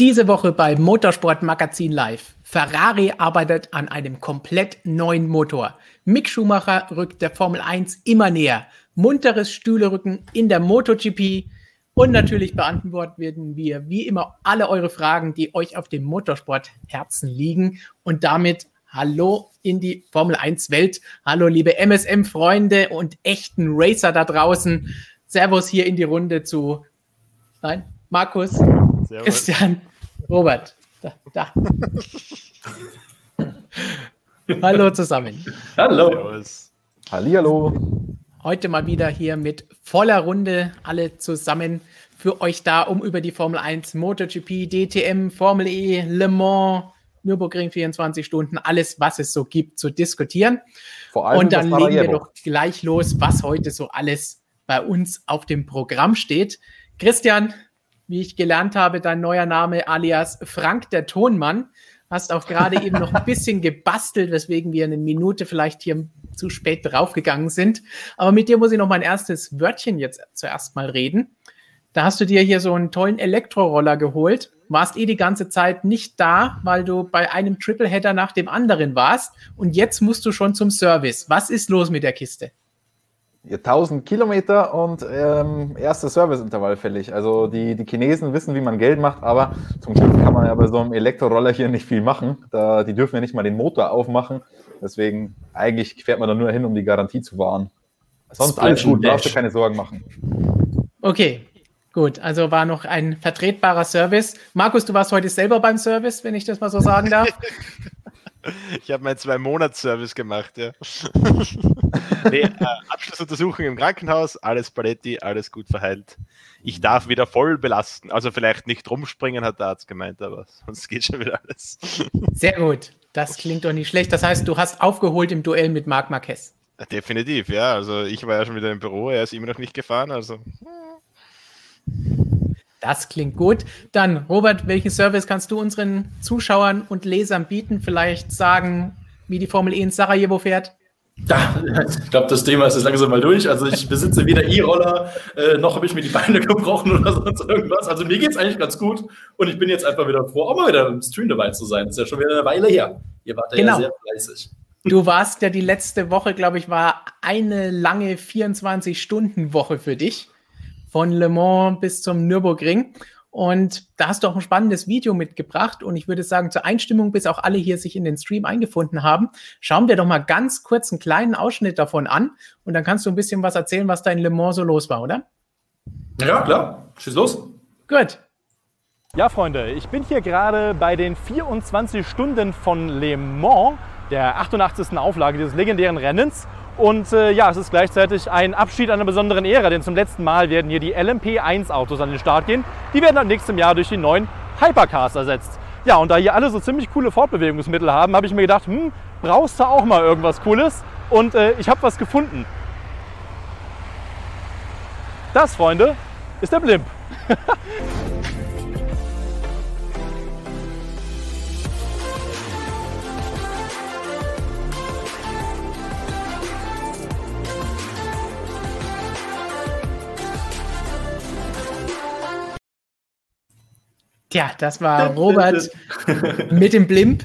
Diese Woche bei Motorsport Magazin Live. Ferrari arbeitet an einem komplett neuen Motor. Mick Schumacher rückt der Formel 1 immer näher. Munteres Stühlerücken in der MotoGP. Und natürlich beantworten wir wie immer alle eure Fragen, die euch auf dem Motorsport-Herzen liegen. Und damit Hallo in die Formel 1 Welt. Hallo liebe MSM-Freunde und echten Racer da draußen. Servus hier in die Runde zu Nein, Markus, Servus. Christian, Robert. Da, da. Hallo zusammen. Hallo. Hallihallo. Heute mal wieder hier mit voller Runde alle zusammen für euch da, um über die Formel 1, MotoGP, DTM, Formel E, Le Mans, Nürburgring 24 Stunden, alles, was es so gibt, zu diskutieren. Vor allem Und dann legen wir doch gleich los, was heute so alles bei uns auf dem Programm steht. Christian, wie ich gelernt habe, dein neuer Name alias Frank der Tonmann. Hast auch gerade eben noch ein bisschen gebastelt, weswegen wir eine Minute vielleicht hier zu spät draufgegangen sind. Aber mit dir muss ich noch mein erstes Wörtchen jetzt zuerst mal reden. Da hast du dir hier so einen tollen Elektroroller geholt, warst eh die ganze Zeit nicht da, weil du bei einem Tripleheader nach dem anderen warst und jetzt musst du schon zum Service. Was ist los mit der Kiste? 1000 Kilometer und ähm, erster Serviceintervall fällig. Also die, die Chinesen wissen, wie man Geld macht, aber zum Glück kann man ja bei so einem Elektroroller hier nicht viel machen. Da, die dürfen ja nicht mal den Motor aufmachen. Deswegen eigentlich fährt man da nur hin, um die Garantie zu wahren. Sonst alles gut, brauchst du keine Sorgen machen. Okay, gut. Also war noch ein vertretbarer Service. Markus, du warst heute selber beim Service, wenn ich das mal so sagen darf. Ich habe meinen Zwei-Monats-Service gemacht, ja. nee, äh, Abschlussuntersuchung im Krankenhaus, alles Paletti, alles gut verheilt. Ich darf wieder voll belasten. Also vielleicht nicht rumspringen, hat der Arzt gemeint, aber sonst geht schon wieder alles. Sehr gut. Das klingt doch nicht schlecht. Das heißt, du hast aufgeholt im Duell mit Marc Marquez. Definitiv, ja. Also ich war ja schon wieder im Büro, er ist immer noch nicht gefahren, also. Das klingt gut. Dann, Robert, welchen Service kannst du unseren Zuschauern und Lesern bieten? Vielleicht sagen, wie die Formel E in Sarajevo fährt? Ja, ich glaube, das Thema ist jetzt langsam mal durch. Also ich besitze weder E-Roller, äh, noch habe ich mir die Beine gebrochen oder sonst irgendwas. Also mir geht es eigentlich ganz gut und ich bin jetzt einfach wieder froh, auch mal wieder im Stream dabei zu sein. Das ist ja schon wieder eine Weile her. Ihr wart genau. ja sehr fleißig. Du warst ja die letzte Woche, glaube ich, war eine lange 24-Stunden-Woche für dich von Le Mans bis zum Nürburgring. Und da hast du auch ein spannendes Video mitgebracht. Und ich würde sagen, zur Einstimmung, bis auch alle hier sich in den Stream eingefunden haben, schauen wir doch mal ganz kurz einen kleinen Ausschnitt davon an. Und dann kannst du ein bisschen was erzählen, was da in Le Mans so los war, oder? Ja, klar. Schieß los. Gut. Ja, Freunde, ich bin hier gerade bei den 24 Stunden von Le Mans, der 88. Auflage dieses legendären Rennens. Und äh, ja, es ist gleichzeitig ein Abschied einer besonderen Ära, denn zum letzten Mal werden hier die LMP1-Autos an den Start gehen. Die werden ab nächstem Jahr durch die neuen Hypercars ersetzt. Ja, und da hier alle so ziemlich coole Fortbewegungsmittel haben, habe ich mir gedacht, hm, brauchst du auch mal irgendwas Cooles? Und äh, ich habe was gefunden. Das, Freunde, ist der Blimp. Tja, das war Robert mit dem Blimp.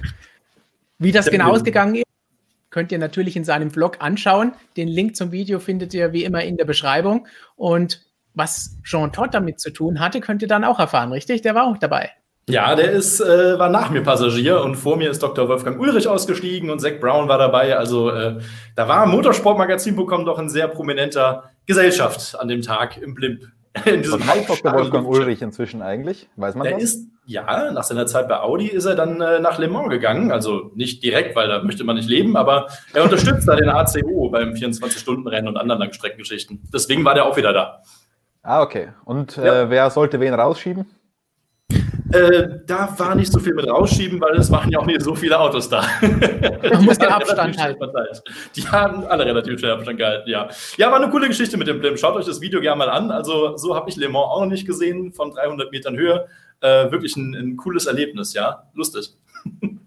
Wie das genau ausgegangen ist, könnt ihr natürlich in seinem Vlog anschauen. Den Link zum Video findet ihr wie immer in der Beschreibung. Und was Jean Todt damit zu tun hatte, könnt ihr dann auch erfahren, richtig? Der war auch dabei. Ja, der ist, äh, war nach mir Passagier und vor mir ist Dr. Wolfgang Ulrich ausgestiegen und Zach Brown war dabei. Also äh, da war Motorsportmagazin bekommen doch ein sehr prominenter Gesellschaft an dem Tag im Blimp. In diesem Was Dr. Wolfgang Ulrich inzwischen eigentlich? Weiß man der das? Ist, ja, nach seiner Zeit bei Audi ist er dann äh, nach Le Mans gegangen. Also nicht direkt, weil da möchte man nicht leben, aber er unterstützt da den ACO beim 24-Stunden-Rennen und anderen Langstreckengeschichten. Deswegen war der auch wieder da. Ah, okay. Und äh, ja. wer sollte wen rausschieben? Äh, da war nicht so viel mit rausschieben, weil es waren ja auch nicht so viele Autos da. Man muss den Abstand halten. Die haben alle relativ schnell Abstand gehalten, ja. Ja, war eine coole Geschichte mit dem Blim. Schaut euch das Video gerne mal an. Also, so habe ich Le Mans auch noch nicht gesehen, von 300 Metern Höhe. Äh, wirklich ein, ein cooles Erlebnis, ja. Lustig.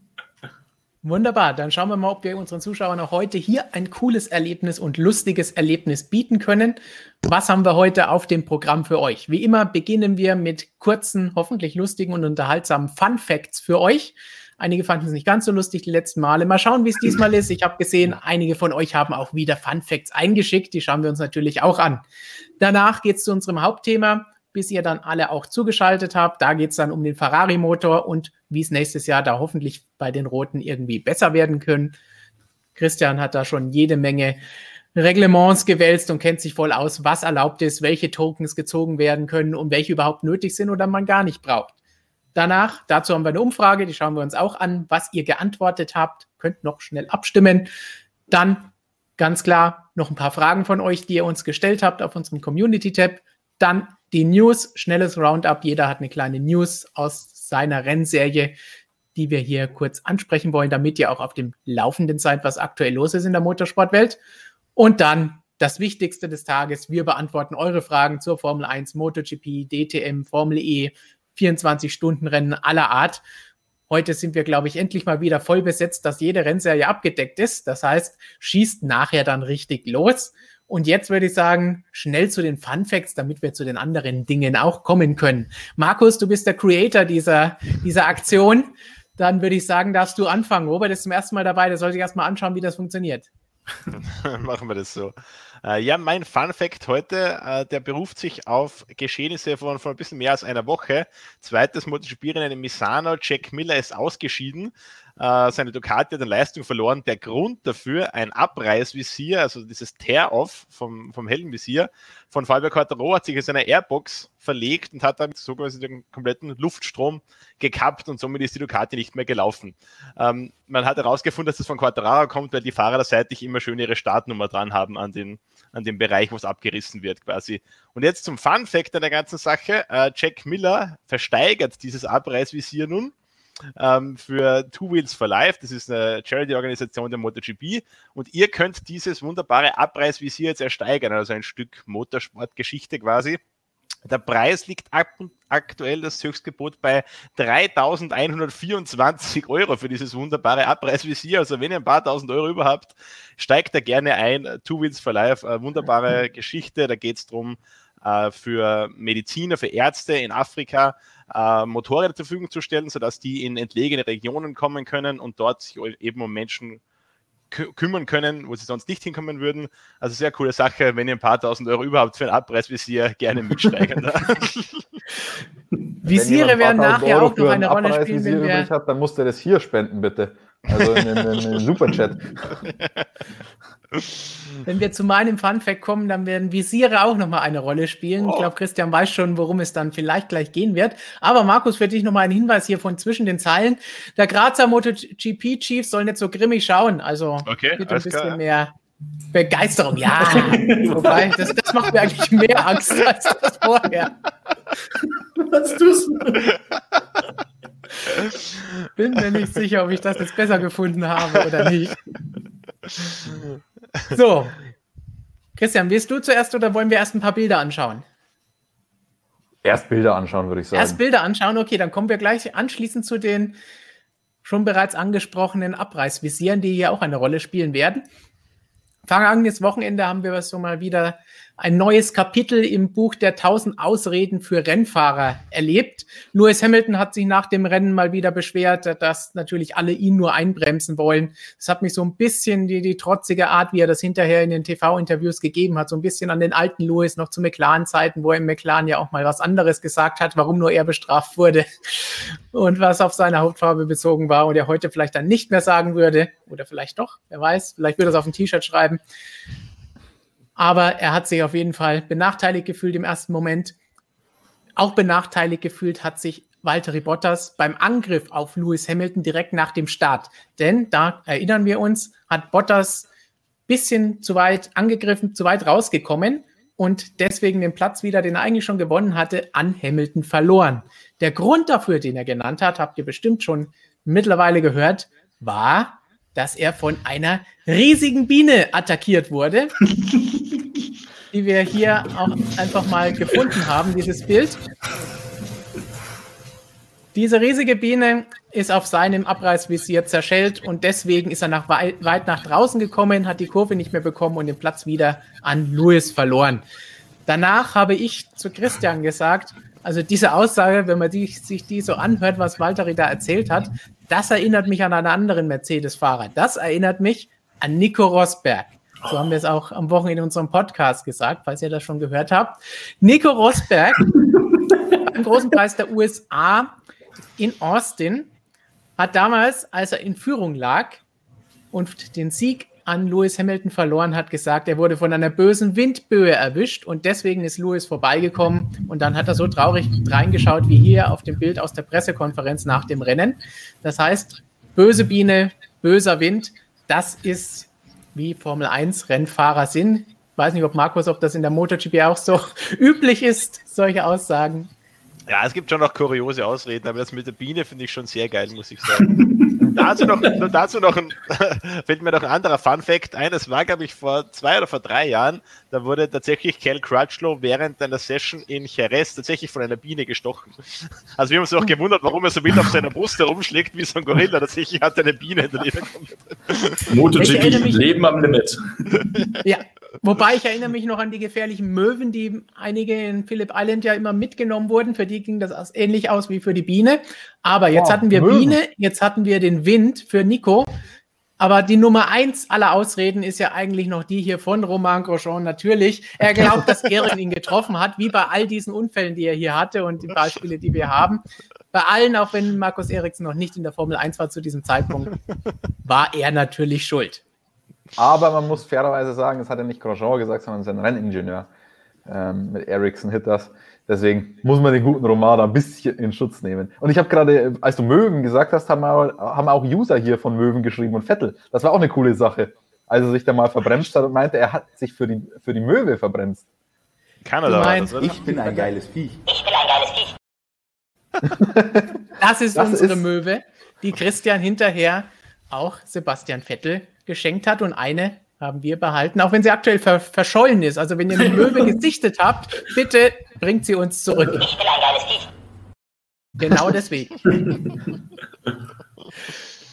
Wunderbar, dann schauen wir mal, ob wir unseren Zuschauern auch heute hier ein cooles Erlebnis und lustiges Erlebnis bieten können. Was haben wir heute auf dem Programm für euch? Wie immer beginnen wir mit kurzen, hoffentlich lustigen und unterhaltsamen Fun Facts für euch. Einige fanden es nicht ganz so lustig die letzten Male. Mal schauen, wie es diesmal ist. Ich habe gesehen, einige von euch haben auch wieder Fun Facts eingeschickt. Die schauen wir uns natürlich auch an. Danach geht es zu unserem Hauptthema bis ihr dann alle auch zugeschaltet habt. Da geht es dann um den Ferrari-Motor und wie es nächstes Jahr da hoffentlich bei den Roten irgendwie besser werden können. Christian hat da schon jede Menge Reglements gewälzt und kennt sich voll aus, was erlaubt ist, welche Tokens gezogen werden können und welche überhaupt nötig sind oder man gar nicht braucht. Danach, dazu haben wir eine Umfrage, die schauen wir uns auch an, was ihr geantwortet habt. Könnt noch schnell abstimmen. Dann ganz klar noch ein paar Fragen von euch, die ihr uns gestellt habt auf unserem Community-Tab. Dann die News, schnelles Roundup. Jeder hat eine kleine News aus seiner Rennserie, die wir hier kurz ansprechen wollen, damit ihr auch auf dem Laufenden seid, was aktuell los ist in der Motorsportwelt. Und dann das Wichtigste des Tages. Wir beantworten eure Fragen zur Formel 1, MotoGP, DTM, Formel E, 24-Stunden-Rennen aller Art. Heute sind wir, glaube ich, endlich mal wieder voll besetzt, dass jede Rennserie abgedeckt ist. Das heißt, schießt nachher dann richtig los. Und jetzt würde ich sagen, schnell zu den Fun Facts, damit wir zu den anderen Dingen auch kommen können. Markus, du bist der Creator dieser, dieser Aktion. Dann würde ich sagen, darfst du anfangen. Robert ist zum ersten Mal dabei, der sollte sich erstmal anschauen, wie das funktioniert. Machen wir das so. Äh, ja, mein Fun Fact heute, äh, der beruft sich auf Geschehnisse von, von ein bisschen mehr als einer Woche. Zweites MotoGP-Rennen in Misano, Jack Miller ist ausgeschieden. Äh, seine Ducati hat eine Leistung verloren. Der Grund dafür, ein Abreißvisier, also dieses Tear-Off vom, vom Helmvisier von Fabio Quartaro hat sich in seiner Airbox verlegt und hat damit so quasi den kompletten Luftstrom gekappt und somit ist die Ducati nicht mehr gelaufen. Ähm, man hat herausgefunden, dass das von Quartararo kommt, weil die Fahrer da seitlich immer schön ihre Startnummer dran haben an, den, an dem Bereich, wo es abgerissen wird quasi. Und jetzt zum Fun Fact an der ganzen Sache. Äh, Jack Miller versteigert dieses Abreißvisier nun ähm, für Two Wheels for Life. Das ist eine Charity-Organisation der MotoGP. Und ihr könnt dieses wunderbare Abreißvisier jetzt ersteigern, also ein Stück Motorsportgeschichte quasi. Der Preis liegt aktuell das Höchstgebot bei 3.124 Euro für dieses wunderbare Abreißvisier. Also wenn ihr ein paar tausend Euro überhaupt, steigt da gerne ein. Two Wheels for Life, eine wunderbare Geschichte. Da geht es darum, äh, für Mediziner, für Ärzte in Afrika äh, Motorräder zur Verfügung zu stellen, sodass die in entlegene Regionen kommen können und dort sich eben um Menschen kümmern können, wo sie sonst nicht hinkommen würden. Also sehr coole Sache, wenn ihr ein paar tausend Euro überhaupt für ein Abpreisvisier gerne mitsteigern. Visiere werden nachher auch noch eine Rolle spielen. Wenn wir... hat, dann musst du das hier spenden, bitte. Also in den Superchat. Wenn wir zu meinem Funfact kommen, dann werden Visiere auch nochmal eine Rolle spielen. Oh. Ich glaube, Christian weiß schon, worum es dann vielleicht gleich gehen wird. Aber Markus, für dich nochmal ein Hinweis hier von zwischen den Zeilen. Der Grazer MotoGP-Chief soll nicht so grimmig schauen. Also okay, bitte ein bisschen klar. mehr Begeisterung. Ja, wobei, das, das macht mir eigentlich mehr Angst als das vorher. Was tust du? Bin mir nicht sicher, ob ich das jetzt besser gefunden habe oder nicht. So. Christian, willst du zuerst oder wollen wir erst ein paar Bilder anschauen? Erst Bilder anschauen, würde ich sagen. Erst Bilder anschauen, okay, dann kommen wir gleich anschließend zu den schon bereits angesprochenen Abreißvisieren, die hier auch eine Rolle spielen werden. Vergangenes Wochenende haben wir so mal wieder ein neues Kapitel im Buch der 1000 Ausreden für Rennfahrer erlebt. Lewis Hamilton hat sich nach dem Rennen mal wieder beschwert, dass natürlich alle ihn nur einbremsen wollen. Das hat mich so ein bisschen die, die trotzige Art, wie er das hinterher in den TV-Interviews gegeben hat, so ein bisschen an den alten Lewis noch zu McLaren-Zeiten, wo er im McLaren ja auch mal was anderes gesagt hat, warum nur er bestraft wurde und was auf seine Hautfarbe bezogen war und er heute vielleicht dann nicht mehr sagen würde oder vielleicht doch, wer weiß, vielleicht würde er es auf ein T-Shirt schreiben. Aber er hat sich auf jeden Fall benachteiligt gefühlt im ersten Moment. Auch benachteiligt gefühlt hat sich Valtteri Bottas beim Angriff auf Lewis Hamilton direkt nach dem Start. Denn da erinnern wir uns, hat Bottas bisschen zu weit angegriffen, zu weit rausgekommen und deswegen den Platz wieder, den er eigentlich schon gewonnen hatte, an Hamilton verloren. Der Grund dafür, den er genannt hat, habt ihr bestimmt schon mittlerweile gehört, war, dass er von einer riesigen Biene attackiert wurde, die wir hier auch einfach mal gefunden haben, dieses Bild. Diese riesige Biene ist auf seinem Abreißvisier zerschellt und deswegen ist er nach weit, weit nach draußen gekommen, hat die Kurve nicht mehr bekommen und den Platz wieder an Lewis verloren. Danach habe ich zu Christian gesagt, also diese Aussage, wenn man die, sich die so anhört, was Walteri da erzählt hat, das erinnert mich an einen anderen Mercedes-Fahrer. Das erinnert mich an Nico Rosberg. So haben wir es auch am Wochenende in unserem Podcast gesagt, falls ihr das schon gehört habt. Nico Rosberg, im großen Preis der USA in Austin, hat damals, als er in Führung lag und den Sieg an Lewis Hamilton verloren hat, gesagt, er wurde von einer bösen Windböe erwischt und deswegen ist Lewis vorbeigekommen und dann hat er so traurig reingeschaut wie hier auf dem Bild aus der Pressekonferenz nach dem Rennen. Das heißt, böse Biene, böser Wind, das ist wie Formel 1 Rennfahrer sind. Ich weiß nicht, ob Markus, ob das in der MotoGP auch so üblich ist, solche Aussagen. Ja, es gibt schon noch kuriose Ausreden, aber das mit der Biene finde ich schon sehr geil, muss ich sagen. dazu noch, dazu noch ein, fällt mir noch ein anderer Fun Fact ein. Das war, glaube ich, vor zwei oder vor drei Jahren. Da wurde tatsächlich Cal Crutchlow während einer Session in Jerez tatsächlich von einer Biene gestochen. Also wir haben uns auch gewundert, warum er so wild auf seiner Brust herumschlägt wie so ein Gorilla. Tatsächlich hat er eine Biene in der MotoGP, Leben am Limit. Ja, Wobei ich erinnere mich noch an die gefährlichen Möwen, die einige in Phillip Island ja immer mitgenommen wurden. Für die ging das ähnlich aus wie für die Biene. Aber jetzt oh, hatten wir Möwen. Biene, jetzt hatten wir den Wind für Nico. Aber die Nummer eins aller Ausreden ist ja eigentlich noch die hier von Romain Grosjean. Natürlich. Er glaubt, dass Ehren ihn getroffen hat, wie bei all diesen Unfällen, die er hier hatte und die Beispiele, die wir haben. Bei allen, auch wenn Markus Eriksen noch nicht in der Formel 1 war zu diesem Zeitpunkt, war er natürlich schuld. Aber man muss fairerweise sagen, das hat ja nicht Grosjean gesagt, sondern sein Renningenieur ähm, mit Ericsson Hitters. Deswegen muss man den guten Roman da ein bisschen in Schutz nehmen. Und ich habe gerade, als du Möwen gesagt hast, haben, auch, haben auch User hier von Möwen geschrieben und Vettel. Das war auch eine coole Sache. Als er sich da mal verbremst hat und meinte, er hat sich für die, für die Möwe verbremst. Kanada war das, oder? Ich bin ein geiles Viech. Ich bin ein geiles Viech. das ist das unsere ist Möwe, die Christian hinterher auch Sebastian Vettel geschenkt hat und eine haben wir behalten, auch wenn sie aktuell ver verschollen ist. Also wenn ihr eine Möwe gesichtet habt, bitte bringt sie uns zurück. Ich will ein geiles Viech. Genau deswegen.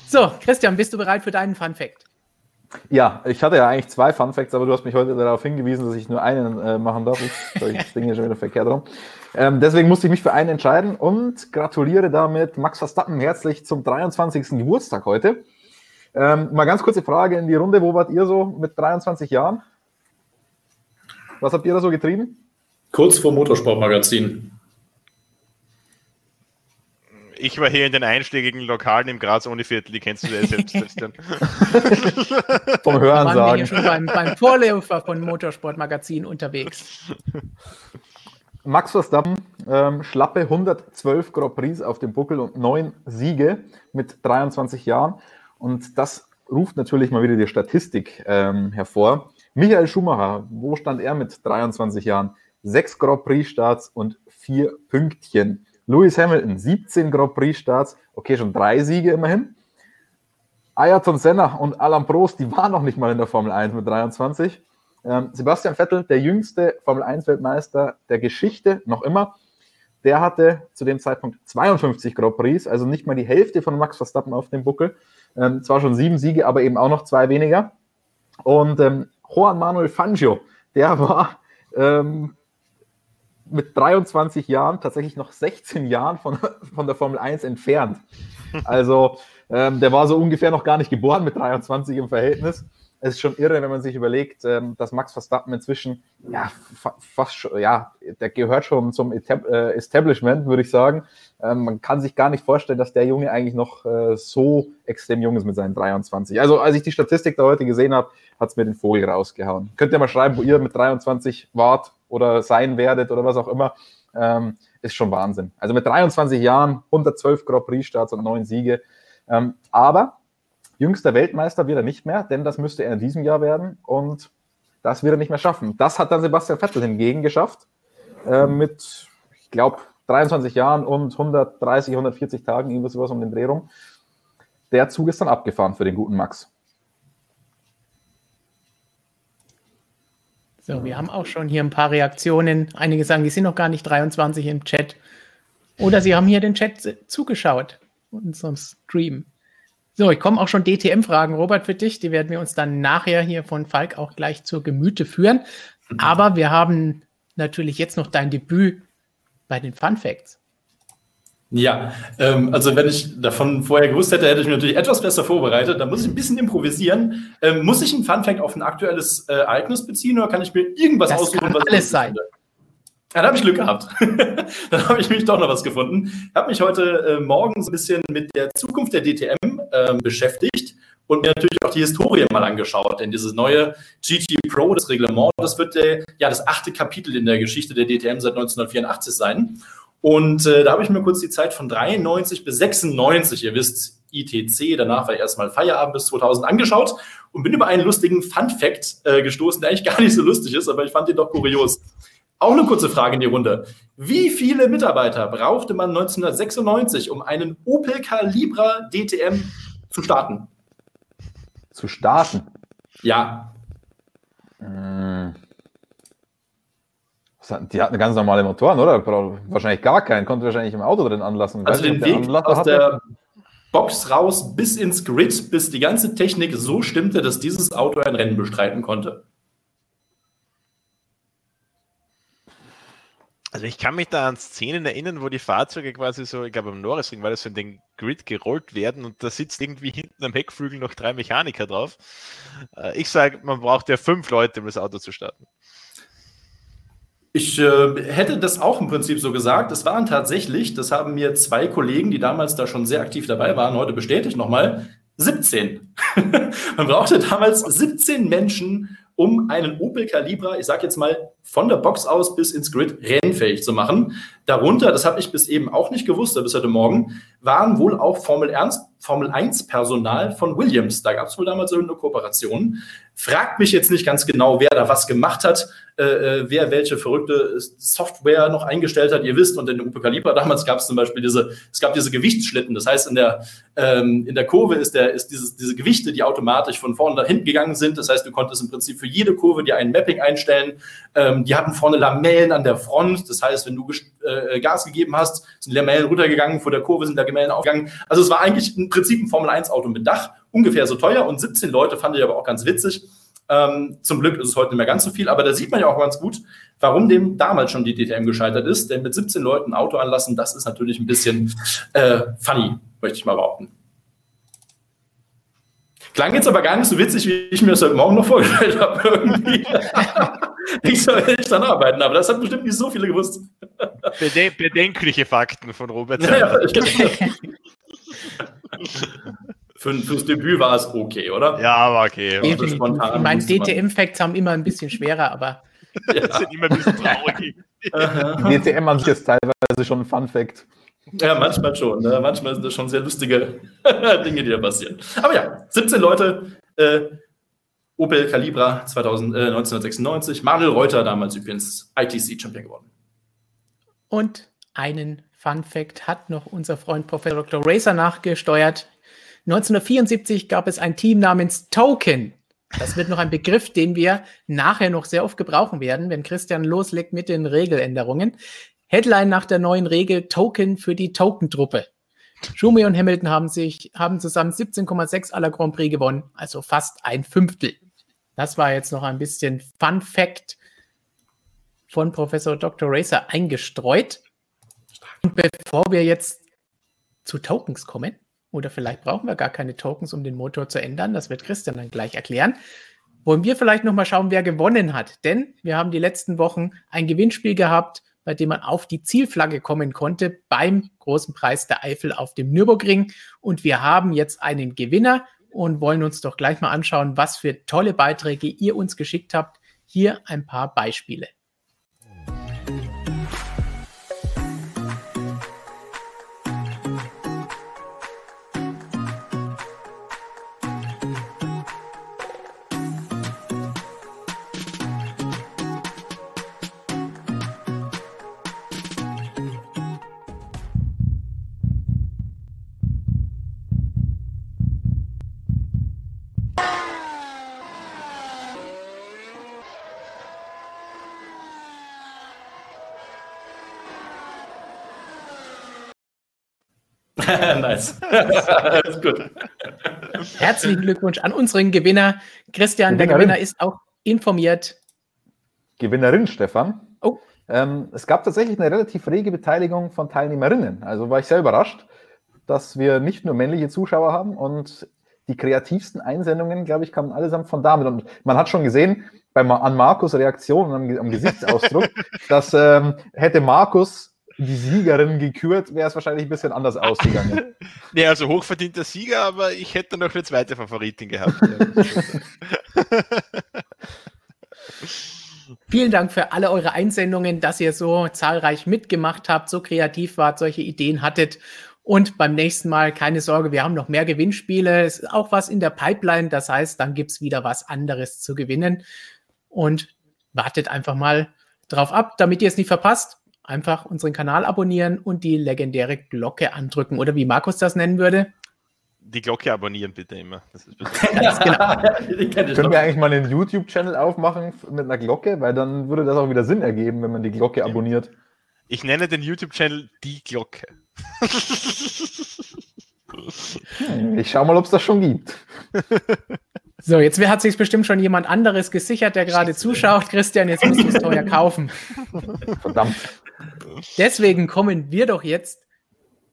so, Christian, bist du bereit für deinen Fun Fact? Ja, ich hatte ja eigentlich zwei Fun Facts, aber du hast mich heute darauf hingewiesen, dass ich nur einen äh, machen darf. Ich, das Ding hier schon wieder verkehrt rum. Ähm, deswegen musste ich mich für einen entscheiden und gratuliere damit Max Verstappen herzlich zum 23. Geburtstag heute. Ähm, mal ganz kurze Frage in die Runde. Wo wart ihr so mit 23 Jahren? Was habt ihr da so getrieben? Kurz vor Motorsportmagazin. Ich war hier in den einschlägigen Lokalen im Graz ohne Viertel, die kennst du ja selbst. Vom Hören sagen. Wir hier schon beim, beim Vorläufer von Motorsportmagazin unterwegs. Max Verstappen, ähm, schlappe 112 Grand Prix auf dem Buckel und neun Siege mit 23 Jahren. Und das ruft natürlich mal wieder die Statistik ähm, hervor. Michael Schumacher, wo stand er mit 23 Jahren? Sechs Grand Prix-Starts und vier Pünktchen. Lewis Hamilton, 17 Grand Prix-Starts, okay, schon drei Siege immerhin. Ayrton Senna und Alain Prost, die waren noch nicht mal in der Formel 1 mit 23. Ähm, Sebastian Vettel, der jüngste Formel 1-Weltmeister der Geschichte, noch immer, der hatte zu dem Zeitpunkt 52 Grand Prix, also nicht mal die Hälfte von Max Verstappen auf dem Buckel. Ähm, zwar schon sieben Siege, aber eben auch noch zwei weniger. Und ähm, Juan Manuel Fangio, der war ähm, mit 23 Jahren tatsächlich noch 16 Jahren von, von der Formel 1 entfernt. Also ähm, der war so ungefähr noch gar nicht geboren mit 23 im Verhältnis es ist schon irre, wenn man sich überlegt, ähm, dass Max Verstappen inzwischen, ja, fast schon, ja, der gehört schon zum äh, Establishment, würde ich sagen. Ähm, man kann sich gar nicht vorstellen, dass der Junge eigentlich noch äh, so extrem jung ist mit seinen 23. Also, als ich die Statistik da heute gesehen habe, hat es mir den Vogel rausgehauen. Könnt ihr mal schreiben, wo ihr mit 23 wart oder sein werdet oder was auch immer. Ähm, ist schon Wahnsinn. Also mit 23 Jahren, 112 Grand Prix-Starts und neun Siege. aber Jüngster Weltmeister wird er nicht mehr, denn das müsste er in diesem Jahr werden und das wird er nicht mehr schaffen. Das hat dann Sebastian Vettel hingegen geschafft äh, mit, ich glaube, 23 Jahren und 130, 140 Tagen, irgendwas sowas um den Dreh rum. Der Zug ist dann abgefahren für den guten Max. So, wir haben auch schon hier ein paar Reaktionen. Einige sagen, die sind noch gar nicht 23 im Chat. Oder sie haben hier den Chat zugeschaut. unserem Stream. So, ich komme auch schon DTM-Fragen, Robert, für dich. Die werden wir uns dann nachher hier von Falk auch gleich zur Gemüte führen. Aber wir haben natürlich jetzt noch dein Debüt bei den Fun Facts. Ja, ähm, also wenn ich davon vorher gewusst hätte, hätte ich mich natürlich etwas besser vorbereitet. Da muss ich ein bisschen improvisieren. Ähm, muss ich ein Fun Fact auf ein aktuelles äh, Ereignis beziehen oder kann ich mir irgendwas das aussuchen? Kann was alles sein. Ja, da habe ich Glück gehabt. Dann habe ich mich doch noch was gefunden. Ich habe mich heute äh, Morgen so ein bisschen mit der Zukunft der DTM äh, beschäftigt und mir natürlich auch die Historie mal angeschaut. Denn dieses neue GT Pro, das Reglement, das wird äh, ja das achte Kapitel in der Geschichte der DTM seit 1984 sein. Und äh, da habe ich mir kurz die Zeit von 93 bis 96, ihr wisst, ITC, danach war erstmal Feierabend bis 2000 angeschaut und bin über einen lustigen Fun Fact äh, gestoßen, der eigentlich gar nicht so lustig ist, aber ich fand ihn doch kurios. Auch eine kurze Frage in die Runde. Wie viele Mitarbeiter brauchte man 1996, um einen Opel Calibra DTM zu starten? Zu starten? Ja. Hm. Die hatten ganz normale Motoren, oder? Wahrscheinlich gar keinen. Konnte wahrscheinlich im Auto drin anlassen. Also den Weg aus hatte. der Box raus bis ins Grid, bis die ganze Technik so stimmte, dass dieses Auto ein Rennen bestreiten konnte. Also ich kann mich da an Szenen erinnern, wo die Fahrzeuge quasi so, ich glaube am Norrisring war das so in den Grid gerollt werden und da sitzt irgendwie hinten am Heckflügel noch drei Mechaniker drauf. Äh, ich sage, man braucht ja fünf Leute, um das Auto zu starten. Ich äh, hätte das auch im Prinzip so gesagt. Es waren tatsächlich, das haben mir zwei Kollegen, die damals da schon sehr aktiv dabei waren, heute bestätigt nochmal, 17. Man brauchte damals 17 Menschen, um einen Opel Calibra, ich sage jetzt mal, von der Box aus bis ins Grid rennfähig zu machen. Darunter, das habe ich bis eben auch nicht gewusst, bis heute Morgen, waren wohl auch Formel, Formel 1 Personal von Williams. Da gab es wohl damals irgendeine Kooperation. Fragt mich jetzt nicht ganz genau, wer da was gemacht hat, äh, äh wer welche verrückte Software noch eingestellt hat. Ihr wisst, und in der Opel Calibra damals gab es zum Beispiel diese, es gab diese Gewichtsschlitten. Das heißt, in der, ähm, in der Kurve ist, der, ist dieses, diese Gewichte, die automatisch von vorne nach hinten gegangen sind. Das heißt, du konntest im Prinzip für jede Kurve dir ein Mapping einstellen. Ähm, die hatten vorne Lamellen an der Front. Das heißt, wenn du äh, Gas gegeben hast, sind Lamellen runtergegangen, vor der Kurve sind da Lamellen aufgegangen. Also es war eigentlich im Prinzip ein Formel-1-Auto mit Dach, ungefähr so teuer und 17 Leute fand ich aber auch ganz witzig. Ähm, zum Glück ist es heute nicht mehr ganz so viel, aber da sieht man ja auch ganz gut, warum dem damals schon die DTM gescheitert ist. Denn mit 17 Leuten ein Auto anlassen, das ist natürlich ein bisschen äh, funny, möchte ich mal behaupten. Klang jetzt aber gar nicht so witzig, wie ich mir das heute Morgen noch vorgestellt habe. Irgendwie. ich soll echt dann arbeiten, aber das hat bestimmt nicht so viele gewusst. Beden bedenkliche Fakten von Robert. Ja, ja, für, fürs Debüt war es okay, oder? Ja, war okay. Ich meine, DTM-Facts haben immer ein bisschen schwerer, aber. Ja. sind immer ein bisschen traurig. DTM an sich ist teilweise schon ein Fun-Fact. Ja, manchmal schon. Ne? Manchmal sind das schon sehr lustige Dinge, die da passieren. Aber ja, 17 Leute, äh, Opel Calibra 2000, äh, 1996, Manuel Reuter damals übrigens ITC-Champion geworden. Und einen Fun Fact hat noch unser Freund Professor Dr. Racer nachgesteuert. 1974 gab es ein Team namens Token. Das wird noch ein Begriff, den wir nachher noch sehr oft gebrauchen werden, wenn Christian loslegt mit den Regeländerungen. Headline nach der neuen Regel Token für die Token-Truppe. Schumi und Hamilton haben sich, haben zusammen 17,6 aller Grand Prix gewonnen, also fast ein Fünftel. Das war jetzt noch ein bisschen Fun Fact von Professor Dr. Racer eingestreut. Und bevor wir jetzt zu Tokens kommen, oder vielleicht brauchen wir gar keine Tokens, um den Motor zu ändern, das wird Christian dann gleich erklären, wollen wir vielleicht noch mal schauen, wer gewonnen hat. Denn wir haben die letzten Wochen ein Gewinnspiel gehabt bei dem man auf die Zielflagge kommen konnte beim großen Preis der Eifel auf dem Nürburgring. Und wir haben jetzt einen Gewinner und wollen uns doch gleich mal anschauen, was für tolle Beiträge ihr uns geschickt habt. Hier ein paar Beispiele. nice. Alles gut. Herzlichen Glückwunsch an unseren Gewinner. Christian, der Gewinner ist auch informiert. Gewinnerin, Stefan. Oh. Ähm, es gab tatsächlich eine relativ rege Beteiligung von Teilnehmerinnen. Also war ich sehr überrascht, dass wir nicht nur männliche Zuschauer haben und die kreativsten Einsendungen, glaube ich, kamen allesamt von Damen. Und man hat schon gesehen, bei, an Markus Reaktion und am, am Gesichtsausdruck, dass ähm, hätte Markus die Siegerin gekürt, wäre es wahrscheinlich ein bisschen anders ausgegangen. nee, also hochverdienter Sieger, aber ich hätte noch eine zweite Favoritin gehabt. Vielen Dank für alle eure Einsendungen, dass ihr so zahlreich mitgemacht habt, so kreativ wart, solche Ideen hattet. Und beim nächsten Mal, keine Sorge, wir haben noch mehr Gewinnspiele. Es ist auch was in der Pipeline. Das heißt, dann gibt es wieder was anderes zu gewinnen. Und wartet einfach mal drauf ab, damit ihr es nicht verpasst. Einfach unseren Kanal abonnieren und die legendäre Glocke andrücken. Oder wie Markus das nennen würde. Die Glocke abonnieren bitte immer. Das ist Ganz genau. Können wir eigentlich mal einen YouTube-Channel aufmachen mit einer Glocke? Weil dann würde das auch wieder Sinn ergeben, wenn man die Glocke abonniert. Ich nenne den YouTube-Channel die Glocke. ich schau mal, ob es das schon gibt. So, jetzt hat sich bestimmt schon jemand anderes gesichert, der gerade zuschaut. Christian, jetzt musst du es teuer kaufen. Verdammt. Deswegen kommen wir doch jetzt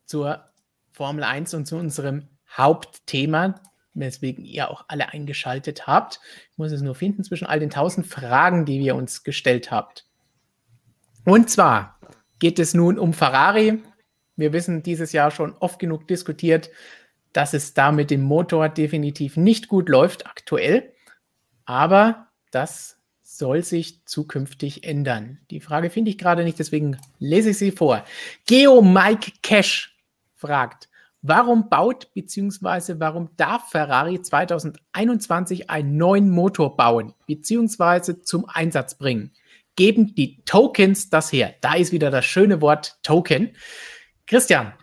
zur Formel 1 und zu unserem Hauptthema, weswegen ihr auch alle eingeschaltet habt. Ich muss es nur finden zwischen all den tausend Fragen, die wir uns gestellt habt. Und zwar geht es nun um Ferrari. Wir wissen dieses Jahr schon oft genug diskutiert, dass es da mit dem Motor definitiv nicht gut läuft aktuell. Aber das soll sich zukünftig ändern. Die Frage finde ich gerade nicht, deswegen lese ich sie vor. Geo Mike Cash fragt, warum baut bzw. warum darf Ferrari 2021 einen neuen Motor bauen bzw. zum Einsatz bringen? Geben die Tokens das her? Da ist wieder das schöne Wort Token. Christian,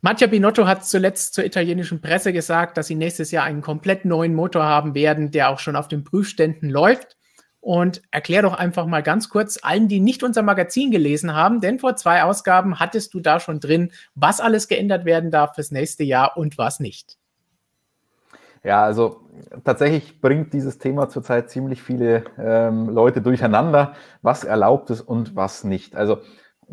Mattia Binotto hat zuletzt zur italienischen Presse gesagt, dass sie nächstes Jahr einen komplett neuen Motor haben werden, der auch schon auf den Prüfständen läuft. Und erklär doch einfach mal ganz kurz allen, die nicht unser Magazin gelesen haben, denn vor zwei Ausgaben hattest du da schon drin, was alles geändert werden darf fürs nächste Jahr und was nicht. Ja, also tatsächlich bringt dieses Thema zurzeit ziemlich viele ähm, Leute durcheinander, was erlaubt ist und was nicht. Also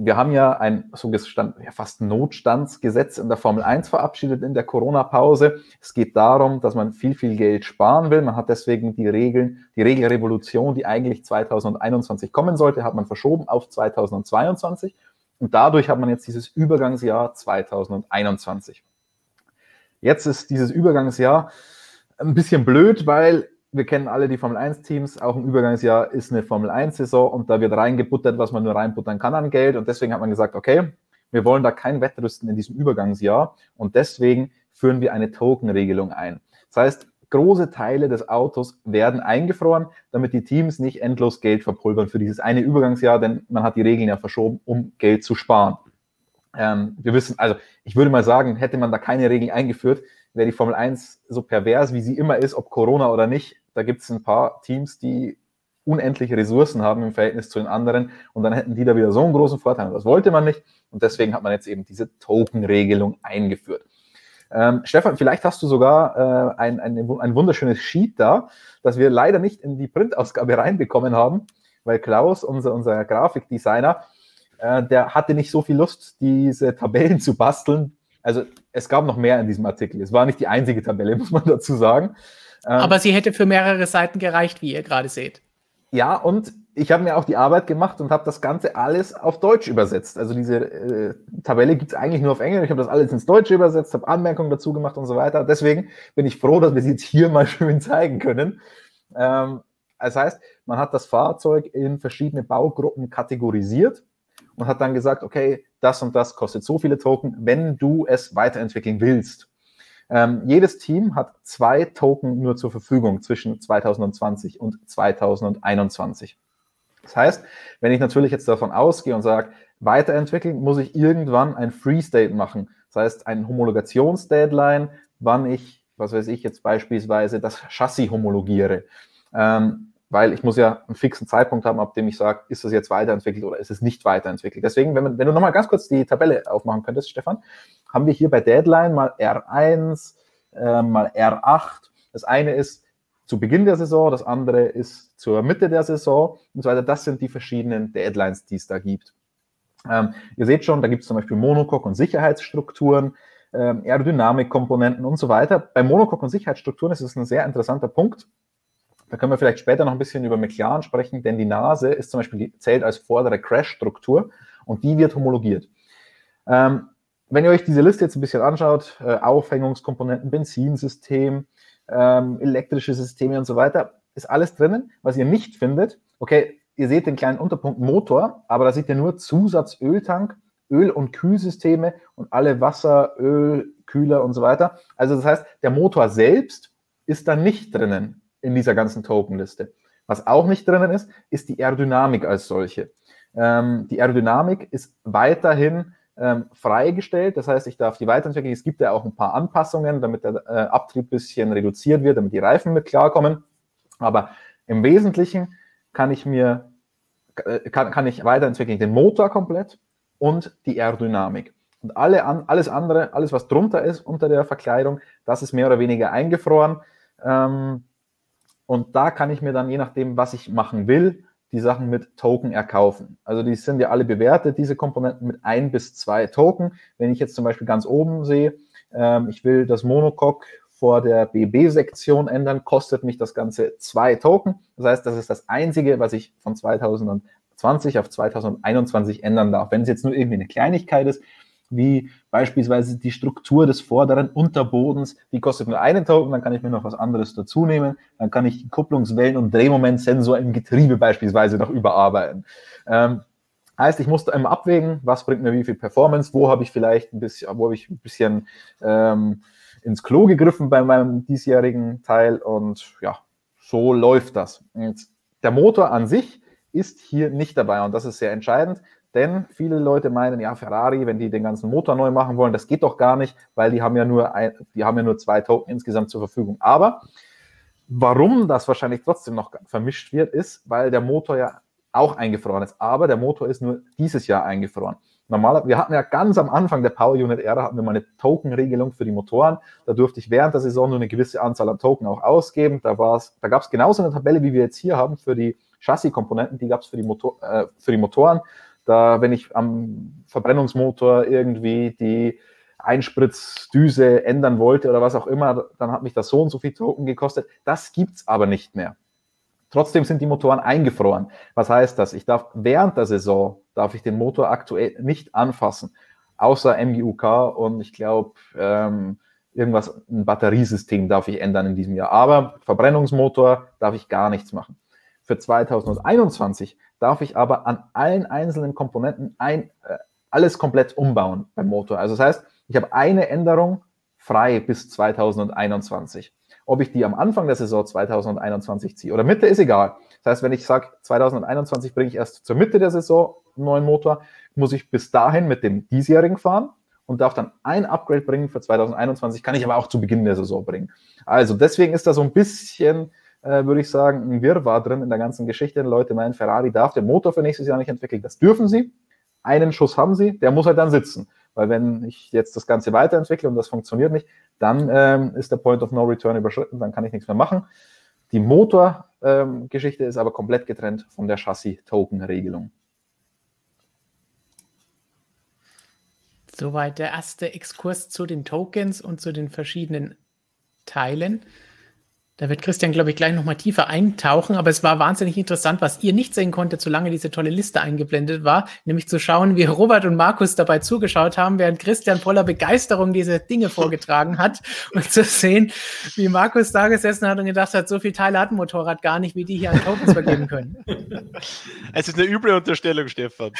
wir haben ja ein sogenanntes ja, fast Notstandsgesetz in der Formel 1 verabschiedet in der Corona-Pause. Es geht darum, dass man viel, viel Geld sparen will. Man hat deswegen die Regeln, die Regelrevolution, die eigentlich 2021 kommen sollte, hat man verschoben auf 2022. Und dadurch hat man jetzt dieses Übergangsjahr 2021. Jetzt ist dieses Übergangsjahr ein bisschen blöd, weil wir kennen alle die Formel 1-Teams, auch im Übergangsjahr ist eine Formel 1-Saison und da wird reingebuttert, was man nur reinbuttern kann an Geld. Und deswegen hat man gesagt, okay, wir wollen da kein Wettrüsten in diesem Übergangsjahr und deswegen führen wir eine Token-Regelung ein. Das heißt, große Teile des Autos werden eingefroren, damit die Teams nicht endlos Geld verpulvern für dieses eine Übergangsjahr, denn man hat die Regeln ja verschoben, um Geld zu sparen. Ähm, wir wissen, also ich würde mal sagen, hätte man da keine Regeln eingeführt, wäre die Formel 1 so pervers, wie sie immer ist, ob Corona oder nicht. Da gibt es ein paar Teams, die unendliche Ressourcen haben im Verhältnis zu den anderen und dann hätten die da wieder so einen großen Vorteil. Das wollte man nicht und deswegen hat man jetzt eben diese Token-Regelung eingeführt. Ähm, Stefan, vielleicht hast du sogar äh, ein, ein, ein wunderschönes Sheet da, das wir leider nicht in die Printausgabe reinbekommen haben, weil Klaus, unser, unser Grafikdesigner, äh, der hatte nicht so viel Lust, diese Tabellen zu basteln, also es gab noch mehr in diesem Artikel. Es war nicht die einzige Tabelle, muss man dazu sagen. Ähm, Aber sie hätte für mehrere Seiten gereicht, wie ihr gerade seht. Ja, und ich habe mir auch die Arbeit gemacht und habe das Ganze alles auf Deutsch übersetzt. Also diese äh, Tabelle gibt es eigentlich nur auf Englisch. Ich habe das alles ins Deutsche übersetzt, habe Anmerkungen dazu gemacht und so weiter. Deswegen bin ich froh, dass wir sie jetzt hier mal schön zeigen können. Ähm, das heißt, man hat das Fahrzeug in verschiedene Baugruppen kategorisiert und hat dann gesagt, okay, das und das kostet so viele Token, wenn du es weiterentwickeln willst. Ähm, jedes Team hat zwei Token nur zur Verfügung zwischen 2020 und 2021. Das heißt, wenn ich natürlich jetzt davon ausgehe und sage, weiterentwickeln, muss ich irgendwann ein Free State machen. Das heißt, ein Homologationsdeadline, wann ich, was weiß ich jetzt beispielsweise, das Chassis homologiere. Ähm, weil ich muss ja einen fixen Zeitpunkt haben, ab dem ich sage, ist das jetzt weiterentwickelt oder ist es nicht weiterentwickelt. Deswegen, wenn, wenn du nochmal ganz kurz die Tabelle aufmachen könntest, Stefan, haben wir hier bei Deadline mal R1, äh, mal R8. Das eine ist zu Beginn der Saison, das andere ist zur Mitte der Saison und so weiter. Das sind die verschiedenen Deadlines, die es da gibt. Ähm, ihr seht schon, da gibt es zum Beispiel Monocoque und Sicherheitsstrukturen, ähm, Aerodynamikkomponenten und so weiter. Bei Monocoque und Sicherheitsstrukturen ist es ein sehr interessanter Punkt. Da können wir vielleicht später noch ein bisschen über McLaren sprechen, denn die Nase ist zum Beispiel zählt als vordere Crash-Struktur und die wird homologiert. Ähm, wenn ihr euch diese Liste jetzt ein bisschen anschaut, äh, Aufhängungskomponenten, Benzinsystem, ähm, elektrische Systeme und so weiter, ist alles drinnen. Was ihr nicht findet, okay, ihr seht den kleinen Unterpunkt Motor, aber da seht ihr nur Zusatzöltank, Öl- und Kühlsysteme und alle Wasser, Öl, Kühler und so weiter. Also das heißt, der Motor selbst ist da nicht drinnen in dieser ganzen Tokenliste. Was auch nicht drinnen ist, ist die Aerodynamik als solche. Ähm, die Aerodynamik ist weiterhin ähm, freigestellt. Das heißt, ich darf die weiterentwickeln. Es gibt ja auch ein paar Anpassungen, damit der äh, Abtrieb ein bisschen reduziert wird, damit die Reifen mit klarkommen. Aber im Wesentlichen kann ich mir, äh, kann, kann ich weiterentwickeln den Motor komplett und die Aerodynamik. Und alle an, alles andere, alles was drunter ist unter der Verkleidung, das ist mehr oder weniger eingefroren. Ähm, und da kann ich mir dann, je nachdem, was ich machen will, die Sachen mit Token erkaufen. Also die sind ja alle bewertet, diese Komponenten mit ein bis zwei Token. Wenn ich jetzt zum Beispiel ganz oben sehe, ähm, ich will das Monocoque vor der BB-Sektion ändern, kostet mich das Ganze zwei Token. Das heißt, das ist das Einzige, was ich von 2020 auf 2021 ändern darf. Wenn es jetzt nur irgendwie eine Kleinigkeit ist, wie beispielsweise die Struktur des vorderen Unterbodens, die kostet nur einen Token, dann kann ich mir noch was anderes dazu nehmen, dann kann ich die Kupplungswellen- und Drehmomentsensor im Getriebe beispielsweise noch überarbeiten. Ähm, heißt, ich musste immer abwägen, was bringt mir wie viel Performance, wo habe ich vielleicht ein bisschen, wo habe ich ein bisschen ähm, ins Klo gegriffen bei meinem diesjährigen Teil und ja, so läuft das. Und der Motor an sich ist hier nicht dabei und das ist sehr entscheidend. Denn viele Leute meinen, ja, Ferrari, wenn die den ganzen Motor neu machen wollen, das geht doch gar nicht, weil die haben ja nur, ein, die haben ja nur zwei Token insgesamt zur Verfügung. Aber warum das wahrscheinlich trotzdem noch vermischt wird, ist, weil der Motor ja auch eingefroren ist. Aber der Motor ist nur dieses Jahr eingefroren. Normaler, wir hatten ja ganz am Anfang der Power Unit Ära hatten wir mal eine Token-Regelung für die Motoren. Da durfte ich während der Saison nur eine gewisse Anzahl an Token auch ausgeben. Da, da gab es genauso eine Tabelle, wie wir jetzt hier haben für die Chassis-Komponenten, die gab es für, äh, für die Motoren. Da, wenn ich am Verbrennungsmotor irgendwie die Einspritzdüse ändern wollte oder was auch immer, dann hat mich das so und so viel Token gekostet. Das gibt es aber nicht mehr. Trotzdem sind die Motoren eingefroren. Was heißt das? Ich darf während der Saison, darf ich den Motor aktuell nicht anfassen, außer MGUK und ich glaube, ähm, irgendwas, ein Batteriesystem darf ich ändern in diesem Jahr. Aber Verbrennungsmotor darf ich gar nichts machen. Für 2021 darf ich aber an allen einzelnen Komponenten ein, äh, alles komplett umbauen beim Motor. Also das heißt, ich habe eine Änderung frei bis 2021. Ob ich die am Anfang der Saison 2021 ziehe oder Mitte, ist egal. Das heißt, wenn ich sage, 2021 bringe ich erst zur Mitte der Saison einen neuen Motor, muss ich bis dahin mit dem diesjährigen fahren und darf dann ein Upgrade bringen für 2021, kann ich aber auch zu Beginn der Saison bringen. Also deswegen ist da so ein bisschen äh, würde ich sagen, ein Wirrwarr drin in der ganzen Geschichte. Leute meinen, Ferrari darf den Motor für nächstes Jahr nicht entwickeln. Das dürfen sie. Einen Schuss haben sie, der muss halt dann sitzen. Weil wenn ich jetzt das Ganze weiterentwickle und das funktioniert nicht, dann ähm, ist der Point of No Return überschritten, dann kann ich nichts mehr machen. Die Motorgeschichte ähm, ist aber komplett getrennt von der Chassis-Token-Regelung. Soweit der erste Exkurs zu den Tokens und zu den verschiedenen Teilen. Da wird Christian, glaube ich, gleich nochmal tiefer eintauchen. Aber es war wahnsinnig interessant, was ihr nicht sehen konntet, solange diese tolle Liste eingeblendet war. Nämlich zu schauen, wie Robert und Markus dabei zugeschaut haben, während Christian voller Begeisterung diese Dinge vorgetragen hat. Und zu sehen, wie Markus da gesessen hat und gedacht hat, so viele Teile hat ein Motorrad gar nicht, wie die hier an Tokens vergeben können. Es ist eine üble Unterstellung, Stefan.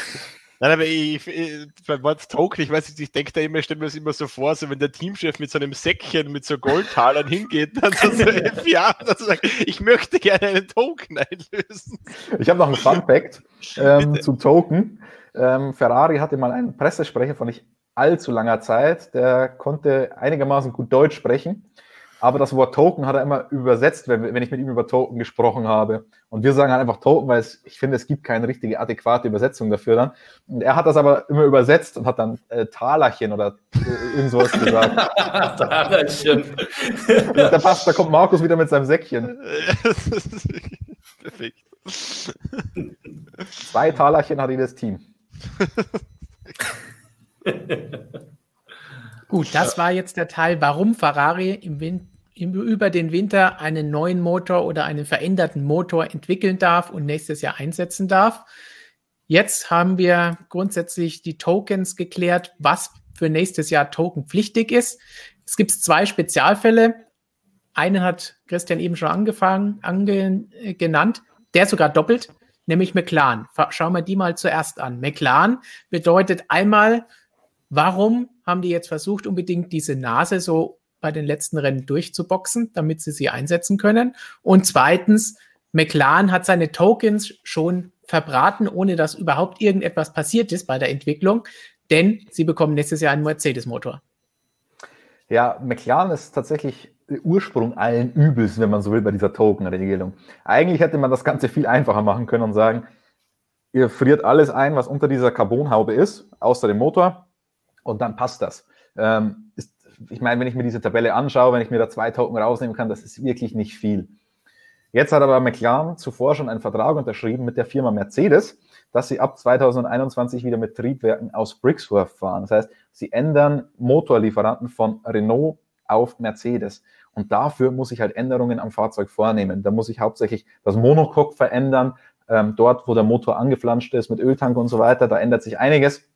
Nein, aber ich, ich, beim Wort Token, ich weiß nicht, ich denke da immer, ich stelle mir das immer so vor, so wenn der Teamchef mit so einem Säckchen mit so Goldtalern hingeht, dann so, so Jahre, dann so sagt, ich möchte gerne einen Token einlösen. Ich habe noch einen Fun Fact ähm, zu Token. Ähm, Ferrari hatte mal einen Pressesprecher von nicht allzu langer Zeit, der konnte einigermaßen gut Deutsch sprechen. Aber das Wort Token hat er immer übersetzt, wenn, wenn ich mit ihm über Token gesprochen habe. Und wir sagen halt einfach Token, weil es, ich finde, es gibt keine richtige adäquate Übersetzung dafür dann. Und er hat das aber immer übersetzt und hat dann äh, Talerchen oder äh, irgend sowas gesagt. Talerchen. da passt, da kommt Markus wieder mit seinem Säckchen. Perfekt. Zwei Talerchen hat jedes Team. Gut, das war jetzt der Teil, warum Ferrari im Win im, über den Winter einen neuen Motor oder einen veränderten Motor entwickeln darf und nächstes Jahr einsetzen darf. Jetzt haben wir grundsätzlich die Tokens geklärt, was für nächstes Jahr tokenpflichtig ist. Es gibt zwei Spezialfälle. Einen hat Christian eben schon angefangen, ange, äh, genannt. Der sogar doppelt, nämlich McLaren. Schauen wir die mal zuerst an. McLaren bedeutet einmal, warum haben die jetzt versucht, unbedingt diese Nase so bei den letzten Rennen durchzuboxen, damit sie sie einsetzen können? Und zweitens, McLaren hat seine Tokens schon verbraten, ohne dass überhaupt irgendetwas passiert ist bei der Entwicklung, denn sie bekommen nächstes Jahr einen Mercedes-Motor. Ja, McLaren ist tatsächlich Ursprung allen Übels, wenn man so will, bei dieser Token-Regelung. Eigentlich hätte man das Ganze viel einfacher machen können und sagen, ihr friert alles ein, was unter dieser Carbonhaube ist, außer dem Motor, und dann passt das. Ähm, ist, ich meine, wenn ich mir diese Tabelle anschaue, wenn ich mir da zwei Token rausnehmen kann, das ist wirklich nicht viel. Jetzt hat aber McLaren zuvor schon einen Vertrag unterschrieben mit der Firma Mercedes, dass sie ab 2021 wieder mit Triebwerken aus Brixworth fahren. Das heißt, sie ändern Motorlieferanten von Renault auf Mercedes. Und dafür muss ich halt Änderungen am Fahrzeug vornehmen. Da muss ich hauptsächlich das Monocoque verändern. Ähm, dort, wo der Motor angeflanscht ist mit Öltank und so weiter, da ändert sich einiges.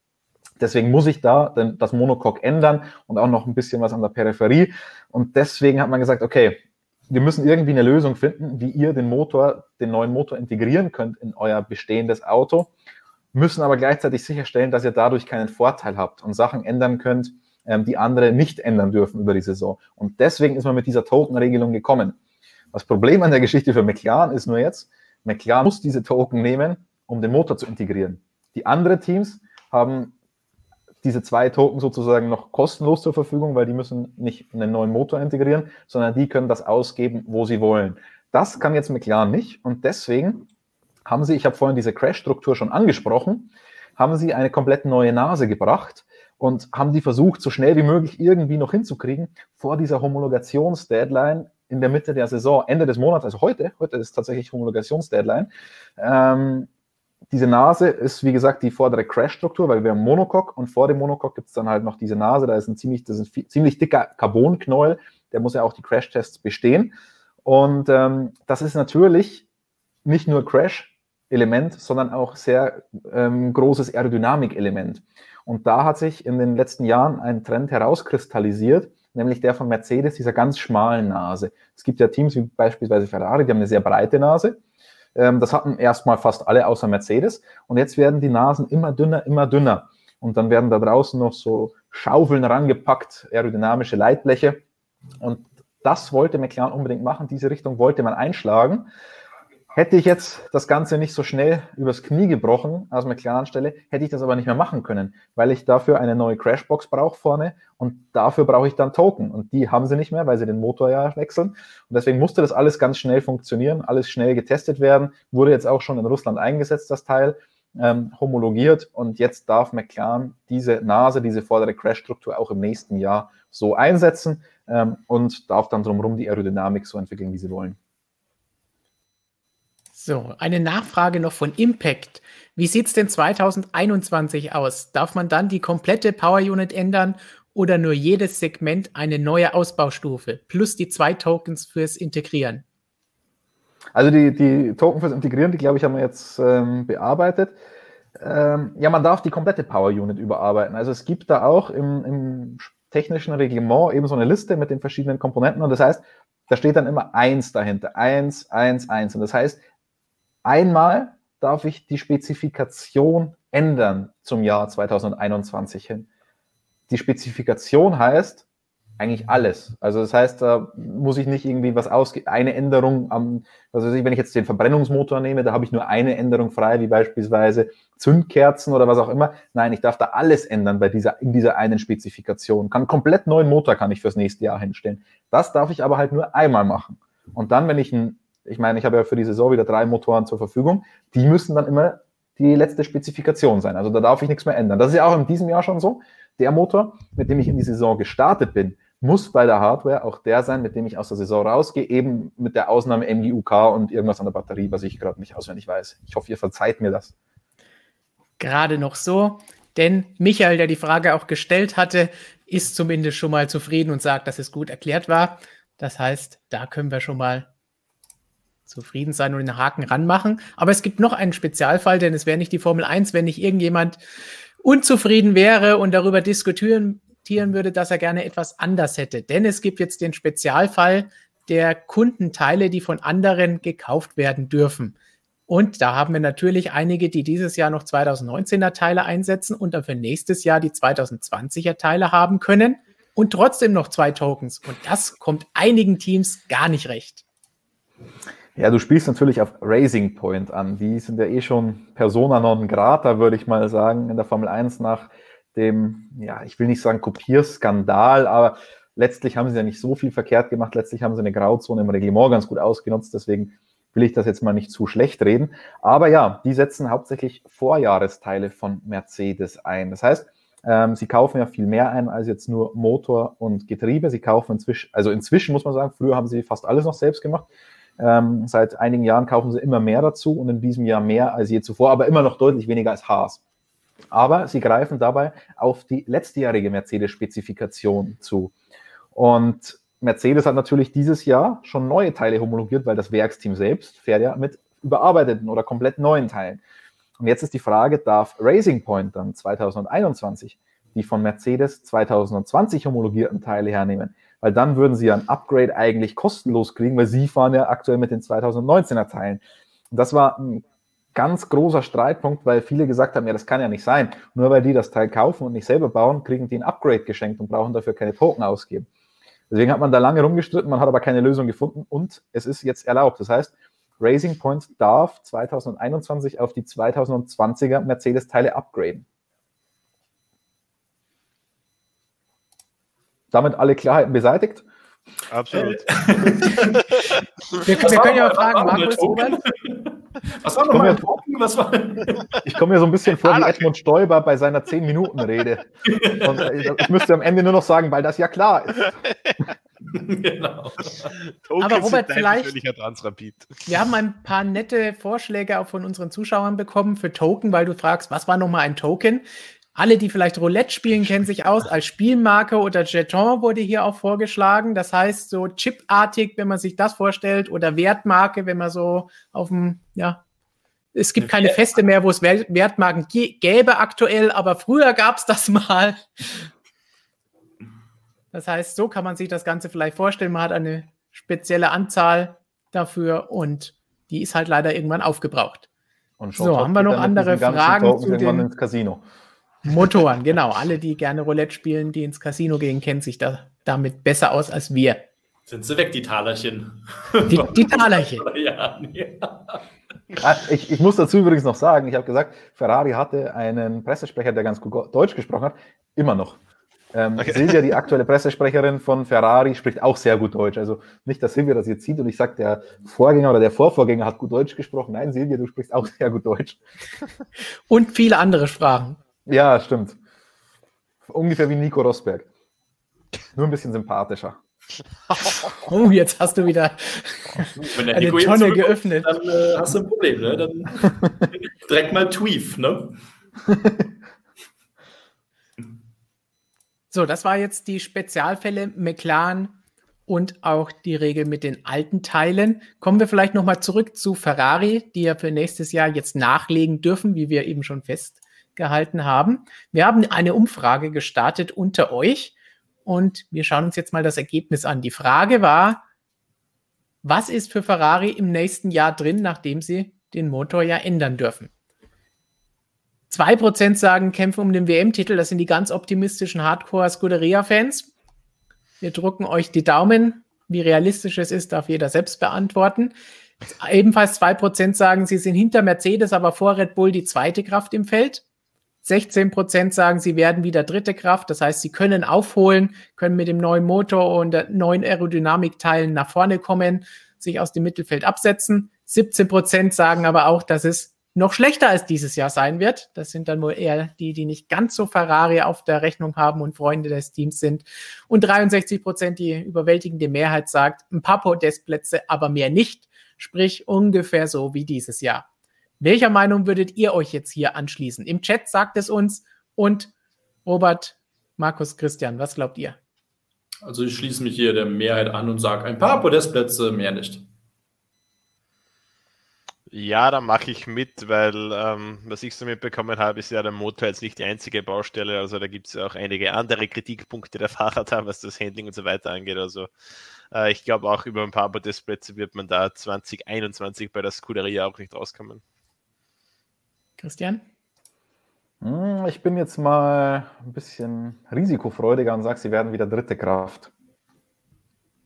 Deswegen muss ich da das Monocoque ändern und auch noch ein bisschen was an der Peripherie. Und deswegen hat man gesagt, okay, wir müssen irgendwie eine Lösung finden, wie ihr den Motor, den neuen Motor integrieren könnt in euer bestehendes Auto, müssen aber gleichzeitig sicherstellen, dass ihr dadurch keinen Vorteil habt und Sachen ändern könnt, ähm, die andere nicht ändern dürfen über die Saison. Und deswegen ist man mit dieser Token-Regelung gekommen. Das Problem an der Geschichte für McLaren ist nur jetzt, McLaren muss diese Token nehmen, um den Motor zu integrieren. Die anderen Teams haben diese zwei Token sozusagen noch kostenlos zur Verfügung, weil die müssen nicht einen neuen Motor integrieren, sondern die können das ausgeben, wo sie wollen. Das kann jetzt McLaren nicht und deswegen haben sie, ich habe vorhin diese Crash-Struktur schon angesprochen, haben sie eine komplett neue Nase gebracht, und haben die versucht, so schnell wie möglich irgendwie noch hinzukriegen vor dieser Homologationsdeadline in der Mitte der Saison, Ende des Monats, also heute, heute ist tatsächlich Homologationsdeadline. Ähm, diese Nase ist, wie gesagt, die vordere Crash-Struktur, weil wir haben Monocoque und vor dem Monocoque gibt es dann halt noch diese Nase, da ist ein ziemlich, das ist ein ziemlich dicker Carbonknäuel, der muss ja auch die Crash-Tests bestehen. Und ähm, das ist natürlich nicht nur Crash-Element, sondern auch sehr ähm, großes Aerodynamik-Element. Und da hat sich in den letzten Jahren ein Trend herauskristallisiert, nämlich der von Mercedes, dieser ganz schmalen Nase. Es gibt ja Teams wie beispielsweise Ferrari, die haben eine sehr breite Nase. Ähm, das hatten erstmal fast alle außer Mercedes. Und jetzt werden die Nasen immer dünner, immer dünner. Und dann werden da draußen noch so Schaufeln rangepackt, aerodynamische Leitbleche. Und das wollte McLaren unbedingt machen. Diese Richtung wollte man einschlagen. Hätte ich jetzt das Ganze nicht so schnell übers Knie gebrochen aus McLaren-Stelle, hätte ich das aber nicht mehr machen können, weil ich dafür eine neue Crashbox brauche vorne und dafür brauche ich dann Token. Und die haben sie nicht mehr, weil sie den Motor ja wechseln. Und deswegen musste das alles ganz schnell funktionieren, alles schnell getestet werden, wurde jetzt auch schon in Russland eingesetzt, das Teil, ähm, homologiert und jetzt darf McLaren diese Nase, diese vordere Crash-Struktur auch im nächsten Jahr so einsetzen ähm, und darf dann drumherum die Aerodynamik so entwickeln, wie sie wollen. So, eine Nachfrage noch von Impact. Wie sieht es denn 2021 aus? Darf man dann die komplette Power Unit ändern oder nur jedes Segment eine neue Ausbaustufe plus die zwei Tokens fürs Integrieren? Also die, die Token fürs Integrieren, die glaube ich haben wir jetzt ähm, bearbeitet. Ähm, ja, man darf die komplette Power Unit überarbeiten. Also es gibt da auch im, im technischen Reglement eben so eine Liste mit den verschiedenen Komponenten und das heißt, da steht dann immer eins dahinter. Eins, eins, eins. Und das heißt, Einmal darf ich die Spezifikation ändern zum Jahr 2021 hin. Die Spezifikation heißt, eigentlich alles. Also das heißt, da muss ich nicht irgendwie was ausgeben, eine Änderung am, also wenn ich jetzt den Verbrennungsmotor nehme, da habe ich nur eine Änderung frei, wie beispielsweise Zündkerzen oder was auch immer. Nein, ich darf da alles ändern bei dieser, in dieser einen Spezifikation. Kann komplett neuen Motor kann ich fürs nächste Jahr hinstellen. Das darf ich aber halt nur einmal machen. Und dann, wenn ich ein, ich meine, ich habe ja für die Saison wieder drei Motoren zur Verfügung, die müssen dann immer die letzte Spezifikation sein. Also da darf ich nichts mehr ändern. Das ist ja auch in diesem Jahr schon so. Der Motor, mit dem ich in die Saison gestartet bin, muss bei der Hardware auch der sein, mit dem ich aus der Saison rausgehe, eben mit der Ausnahme MGUK und irgendwas an der Batterie, was ich gerade nicht auswendig weiß. Ich hoffe, ihr verzeiht mir das. Gerade noch so, denn Michael, der die Frage auch gestellt hatte, ist zumindest schon mal zufrieden und sagt, dass es gut erklärt war. Das heißt, da können wir schon mal zufrieden sein und den Haken ranmachen. Aber es gibt noch einen Spezialfall, denn es wäre nicht die Formel 1, wenn nicht irgendjemand unzufrieden wäre und darüber diskutieren würde, dass er gerne etwas anders hätte. Denn es gibt jetzt den Spezialfall der Kundenteile, die von anderen gekauft werden dürfen. Und da haben wir natürlich einige, die dieses Jahr noch 2019er Teile einsetzen und dann für nächstes Jahr die 2020er Teile haben können und trotzdem noch zwei Tokens. Und das kommt einigen Teams gar nicht recht. Ja, du spielst natürlich auf Racing Point an. Die sind ja eh schon persona non grata, würde ich mal sagen, in der Formel 1 nach dem, ja, ich will nicht sagen Kopierskandal, aber letztlich haben sie ja nicht so viel verkehrt gemacht. Letztlich haben sie eine Grauzone im Reglement ganz gut ausgenutzt. Deswegen will ich das jetzt mal nicht zu schlecht reden. Aber ja, die setzen hauptsächlich Vorjahresteile von Mercedes ein. Das heißt, ähm, sie kaufen ja viel mehr ein als jetzt nur Motor und Getriebe. Sie kaufen inzwischen, also inzwischen muss man sagen, früher haben sie fast alles noch selbst gemacht. Ähm, seit einigen Jahren kaufen sie immer mehr dazu und in diesem Jahr mehr als je zuvor, aber immer noch deutlich weniger als Haas. Aber sie greifen dabei auf die letztjährige Mercedes-Spezifikation zu. Und Mercedes hat natürlich dieses Jahr schon neue Teile homologiert, weil das Werksteam selbst fährt ja mit überarbeiteten oder komplett neuen Teilen. Und jetzt ist die Frage, darf Racing Point dann 2021 die von Mercedes 2020 homologierten Teile hernehmen? Weil dann würden sie ja ein Upgrade eigentlich kostenlos kriegen, weil sie fahren ja aktuell mit den 2019er Teilen. Und das war ein ganz großer Streitpunkt, weil viele gesagt haben, ja, das kann ja nicht sein. Nur weil die das Teil kaufen und nicht selber bauen, kriegen die ein Upgrade geschenkt und brauchen dafür keine Token ausgeben. Deswegen hat man da lange rumgestritten, man hat aber keine Lösung gefunden und es ist jetzt erlaubt. Das heißt, Racing Point darf 2021 auf die 2020er Mercedes-Teile upgraden. Damit alle Klarheiten beseitigt. Absolut. wir, wir können ja fragen, Markus, was war nochmal Token? Was war? Ich komme mir so ein bisschen vor wie Edmund Stoiber bei seiner 10-Minuten-Rede. Und äh, ich müsste am Ende nur noch sagen, weil das ja klar ist. genau. Aber Robert, vielleicht. Wir haben ein paar nette Vorschläge auch von unseren Zuschauern bekommen für Token, weil du fragst, was war nochmal ein Token? Alle, die vielleicht Roulette spielen, kennen sich aus. Als Spielmarke oder Jeton wurde hier auch vorgeschlagen. Das heißt, so chipartig, wenn man sich das vorstellt, oder Wertmarke, wenn man so auf dem, ja, es gibt keine Feste mehr, wo es Wertmarken gäbe aktuell, aber früher gab es das mal. Das heißt, so kann man sich das Ganze vielleicht vorstellen. Man hat eine spezielle Anzahl dafür und die ist halt leider irgendwann aufgebraucht. so, haben wir noch andere Fragen zu den ins Casino. Motoren, genau. Alle, die gerne Roulette spielen, die ins Casino gehen, kennen sich da, damit besser aus als wir. Sind sie weg, die Talerchen? Die, die Talerchen. ja. Ah, ich, ich, muss dazu übrigens noch sagen, ich habe gesagt, Ferrari hatte einen Pressesprecher, der ganz gut Deutsch gesprochen hat, immer noch. Ähm, okay. Silvia, die aktuelle Pressesprecherin von Ferrari, spricht auch sehr gut Deutsch. Also nicht, dass Silvia das jetzt sieht und ich sage, der Vorgänger oder der Vorvorgänger hat gut Deutsch gesprochen. Nein, Silvia, du sprichst auch sehr gut Deutsch. Und viele andere Sprachen. Ja, stimmt. Ungefähr wie Nico Rosberg. Nur ein bisschen sympathischer. Oh, jetzt hast du wieder eine Nico Tonne geöffnet. Dann äh, hast du ein Problem, ne? Dann direkt mal Tweef, ne? So, das war jetzt die Spezialfälle McLaren und auch die Regel mit den alten Teilen. Kommen wir vielleicht nochmal zurück zu Ferrari, die ja für nächstes Jahr jetzt nachlegen dürfen, wie wir eben schon festgehalten haben. Wir haben eine Umfrage gestartet unter euch und wir schauen uns jetzt mal das Ergebnis an. Die Frage war, was ist für Ferrari im nächsten Jahr drin, nachdem sie den Motor ja ändern dürfen? 2% sagen, kämpfen um den WM-Titel. Das sind die ganz optimistischen Hardcore-Scuderia-Fans. Wir drucken euch die Daumen. Wie realistisch es ist, darf jeder selbst beantworten. Ebenfalls 2% sagen, sie sind hinter Mercedes, aber vor Red Bull die zweite Kraft im Feld. 16 Prozent sagen, sie werden wieder dritte Kraft. Das heißt, sie können aufholen, können mit dem neuen Motor und neuen Aerodynamikteilen nach vorne kommen, sich aus dem Mittelfeld absetzen. 17 Prozent sagen aber auch, dass es noch schlechter als dieses Jahr sein wird. Das sind dann wohl eher die, die nicht ganz so Ferrari auf der Rechnung haben und Freunde des Teams sind. Und 63 Prozent, die überwältigende Mehrheit sagt, ein paar Podestplätze, aber mehr nicht. Sprich ungefähr so wie dieses Jahr. Welcher Meinung würdet ihr euch jetzt hier anschließen? Im Chat sagt es uns und Robert, Markus, Christian, was glaubt ihr? Also ich schließe mich hier der Mehrheit an und sage ein paar Podestplätze, mehr nicht. Ja, da mache ich mit, weil ähm, was ich so mitbekommen habe, ist ja der Motor jetzt nicht die einzige Baustelle. Also da gibt es ja auch einige andere Kritikpunkte der Fahrer da, was das Handling und so weiter angeht. Also äh, ich glaube auch über ein paar Podestplätze wird man da 2021 bei der Scuderia auch nicht rauskommen. Christian? Hm, ich bin jetzt mal ein bisschen risikofreudiger und sage, sie werden wieder dritte Kraft.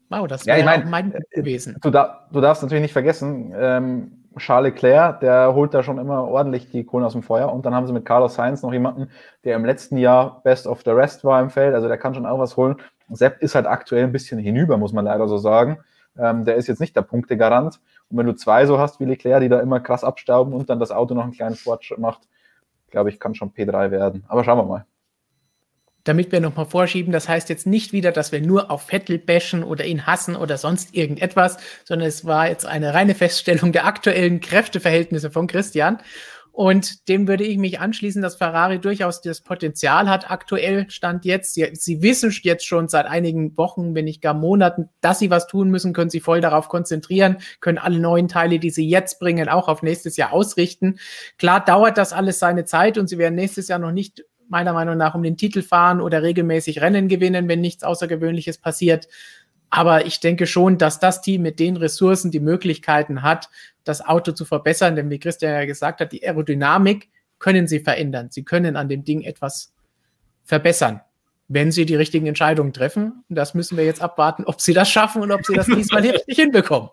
Wow, das wäre ja, ich mein, mein äh, gewesen. Du, da, du, darfst natürlich nicht vergessen, ähm, Charles Leclerc, der holt da schon immer ordentlich die Kohlen aus dem Feuer. Und dann haben sie mit Carlos Sainz noch jemanden, der im letzten Jahr Best of the Rest war im Feld. Also der kann schon auch was holen. Sepp ist halt aktuell ein bisschen hinüber, muss man leider so sagen. Ähm, der ist jetzt nicht der Punktegarant. Und wenn du zwei so hast wie Leclerc, die da immer krass abstauben und dann das Auto noch einen kleinen Fortschritt macht, glaube ich, kann schon P3 werden. Aber schauen wir mal. Damit wir nochmal vorschieben, das heißt jetzt nicht wieder, dass wir nur auf Vettel bashen oder ihn hassen oder sonst irgendetwas, sondern es war jetzt eine reine Feststellung der aktuellen Kräfteverhältnisse von Christian. Und dem würde ich mich anschließen, dass Ferrari durchaus das Potenzial hat. Aktuell stand jetzt, sie, sie, wissen jetzt schon seit einigen Wochen, wenn nicht gar Monaten, dass sie was tun müssen, können sie voll darauf konzentrieren, können alle neuen Teile, die sie jetzt bringen, auch auf nächstes Jahr ausrichten. Klar dauert das alles seine Zeit und sie werden nächstes Jahr noch nicht meiner Meinung nach um den Titel fahren oder regelmäßig Rennen gewinnen, wenn nichts Außergewöhnliches passiert. Aber ich denke schon, dass das Team mit den Ressourcen die Möglichkeiten hat, das Auto zu verbessern. Denn wie Christian ja gesagt hat, die Aerodynamik können sie verändern. Sie können an dem Ding etwas verbessern, wenn sie die richtigen Entscheidungen treffen. Und das müssen wir jetzt abwarten, ob sie das schaffen und ob sie das diesmal richtig hinbekommen.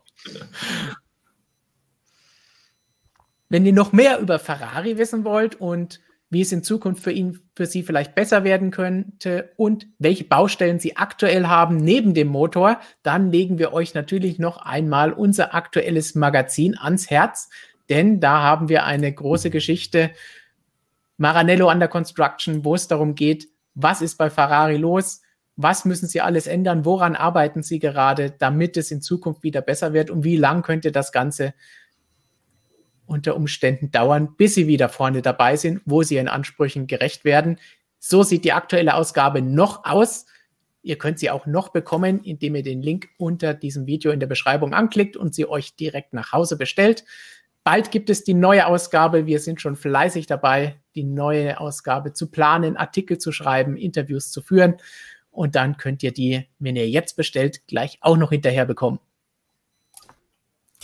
Wenn ihr noch mehr über Ferrari wissen wollt und wie es in Zukunft für ihn, für Sie vielleicht besser werden könnte und welche Baustellen Sie aktuell haben neben dem Motor, dann legen wir euch natürlich noch einmal unser aktuelles Magazin ans Herz, denn da haben wir eine große Geschichte, Maranello Under Construction, wo es darum geht, was ist bei Ferrari los, was müssen sie alles ändern, woran arbeiten sie gerade, damit es in Zukunft wieder besser wird und wie lang könnte das Ganze unter Umständen dauern, bis sie wieder vorne dabei sind, wo sie ihren Ansprüchen gerecht werden. So sieht die aktuelle Ausgabe noch aus. Ihr könnt sie auch noch bekommen, indem ihr den Link unter diesem Video in der Beschreibung anklickt und sie euch direkt nach Hause bestellt. Bald gibt es die neue Ausgabe. Wir sind schon fleißig dabei, die neue Ausgabe zu planen, Artikel zu schreiben, Interviews zu führen. Und dann könnt ihr die, wenn ihr jetzt bestellt, gleich auch noch hinterher bekommen.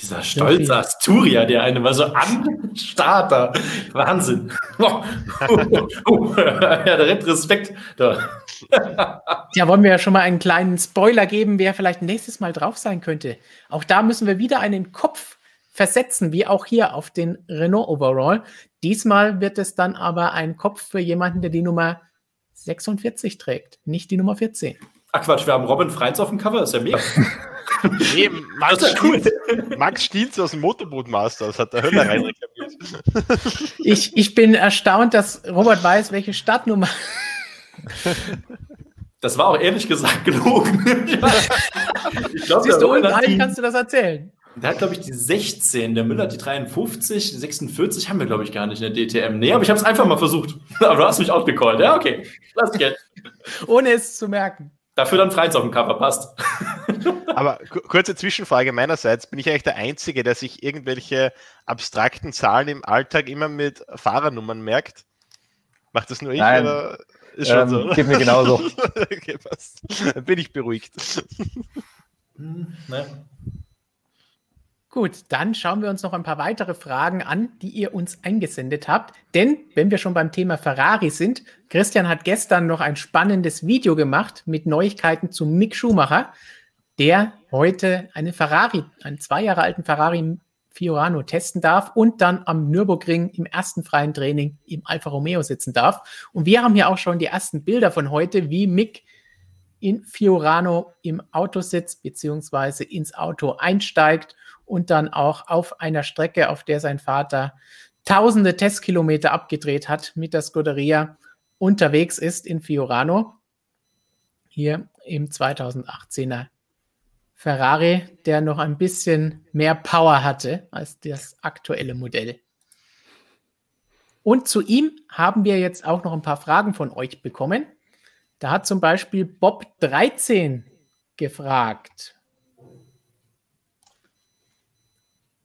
Dieser stolze Asturia, der eine mal so anstarrt. Wahnsinn. Oh, oh, oh, ja, der rennt Respekt. Da. ja, wollen wir ja schon mal einen kleinen Spoiler geben, wer vielleicht nächstes Mal drauf sein könnte. Auch da müssen wir wieder einen Kopf versetzen, wie auch hier auf den Renault Overall. Diesmal wird es dann aber ein Kopf für jemanden, der die Nummer 46 trägt, nicht die Nummer 14. Ach Quatsch, wir haben Robin Freins auf dem Cover, ist ja mega. Nee, Max, ja cool. Max Stiels aus dem Motorboot Masters hat der Hölle rein ich, ich bin erstaunt, dass Robert weiß, welche Stadtnummer. Das war auch ehrlich gesagt gelogen. ich glaub, Siehst du, allen kannst du das erzählen. Der hat, glaube ich, die 16, der Müller hat die 53, die 46 haben wir, glaube ich, gar nicht in der DTM. Nee, aber ich habe es einfach mal versucht. Aber du hast mich auch gecallt. Ja, okay. Lass Geld. Ohne es zu merken. Dafür dann Freins auf dem Cover passt. Aber kurze Zwischenfrage meinerseits. Bin ich eigentlich der Einzige, der sich irgendwelche abstrakten Zahlen im Alltag immer mit Fahrernummern merkt? Macht das nur ich Nein. oder ist schon ähm, so? Geht mir genauso. okay, passt. Dann bin ich beruhigt. Hm, ne. Gut, dann schauen wir uns noch ein paar weitere Fragen an, die ihr uns eingesendet habt. Denn wenn wir schon beim Thema Ferrari sind, Christian hat gestern noch ein spannendes Video gemacht mit Neuigkeiten zu Mick Schumacher, der heute eine Ferrari, einen zwei Jahre alten Ferrari Fiorano testen darf und dann am Nürburgring im ersten freien Training im Alfa Romeo sitzen darf. Und wir haben hier auch schon die ersten Bilder von heute, wie Mick in Fiorano im Auto sitzt, beziehungsweise ins Auto einsteigt und dann auch auf einer Strecke, auf der sein Vater tausende Testkilometer abgedreht hat mit der Scuderia, unterwegs ist in Fiorano. Hier im 2018er Ferrari, der noch ein bisschen mehr Power hatte als das aktuelle Modell. Und zu ihm haben wir jetzt auch noch ein paar Fragen von euch bekommen. Da hat zum Beispiel Bob13 gefragt.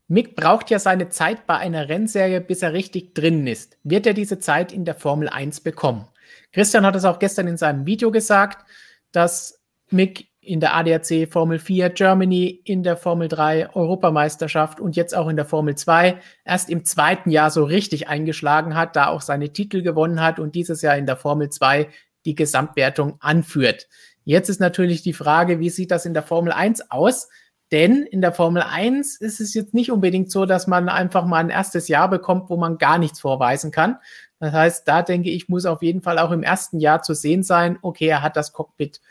Mick braucht ja seine Zeit bei einer Rennserie, bis er richtig drin ist. Wird er diese Zeit in der Formel 1 bekommen? Christian hat es auch gestern in seinem Video gesagt, dass Mick in der ADAC Formel 4 Germany, in der Formel 3 Europameisterschaft und jetzt auch in der Formel 2 erst im zweiten Jahr so richtig eingeschlagen hat, da auch seine Titel gewonnen hat und dieses Jahr in der Formel 2 die Gesamtwertung anführt. Jetzt ist natürlich die Frage, wie sieht das in der Formel 1 aus? Denn in der Formel 1 ist es jetzt nicht unbedingt so, dass man einfach mal ein erstes Jahr bekommt, wo man gar nichts vorweisen kann. Das heißt, da denke ich, muss auf jeden Fall auch im ersten Jahr zu sehen sein, okay, er hat das Cockpit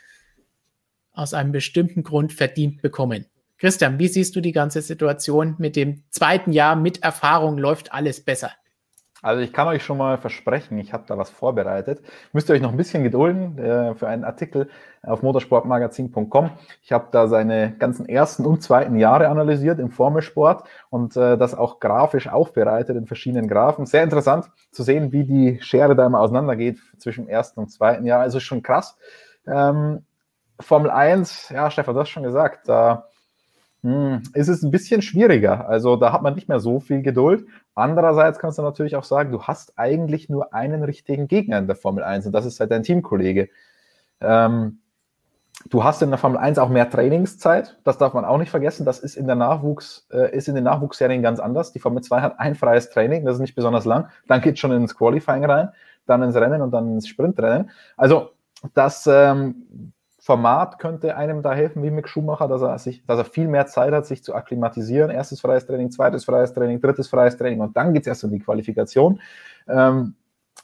aus einem bestimmten Grund verdient bekommen. Christian, wie siehst du die ganze Situation mit dem zweiten Jahr mit Erfahrung läuft alles besser? Also ich kann euch schon mal versprechen, ich habe da was vorbereitet. Müsst ihr euch noch ein bisschen gedulden äh, für einen Artikel auf motorsportmagazin.com. Ich habe da seine ganzen ersten und zweiten Jahre analysiert im Formelsport und äh, das auch grafisch aufbereitet in verschiedenen Graphen. Sehr interessant zu sehen, wie die Schere da immer auseinandergeht zwischen ersten und zweiten Jahr. Also schon krass. Ähm, Formel 1, ja, Stefan, du hast schon gesagt, da hm, ist es ein bisschen schwieriger. Also da hat man nicht mehr so viel Geduld. Andererseits kannst du natürlich auch sagen, du hast eigentlich nur einen richtigen Gegner in der Formel 1 und das ist halt dein Teamkollege. Ähm, du hast in der Formel 1 auch mehr Trainingszeit, das darf man auch nicht vergessen. Das ist in, der Nachwuchs, äh, ist in den Nachwuchsserien ganz anders. Die Formel 2 hat ein freies Training, das ist nicht besonders lang. Dann geht es schon ins Qualifying rein, dann ins Rennen und dann ins Sprintrennen. Also das ähm, Format könnte einem da helfen, wie Mick Schumacher, dass er, sich, dass er viel mehr Zeit hat, sich zu akklimatisieren. Erstes freies Training, zweites freies Training, drittes freies Training und dann geht es erst um die Qualifikation. Ähm,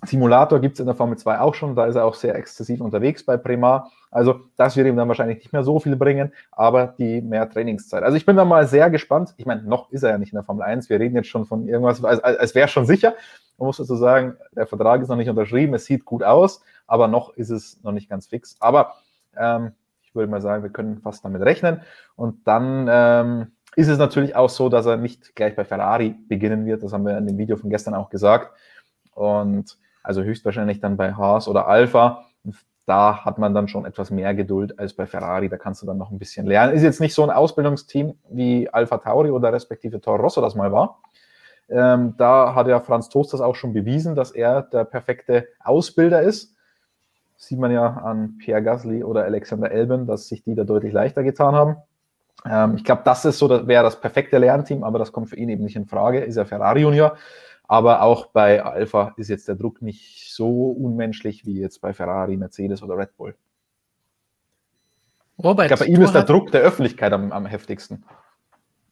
Simulator gibt es in der Formel 2 auch schon, da ist er auch sehr exzessiv unterwegs bei Primar. Also das wird ihm dann wahrscheinlich nicht mehr so viel bringen, aber die mehr Trainingszeit. Also ich bin da mal sehr gespannt. Ich meine, noch ist er ja nicht in der Formel 1. Wir reden jetzt schon von irgendwas, als, als wäre schon sicher. Man muss dazu sagen, der Vertrag ist noch nicht unterschrieben, es sieht gut aus, aber noch ist es noch nicht ganz fix. Aber ähm, ich würde mal sagen, wir können fast damit rechnen. Und dann ähm, ist es natürlich auch so, dass er nicht gleich bei Ferrari beginnen wird. Das haben wir in dem Video von gestern auch gesagt. Und also höchstwahrscheinlich dann bei Haas oder Alpha. Da hat man dann schon etwas mehr Geduld als bei Ferrari. Da kannst du dann noch ein bisschen lernen. Ist jetzt nicht so ein Ausbildungsteam wie Alpha Tauri oder respektive Toro Rosso das mal war. Ähm, da hat ja Franz Toast das auch schon bewiesen, dass er der perfekte Ausbilder ist sieht man ja an Pierre Gasly oder Alexander Elben, dass sich die da deutlich leichter getan haben. Ähm, ich glaube, das ist so, das wäre das perfekte Lernteam, aber das kommt für ihn eben nicht in Frage. Ist ja Ferrari Junior. Aber auch bei Alpha ist jetzt der Druck nicht so unmenschlich wie jetzt bei Ferrari, Mercedes oder Red Bull. Robert, ich glaube, bei ihm ist der Druck der Öffentlichkeit am, am heftigsten.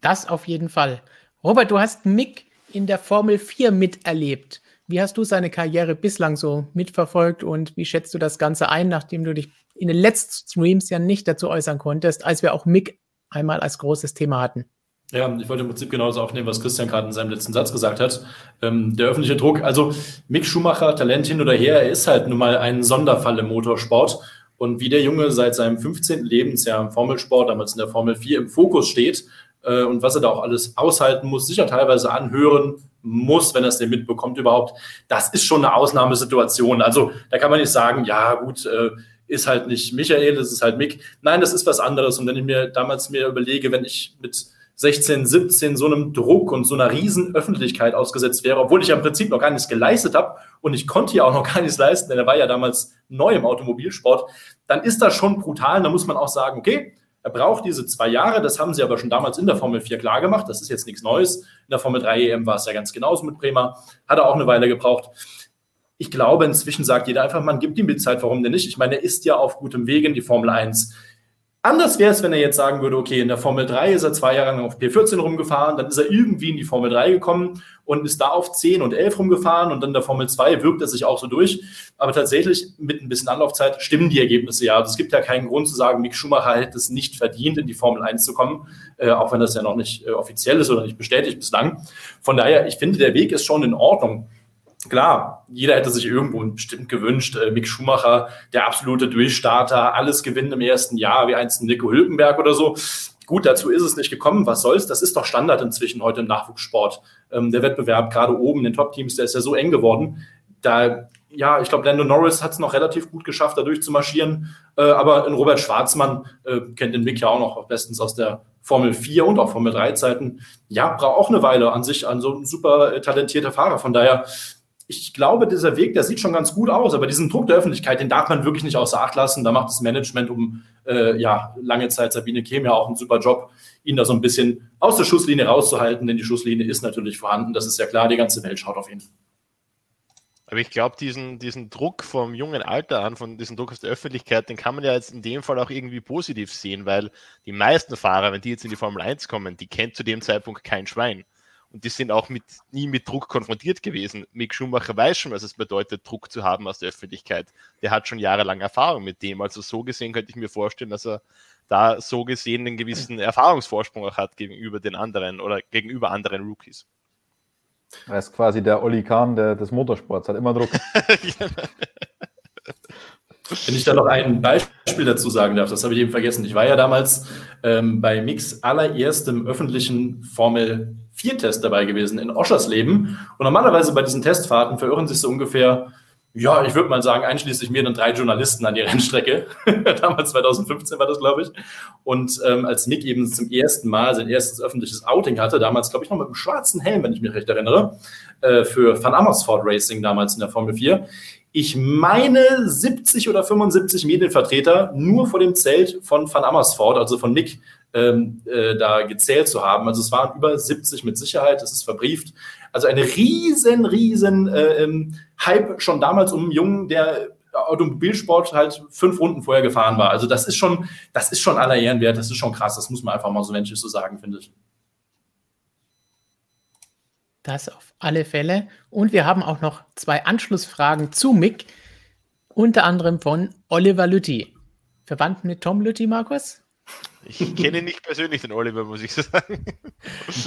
Das auf jeden Fall. Robert, du hast Mick in der Formel 4 miterlebt. Wie hast du seine Karriere bislang so mitverfolgt und wie schätzt du das Ganze ein, nachdem du dich in den letzten Streams ja nicht dazu äußern konntest, als wir auch Mick einmal als großes Thema hatten? Ja, ich wollte im Prinzip genauso aufnehmen, was Christian gerade in seinem letzten Satz gesagt hat. Ähm, der öffentliche Druck, also Mick Schumacher, Talent hin oder her, er ist halt nun mal ein Sonderfall im Motorsport. Und wie der Junge seit seinem 15. Lebensjahr im Formelsport, damals in der Formel 4, im Fokus steht äh, und was er da auch alles aushalten muss, sicher teilweise anhören, muss, wenn er es denn mitbekommt überhaupt. Das ist schon eine Ausnahmesituation. Also da kann man nicht sagen, ja gut, äh, ist halt nicht Michael, das ist halt Mick. Nein, das ist was anderes. Und wenn ich mir damals mir überlege, wenn ich mit 16, 17 so einem Druck und so einer riesen Öffentlichkeit ausgesetzt wäre, obwohl ich ja im Prinzip noch gar nichts geleistet habe und ich konnte ja auch noch gar nichts leisten, denn er war ja damals neu im Automobilsport, dann ist das schon brutal. Da muss man auch sagen, okay, Er braucht diese zwei Jahre, das haben sie aber schon damals in der Formel 4 klar gemacht. Das ist jetzt nichts Neues. In der Formel 3 EM war es ja ganz genauso mit Bremer. Hat er auch eine Weile gebraucht. Ich glaube, inzwischen sagt jeder einfach, man gibt ihm die Zeit, warum denn nicht? Ich meine, er ist ja auf gutem Weg in die Formel 1. Anders wäre es, wenn er jetzt sagen würde, okay, in der Formel 3 ist er zwei Jahre lang auf P14 rumgefahren, dann ist er irgendwie in die Formel 3 gekommen und ist da auf 10 und 11 rumgefahren und dann der Formel 2 wirkt er sich auch so durch. Aber tatsächlich mit ein bisschen Anlaufzeit stimmen die Ergebnisse ja. Also es gibt ja keinen Grund zu sagen, Mick Schumacher hätte es nicht verdient, in die Formel 1 zu kommen, äh, auch wenn das ja noch nicht äh, offiziell ist oder nicht bestätigt bislang. Von daher, ich finde, der Weg ist schon in Ordnung klar, jeder hätte sich irgendwo bestimmt gewünscht, äh, Mick Schumacher, der absolute Durchstarter, alles gewinnen im ersten Jahr, wie einst Nico Hülkenberg oder so. Gut, dazu ist es nicht gekommen. Was soll's? Das ist doch Standard inzwischen heute im Nachwuchssport. Ähm, der Wettbewerb gerade oben in den Top-Teams, der ist ja so eng geworden. Da, ja, ich glaube, Lando Norris hat es noch relativ gut geschafft, da durchzumarschieren. Äh, aber in Robert Schwarzmann äh, kennt den Mick ja auch noch bestens aus der Formel 4 und auch Formel 3 Zeiten. Ja, braucht auch eine Weile an sich an so ein super äh, talentierter Fahrer. Von daher, ich glaube, dieser Weg, der sieht schon ganz gut aus, aber diesen Druck der Öffentlichkeit, den darf man wirklich nicht außer Acht lassen. Da macht das Management um äh, ja, lange Zeit Sabine Kehm ja auch einen super Job, ihn da so ein bisschen aus der Schusslinie rauszuhalten, denn die Schusslinie ist natürlich vorhanden. Das ist ja klar, die ganze Welt schaut auf ihn. Aber ich glaube, diesen, diesen Druck vom jungen Alter an, von diesem Druck aus der Öffentlichkeit, den kann man ja jetzt in dem Fall auch irgendwie positiv sehen, weil die meisten Fahrer, wenn die jetzt in die Formel 1 kommen, die kennt zu dem Zeitpunkt kein Schwein. Und die sind auch mit, nie mit Druck konfrontiert gewesen. Mick Schumacher weiß schon, was es bedeutet, Druck zu haben aus der Öffentlichkeit. Der hat schon jahrelang Erfahrung mit dem. Also so gesehen könnte ich mir vorstellen, dass er da so gesehen einen gewissen Erfahrungsvorsprung auch hat gegenüber den anderen oder gegenüber anderen Rookies. Er ist quasi der Oli Kahn der, des Motorsports, hat immer Druck. Wenn ich da noch ein Beispiel dazu sagen darf, das habe ich eben vergessen. Ich war ja damals ähm, bei Mix allererstem öffentlichen Formel 4-Test dabei gewesen in Oschersleben. Und normalerweise bei diesen Testfahrten verirren sich so ungefähr, ja, ich würde mal sagen, einschließlich mir dann drei Journalisten an die Rennstrecke. damals 2015 war das, glaube ich. Und ähm, als Mick eben zum ersten Mal sein erstes öffentliches Outing hatte, damals, glaube ich, noch mit einem schwarzen Helm, wenn ich mich recht erinnere, äh, für Van Amersfoort Racing damals in der Formel 4, ich meine 70 oder 75 Medienvertreter nur vor dem Zelt von Van Amersfoort, also von Nick, ähm, äh, da gezählt zu haben. Also es waren über 70 mit Sicherheit, das ist verbrieft. Also eine riesen, riesen äh, ähm, Hype schon damals um einen Jungen, der Automobilsport halt fünf Runden vorher gefahren war. Also das ist schon, das ist schon aller Ehren wert, das ist schon krass, das muss man einfach mal so menschlich so sagen, finde ich. Das auf alle Fälle. Und wir haben auch noch zwei Anschlussfragen zu Mick, unter anderem von Oliver Lütti. Verwandt mit Tom Lütti, Markus? Ich kenne nicht persönlich, den Oliver, muss ich sagen.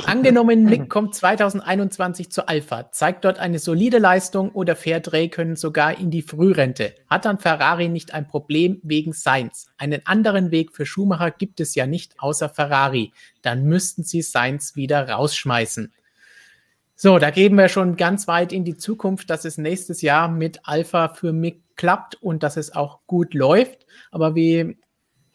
Angenommen, Mick kommt 2021 zu Alpha, zeigt dort eine solide Leistung oder Fairtrade können sogar in die Frührente. Hat dann Ferrari nicht ein Problem wegen Sainz? Einen anderen Weg für Schumacher gibt es ja nicht außer Ferrari. Dann müssten sie Sainz wieder rausschmeißen. So, da geben wir schon ganz weit in die Zukunft, dass es nächstes Jahr mit Alpha für Mick klappt und dass es auch gut läuft. Aber wie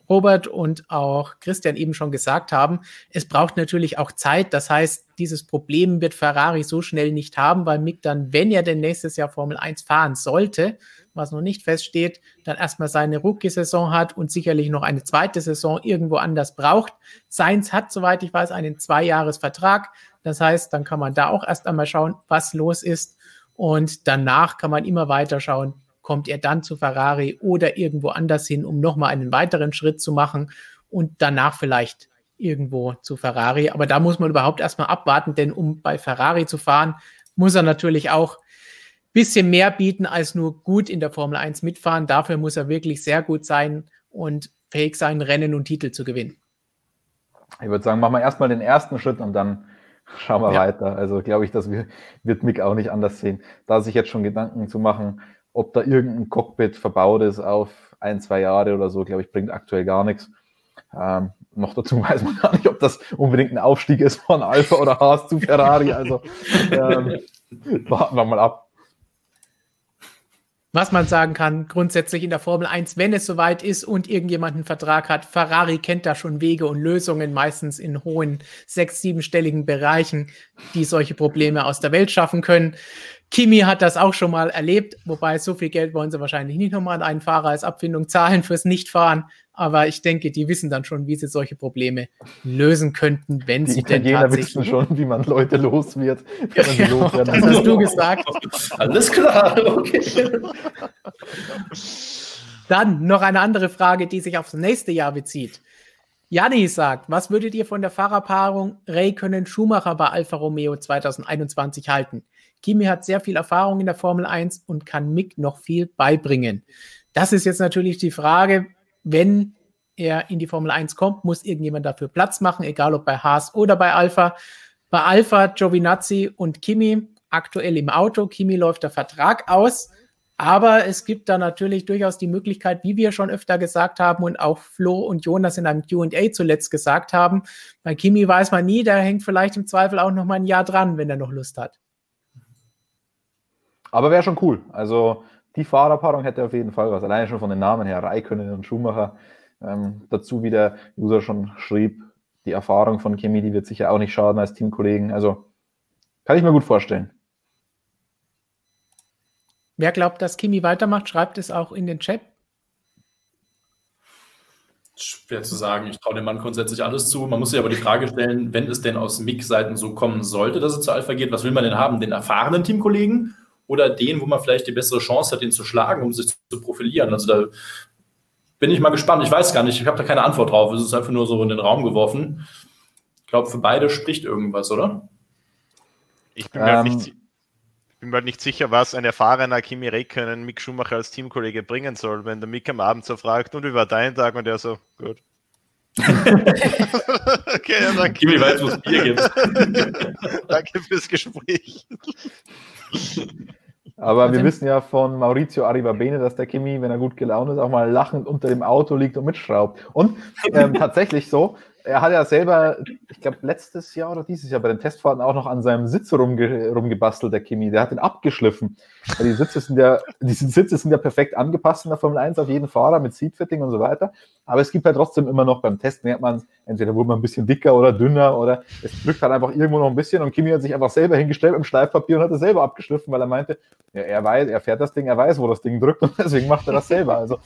Robert und auch Christian eben schon gesagt haben, es braucht natürlich auch Zeit. Das heißt, dieses Problem wird Ferrari so schnell nicht haben, weil Mick dann, wenn er denn nächstes Jahr Formel 1 fahren sollte, was noch nicht feststeht, dann erstmal seine Rookie-Saison hat und sicherlich noch eine zweite Saison irgendwo anders braucht. Sainz hat, soweit ich weiß, einen Zweijahresvertrag. Das heißt, dann kann man da auch erst einmal schauen, was los ist. Und danach kann man immer weiter schauen, kommt er dann zu Ferrari oder irgendwo anders hin, um nochmal einen weiteren Schritt zu machen und danach vielleicht irgendwo zu Ferrari. Aber da muss man überhaupt erstmal abwarten, denn um bei Ferrari zu fahren, muss er natürlich auch ein bisschen mehr bieten als nur gut in der Formel 1 mitfahren. Dafür muss er wirklich sehr gut sein und fähig sein, Rennen und Titel zu gewinnen. Ich würde sagen, machen wir erstmal den ersten Schritt und dann Schauen wir ja. weiter. Also glaube ich, das wird Mick auch nicht anders sehen. Da sich jetzt schon Gedanken zu machen, ob da irgendein Cockpit verbaut ist auf ein, zwei Jahre oder so, glaube ich, bringt aktuell gar nichts. Ähm, noch dazu weiß man gar nicht, ob das unbedingt ein Aufstieg ist von Alpha oder Haas zu Ferrari. Also ähm, warten wir mal ab. Was man sagen kann, grundsätzlich in der Formel 1, wenn es soweit ist und irgendjemand einen Vertrag hat, Ferrari kennt da schon Wege und Lösungen, meistens in hohen sechs-, siebenstelligen Bereichen, die solche Probleme aus der Welt schaffen können. Kimi hat das auch schon mal erlebt, wobei so viel Geld wollen sie wahrscheinlich nicht nochmal an einen Fahrer als Abfindung zahlen fürs Nichtfahren. Aber ich denke, die wissen dann schon, wie sie solche Probleme lösen könnten, wenn Die sie denn Italiener tatsächlich. wissen schon, wie man Leute los wird. wenn man sie Ja, loswerden das hast du gesagt. Alles klar, okay. Dann noch eine andere Frage, die sich aufs nächste Jahr bezieht. Janni sagt, was würdet ihr von der Fahrerpaarung Räikkönen-Schumacher bei Alfa Romeo 2021 halten? Kimi hat sehr viel Erfahrung in der Formel 1 und kann Mick noch viel beibringen. Das ist jetzt natürlich die Frage, wenn er in die Formel 1 kommt, muss irgendjemand dafür Platz machen, egal ob bei Haas oder bei Alpha. Bei Alpha Giovinazzi und Kimi aktuell im Auto. Kimi läuft der Vertrag aus. Aber es gibt da natürlich durchaus die Möglichkeit, wie wir schon öfter gesagt haben und auch Flo und Jonas in einem QA zuletzt gesagt haben, bei Kimi weiß man nie, der hängt vielleicht im Zweifel auch noch mal ein Jahr dran, wenn er noch Lust hat. Aber wäre schon cool. Also die Fahrerpaarung hätte auf jeden Fall was. Alleine schon von den Namen her, Raikönnen und Schumacher. Ähm, dazu, wie der User schon schrieb, die Erfahrung von Kimi, die wird sicher auch nicht schaden als Teamkollegen. Also kann ich mir gut vorstellen. Wer glaubt, dass Kimi weitermacht, schreibt es auch in den Chat. Schwer zu sagen. Ich traue dem Mann grundsätzlich alles zu. Man muss sich aber die Frage stellen, wenn es denn aus Mick-Seiten so kommen sollte, dass er zu Alpha geht, was will man denn haben? Den erfahrenen Teamkollegen oder den, wo man vielleicht die bessere Chance hat, den zu schlagen, um sich zu profilieren? Also da bin ich mal gespannt. Ich weiß gar nicht. Ich habe da keine Antwort drauf. Es ist einfach nur so in den Raum geworfen. Ich glaube, für beide spricht irgendwas, oder? Ich bin, mir halt Ähm, nicht, si- ich bin mir halt nicht sicher, was ein erfahrener Kimi Räikkönen Mick Schumacher als Teamkollege bringen soll, wenn der Mick am Abend so fragt, und wie war dein Tag? Und der so, gut. okay, ja, danke. Kimi weiß, wo es Bier gibt. danke fürs Gespräch. Aber wir denn? wissen ja von Maurizio Arrivabene, dass der Kimi, wenn er gut gelaunt ist, auch mal lachend unter dem Auto liegt und mitschraubt. Und ähm, tatsächlich so, er hat ja selber, ich glaube, letztes Jahr oder dieses Jahr bei den Testfahrten auch noch an seinem Sitz rumge rumgebastelt, der Kimi. Der hat den abgeschliffen. Die Sitze sind ja, die Sitze sind ja perfekt angepasst in der Formel 1 auf jeden Fahrer mit Seatfitting und so weiter. Aber es gibt halt trotzdem immer noch beim Testen, merkt man, entweder wurde man ein bisschen dicker oder dünner oder es drückt halt einfach irgendwo noch ein bisschen und Kimi hat sich einfach selber hingestellt dem Schleifpapier und hat es selber abgeschliffen, weil er meinte, ja, er weiß, er fährt das Ding, er weiß, wo das Ding drückt und deswegen macht er das selber. Also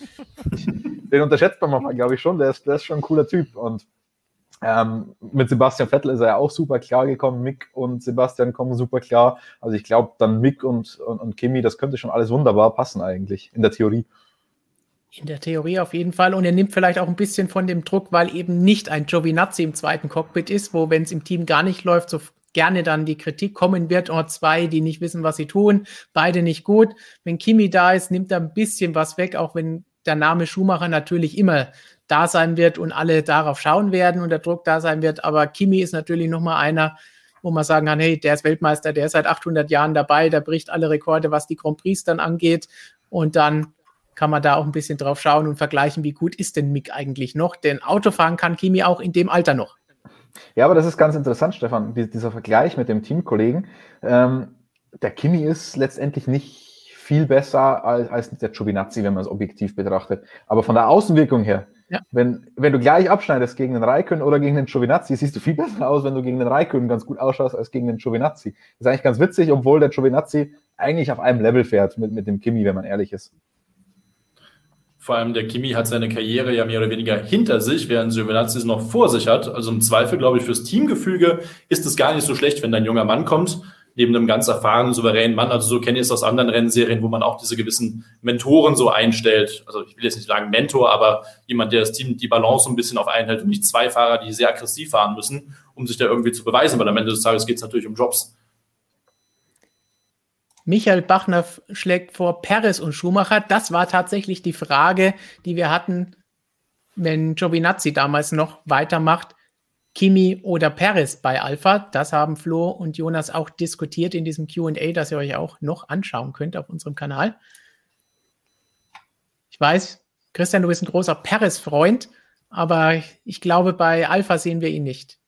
den unterschätzt man manchmal, glaube ich schon. Der ist, der ist schon ein cooler Typ. Und ähm, mit Sebastian Vettel ist er ja auch super klar gekommen. Mick und Sebastian kommen super klar. Also ich glaube, dann Mick und, und, und Kimi, das könnte schon alles wunderbar passen eigentlich, in der Theorie. In der Theorie auf jeden Fall. Und er nimmt vielleicht auch ein bisschen von dem Druck, weil eben nicht ein Giovinazzi im zweiten Cockpit ist, wo, wenn es im Team gar nicht läuft, so gerne dann die Kritik kommen wird. Oh, zwei, die nicht wissen, was sie tun, beide nicht gut. Wenn Kimi da ist, nimmt er ein bisschen was weg, auch wenn der Name Schumacher natürlich immer da sein wird und alle darauf schauen werden und der Druck da sein wird. Aber Kimi ist natürlich nochmal einer, wo man sagen kann, hey, der ist Weltmeister, der ist seit 800 Jahren dabei, der bricht alle Rekorde, was die Grand Prix dann angeht. Und dann kann man da auch ein bisschen drauf schauen und vergleichen, wie gut ist denn Mick eigentlich noch? Denn Autofahren kann Kimi auch in dem Alter noch. Ja, aber das ist ganz interessant, Stefan, die, dieser Vergleich mit dem Teamkollegen. Ähm, der Kimi ist letztendlich nicht viel besser als, als der Giovinazzi, wenn man es objektiv betrachtet. Aber von der Außenwirkung her, Ja. wenn, wenn du gleich abschneidest gegen den Raikön oder gegen den Giovinazzi, siehst du viel besser aus, wenn du gegen den Raikön ganz gut ausschaust als gegen den Giovinazzi. Das ist eigentlich ganz witzig, obwohl der Giovinazzi eigentlich auf einem Level fährt mit, mit dem Kimi, wenn man ehrlich ist. Vor allem der Kimi hat seine Karriere ja mehr oder weniger hinter sich, während Giovinazzi es noch vor sich hat. Also im Zweifel, glaube ich, fürs Teamgefüge ist es gar nicht so schlecht, wenn da ein junger Mann kommt, neben einem ganz erfahrenen, souveränen Mann. Also so kenne ich es aus anderen Rennserien, wo man auch diese gewissen Mentoren so einstellt. Also ich will jetzt nicht sagen Mentor, aber jemand, der das Team die Balance ein bisschen auf einen hält und nicht zwei Fahrer, die sehr aggressiv fahren müssen, um sich da irgendwie zu beweisen, weil am Ende des Tages geht es natürlich um Jobs. Michael Bachner schlägt vor Perez und Schumacher. Das war tatsächlich die Frage, die wir hatten, wenn Giovinazzi damals noch weitermacht. Kimi oder Perez bei Alpha. Das haben Flo und Jonas auch diskutiert in diesem QA, das ihr euch auch noch anschauen könnt auf unserem Kanal. Ich weiß, Christian, du bist ein großer Perez-Freund, aber ich glaube, bei Alpha sehen wir ihn nicht.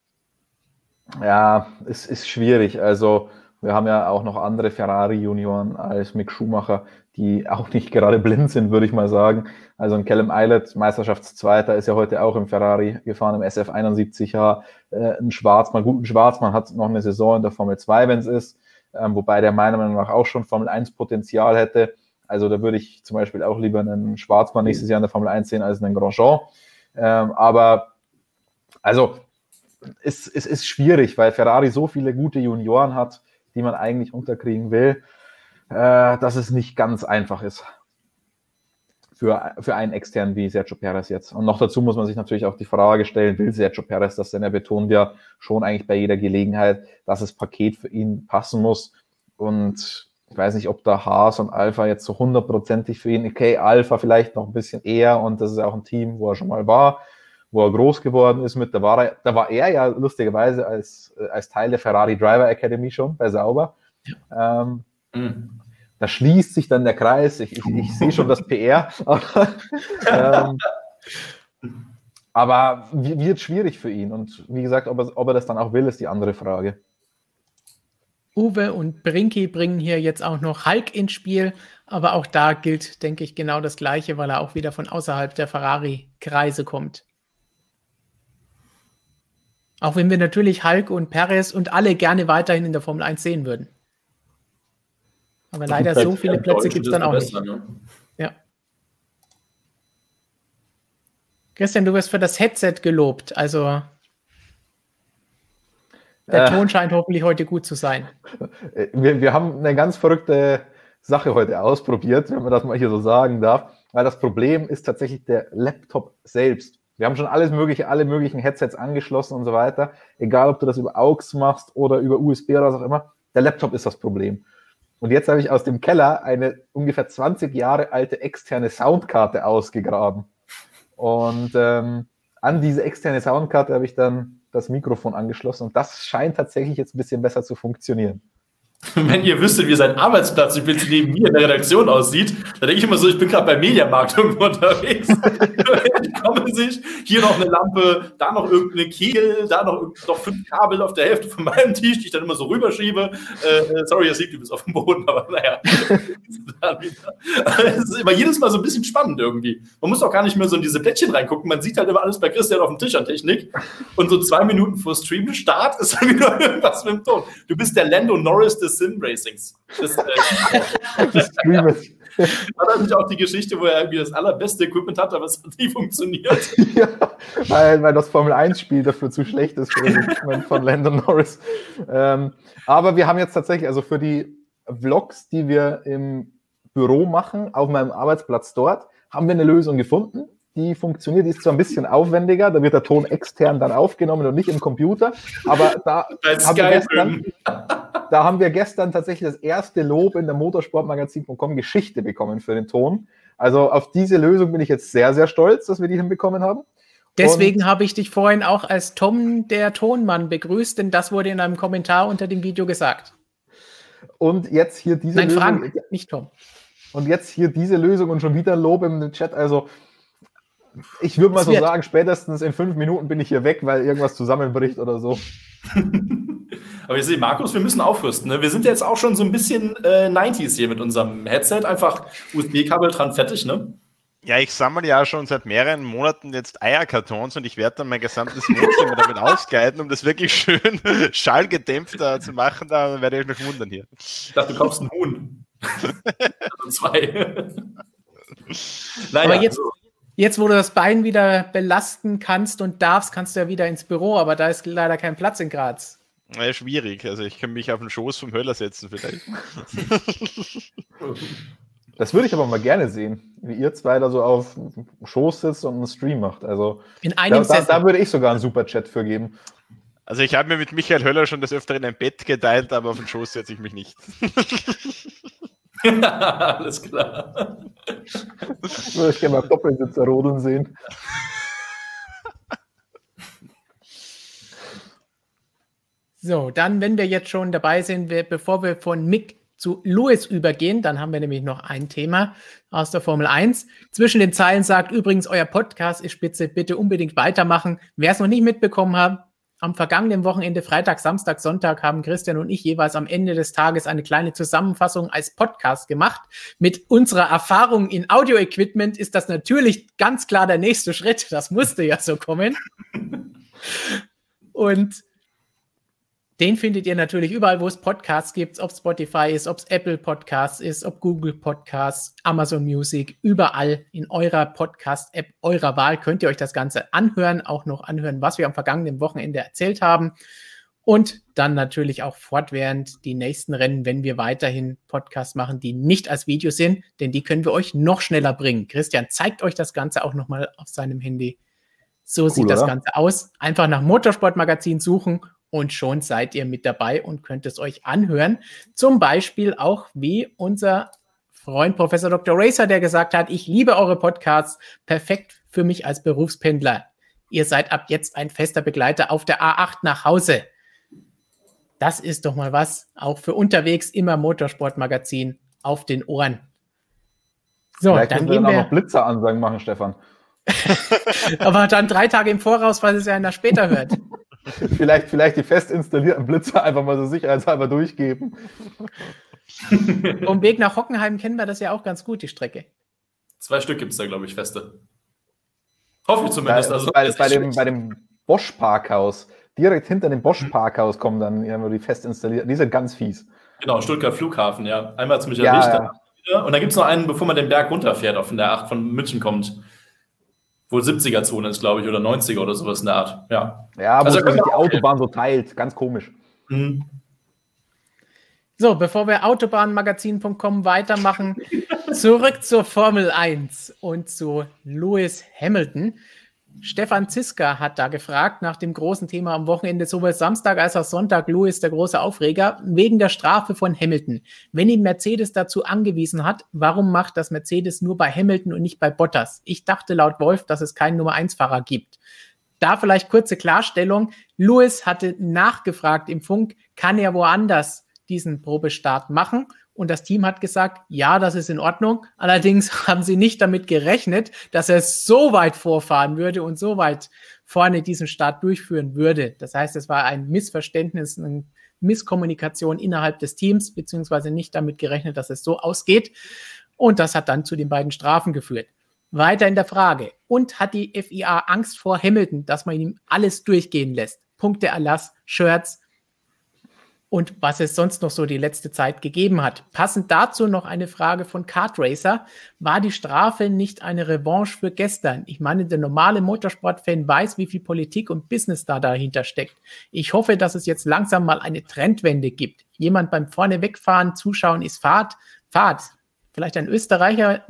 Ja, es ist schwierig. Also, wir haben ja auch noch andere Ferrari-Junioren als Mick Schumacher, die auch nicht gerade blind sind, würde ich mal sagen. Also ein Callum Eilert, Meisterschaftszweiter, ist ja heute auch im Ferrari gefahren, im SF71. Ja, äh, ein Schwarzmann, guten Schwarzmann hat noch eine Saison in der Formel 2, wenn es ist. ähm, wobei der meiner Meinung nach auch schon Formel 1 Potenzial hätte. Also da würde ich zum Beispiel auch lieber einen Schwarzmann nächstes Jahr in der Formel 1 sehen als einen Grosjean. Ähm, aber also es, es ist schwierig, weil Ferrari so viele gute Junioren hat, die man eigentlich unterkriegen will, dass es nicht ganz einfach ist für, für einen externen wie Sergio Perez jetzt. Und noch dazu muss man sich natürlich auch die Frage stellen, will Sergio Perez das denn? Er betont ja schon eigentlich bei jeder Gelegenheit, dass das Paket für ihn passen muss. Und ich weiß nicht, ob da Haas und Alpha jetzt so hundertprozentig für ihn, okay, Alpha vielleicht noch ein bisschen eher und das ist auch ein Team, wo er schon mal war, wo er groß geworden ist mit, da war er, da war er ja lustigerweise als, als Teil der Ferrari Driver Academy schon bei Sauber. Ähm, mhm da schließt sich dann der Kreis. Ich, ich, ich sehe schon das PR. ähm, aber wird schwierig für ihn. Und wie gesagt, ob er, ob er das dann auch will, ist die andere Frage. Uwe und Brinky bringen hier jetzt auch noch Hulk ins Spiel, aber auch da gilt, denke ich, genau das Gleiche, weil er auch wieder von außerhalb der Ferrari-Kreise kommt. Auch wenn wir natürlich Hulk und Perez und alle gerne weiterhin in der Formel 1 sehen würden. Aber leider so viele Plätze gibt es dann auch nicht. Ne? Ja. Christian, du wirst für das Headset gelobt. Also der äh, Ton scheint hoffentlich heute gut zu sein. Wir, wir haben eine ganz verrückte Sache heute ausprobiert, wenn man das mal hier so sagen darf. Weil das Problem ist tatsächlich der Laptop selbst. Wir haben schon alles mögliche, alle möglichen Headsets angeschlossen und so weiter. Egal, ob du das über AUX machst oder über USB oder was auch immer. Der Laptop ist das Problem. Und jetzt habe ich aus dem Keller eine ungefähr 20 Jahre alte externe Soundkarte ausgegraben. Und ähm, an diese externe Soundkarte habe ich dann das Mikrofon angeschlossen und das scheint tatsächlich jetzt ein bisschen besser zu funktionieren. Wenn ihr wüsstet, wie sein Arbeitsplatz neben mir in der Redaktion aussieht, dann denke ich immer so, ich bin gerade beim Mediamarkt irgendwo unterwegs. ich komme sich, hier noch eine Lampe, da noch irgendeine Kegel, da noch, noch fünf Kabel auf der Hälfte von meinem Tisch, die ich dann immer so rüberschiebe. Äh, sorry, ihr seht, du bist auf dem Boden, aber naja. es ist immer jedes Mal so ein bisschen spannend irgendwie. Man muss auch gar nicht mehr so in diese Plättchen reingucken. Man sieht halt immer alles bei Christian auf dem Tisch an Technik. Und so zwei Minuten vor Stream-Start ist dann wieder irgendwas mit dem Ton. Du bist der Lando Norris des Sim-Racings. Das, äh, das war natürlich auch die Geschichte, wo er irgendwie das allerbeste Equipment hat, aber es hat nie funktioniert. ja, weil, weil das Formel-1-Spiel dafür zu schlecht ist für das Equipment von Landon Norris. Ähm, aber wir haben jetzt tatsächlich, also für die Vlogs, die wir im Büro machen, auf meinem Arbeitsplatz dort, haben wir eine Lösung gefunden die funktioniert, die ist zwar ein bisschen aufwendiger, da wird der Ton extern dann aufgenommen und nicht im Computer, aber da, haben wir, gestern, da haben wir gestern tatsächlich das erste Lob in der Motorsportmagazin.com Geschichte bekommen für den Ton. Also auf diese Lösung bin ich jetzt sehr, sehr stolz, dass wir die hinbekommen haben. Deswegen habe ich dich vorhin auch als Tom der Tonmann begrüßt, denn das wurde in einem Kommentar unter dem Video gesagt. Und jetzt hier diese Nein, Lösung. Frank, nicht Tom. Und jetzt hier diese Lösung und schon wieder Lob im Chat. Also ich würde mal so sagen, spätestens in fünf Minuten bin ich hier weg, weil irgendwas zusammenbricht oder so. Aber ich sehe, Markus, wir müssen aufrüsten. Ne? Wir sind jetzt auch schon so ein bisschen äh, 90s hier mit unserem Headset. Einfach USB-Kabel dran, fertig, ne? Ja, ich sammle ja schon seit mehreren Monaten jetzt Eierkartons und ich werde dann mein gesamtes Wohnzimmer damit ausgleiten, um das wirklich schön schallgedämpfter zu machen. Da werde ich mich wundern hier. Ich dachte, du kaufst einen Huhn. also zwei. naja, Aber jetzt, also, Jetzt, wo du das Bein wieder belasten kannst und darfst, kannst du ja wieder ins Büro, aber da ist leider kein Platz in Graz. Ja, schwierig. Also ich kann mich auf den Schoß vom Höller setzen vielleicht. Das würde ich aber mal gerne sehen, wie ihr zwei da so auf dem Schoß sitzt und einen Stream macht. Also in einem da, da, da würde ich sogar einen Superchat für geben. Also ich habe mir mit Michael Höller schon das Öfteren ein Bett geteilt, aber auf den Schoß setze ich mich nicht. Alles klar. Würde ich gerne mal Doppelsitzer rodeln sehen. So, dann, wenn wir jetzt schon dabei sind, wir, bevor wir von Mick zu Lewis übergehen, dann haben wir nämlich noch ein Thema aus der Formel 1. Zwischen den Zeilen sagt übrigens, euer Podcast ist spitze, bitte unbedingt weitermachen. Wer es noch nicht mitbekommen hat, am vergangenen Wochenende, Freitag, Samstag, Sonntag, haben Christian und ich jeweils am Ende des Tages eine kleine Zusammenfassung als Podcast gemacht. Mit unserer Erfahrung in Audio-Equipment ist das natürlich ganz klar der nächste Schritt. Das musste ja so kommen. Und Den findet ihr natürlich überall, wo es Podcasts gibt, ob Spotify ist, ob es Apple Podcasts ist, ob Google Podcasts, Amazon Music, überall in eurer Podcast-App eurer Wahl könnt ihr euch das Ganze anhören, auch noch anhören, was wir am vergangenen Wochenende erzählt haben. Und dann natürlich auch fortwährend die nächsten Rennen, wenn wir weiterhin Podcasts machen, die nicht als Video sind, denn die können wir euch noch schneller bringen. Christian zeigt euch das Ganze auch nochmal auf seinem Handy. So cool, sieht das oder? Ganze aus. Einfach nach Motorsportmagazin suchen und schon seid ihr mit dabei und könnt es euch anhören. Zum Beispiel auch wie unser Freund Professor Dr. Racer, der gesagt hat, ich liebe eure Podcasts, perfekt für mich als Berufspendler. Ihr seid ab jetzt ein fester Begleiter auf der A8 nach Hause. Das ist doch mal was, auch für unterwegs immer Motorsportmagazin auf den Ohren. So, Vielleicht dann gehen wir noch Blitzeransagen machen, Stefan. Aber dann drei Tage im Voraus, weil es ja einer später hört. vielleicht, vielleicht die fest installierten Blitzer einfach mal so sicherheitshalber durchgeben. Vom Weg nach Hockenheim kennen wir das ja auch ganz gut, die Strecke. Zwei Stück gibt es da, glaube ich, feste. Hoffe ich zumindest. Bei, also, bei, bei dem, bei dem Bosch Parkhaus, direkt hinter dem Bosch Parkhaus kommen dann immer die fest installierten. Die sind ganz fies. Genau, Stuttgart Flughafen, ja. Einmal zum mich erwischt. Ja, ja. Und dann gibt es noch einen, bevor man den Berg runterfährt, auf der 8 von München kommt wohl 70er-Zone ist, glaube ich, oder 90er oder sowas in der Art. Ja, ja aber also, sich die Autobahn so teilt, ganz komisch. Mhm. So, bevor wir Autobahnmagazin.com weitermachen, zurück zur Formel 1 und zu Lewis Hamilton. Stefan Ziska hat da gefragt nach dem großen Thema am Wochenende, sowohl Samstag als auch Sonntag, Louis, der große Aufreger, wegen der Strafe von Hamilton. Wenn ihn Mercedes dazu angewiesen hat, warum macht das Mercedes nur bei Hamilton und nicht bei Bottas? Ich dachte laut Wolf, dass es keinen Nummer-1-Fahrer gibt. Da vielleicht kurze Klarstellung. Louis hatte nachgefragt im Funk, kann er woanders diesen Probestart machen? Und das Team hat gesagt, ja, das ist in Ordnung. Allerdings haben sie nicht damit gerechnet, dass er so weit vorfahren würde und so weit vorne diesen Start durchführen würde. Das heißt, es war ein Missverständnis, eine Misskommunikation innerhalb des Teams, beziehungsweise nicht damit gerechnet, dass es so ausgeht. Und das hat dann zu den beiden Strafen geführt. Weiter in der Frage. Und hat die FIA Angst vor Hamilton, dass man ihm alles durchgehen lässt? Punkteerlass, Shirts, und was es sonst noch so die letzte Zeit gegeben hat. Passend dazu noch eine Frage von Kartracer. War die Strafe nicht eine Revanche für gestern? Ich meine, der normale Motorsportfan weiß, wie viel Politik und Business da dahinter steckt. Ich hoffe, dass es jetzt langsam mal eine Trendwende gibt. Jemand beim vorne wegfahren, zuschauen ist Fahrt. Fahrt. Vielleicht ein Österreicher,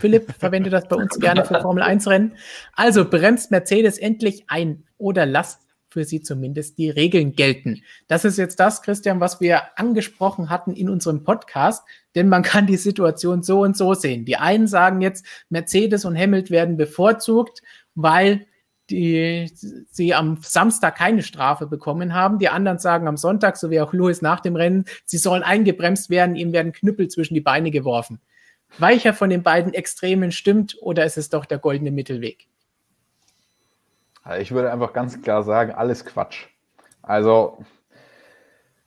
Philipp verwendet das bei uns gerne für Formel 1 Rennen. Also bremst Mercedes endlich ein oder lasst für sie zumindest die Regeln gelten. Das ist jetzt das, Christian, was wir angesprochen hatten in unserem Podcast, denn man kann die Situation so und so sehen. Die einen sagen jetzt, Mercedes und Hamilton werden bevorzugt, weil die, sie am Samstag keine Strafe bekommen haben. Die anderen sagen am Sonntag, so wie auch Lewis nach dem Rennen, sie sollen eingebremst werden, ihm werden Knüppel zwischen die Beine geworfen. Weicher von den beiden Extremen stimmt oder ist es doch der goldene Mittelweg? Ich würde einfach ganz klar sagen, alles Quatsch. Also,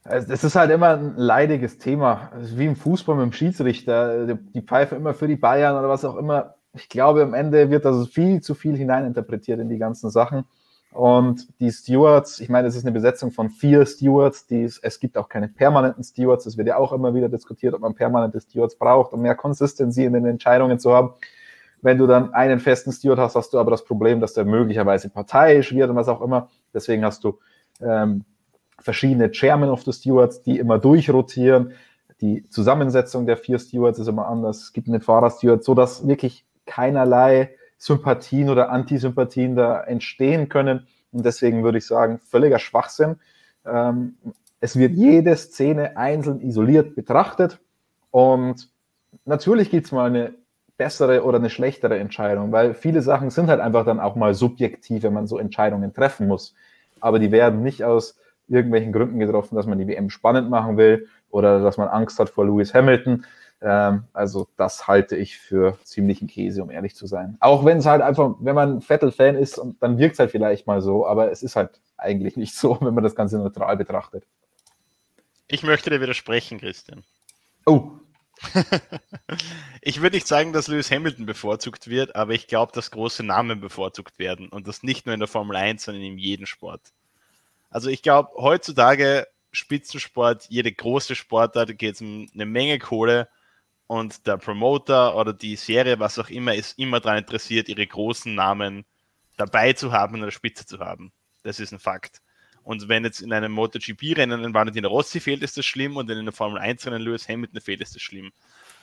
es ist halt immer ein leidiges Thema. Wie im Fußball mit dem Schiedsrichter. Die Pfeife immer für die Bayern oder was auch immer. Ich glaube, am Ende wird das viel zu viel hineininterpretiert in die ganzen Sachen. Und die Stewards, ich meine, es ist eine Besetzung von vier Stewards. Die, es gibt auch keine permanenten Stewards. Es wird ja auch immer wieder diskutiert, ob man permanente Stewards braucht, um mehr Consistency in den Entscheidungen zu haben. Wenn du dann einen festen Steward hast, hast du aber das Problem, dass der möglicherweise parteiisch wird und was auch immer. Deswegen hast du ähm, verschiedene Chairmen of the Stewards, die immer durchrotieren. Die Zusammensetzung der vier Stewards ist immer anders. Es gibt einen Fahrersteward, sodass wirklich keinerlei Sympathien oder Antisympathien da entstehen können. Und deswegen würde ich sagen, völliger Schwachsinn. Ähm, es wird jede Szene einzeln isoliert betrachtet. Und natürlich gibt es mal eine bessere oder eine schlechtere Entscheidung, weil viele Sachen sind halt einfach dann auch mal subjektiv, wenn man so Entscheidungen treffen muss. Aber die werden nicht aus irgendwelchen Gründen getroffen, dass man die WM spannend machen will oder dass man Angst hat vor Lewis Hamilton. Ähm, also das halte ich für ziemlichen Käse, um ehrlich zu sein. Auch wenn es halt einfach, wenn man Vettel-Fan ist, dann wirkt es halt vielleicht mal so, aber es ist halt eigentlich nicht so, wenn man das Ganze neutral betrachtet. Ich möchte dir widersprechen, Christian. Oh, ich würde nicht sagen, dass Lewis Hamilton bevorzugt wird, aber ich glaube, dass große Namen bevorzugt werden und das nicht nur in der Formel 1, sondern in jedem Sport. Also ich glaube, heutzutage Spitzensport, jede große Sportart geht es um eine Menge Kohle und der Promoter oder die Serie, was auch immer, ist immer daran interessiert, ihre großen Namen dabei zu haben und an der Spitze zu haben. Das ist ein Fakt. Und wenn jetzt in einem MotoGP-Rennen ein Valentino Rossi fehlt, ist das schlimm und in einem Formel 1-Rennen Lewis Hamilton fehlt, ist das schlimm.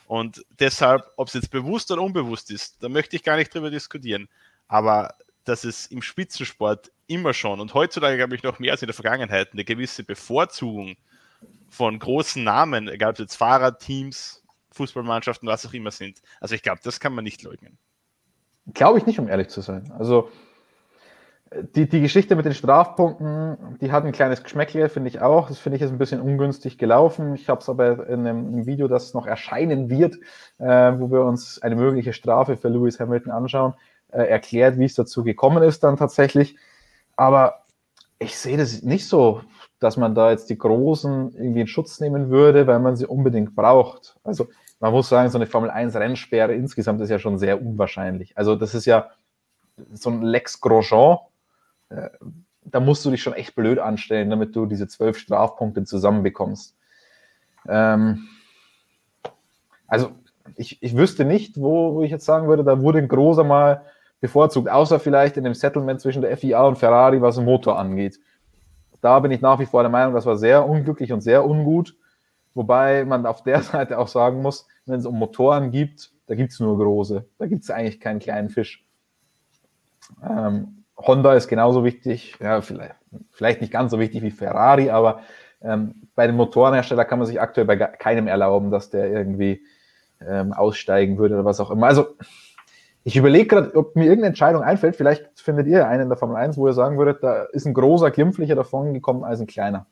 Und deshalb, ob es jetzt bewusst oder unbewusst ist, da möchte ich gar nicht drüber diskutieren. Aber dass es im Spitzensport immer schon und heutzutage, glaube ich, noch mehr als in der Vergangenheit eine gewisse Bevorzugung von großen Namen, egal ob es jetzt Fahrer, Teams, Fußballmannschaften, was auch immer sind. Also ich glaube, das kann man nicht leugnen. Glaube ich nicht, um ehrlich zu sein. Also die, die Geschichte mit den Strafpunkten, die hat ein kleines Geschmäckle, finde ich auch. Das finde ich jetzt ein bisschen ungünstig gelaufen. Ich habe es aber in einem, einem, Video, das noch erscheinen wird, äh, wo wir uns eine mögliche Strafe für Lewis Hamilton anschauen, äh, erklärt, wie es dazu gekommen ist dann tatsächlich. Aber ich sehe das nicht so, dass man da jetzt die Großen irgendwie in Schutz nehmen würde, weil man sie unbedingt braucht. Also man muss sagen, so eine Formel 1 Rennsperre insgesamt ist ja schon sehr unwahrscheinlich. Also das ist ja so ein Lex Grosjean, äh, da musst du dich schon echt blöd anstellen, damit du diese zwölf Strafpunkte zusammenbekommst. Ähm, also ich, ich wüsste nicht, wo, wo ich jetzt sagen würde, da wurde ein großer mal bevorzugt, außer vielleicht in dem Settlement zwischen der FIA und Ferrari, was den Motor angeht. Da bin ich nach wie vor der Meinung, das war sehr unglücklich und sehr ungut. Wobei man auf der Seite auch sagen muss, wenn es um Motoren gibt, da gibt es nur große. Da gibt es eigentlich keinen kleinen Fisch. Ähm, Honda ist genauso wichtig, ja, vielleicht, vielleicht nicht ganz so wichtig wie Ferrari, aber ähm, bei den Motorenherstellern kann man sich aktuell bei keinem erlauben, dass der irgendwie ähm, aussteigen würde oder was auch immer. Also ich überlege gerade, ob mir irgendeine Entscheidung einfällt. Vielleicht findet ihr einen in der Formel 1, wo ihr sagen würdet, da ist ein großer, glimpflicher davon gekommen als ein kleiner.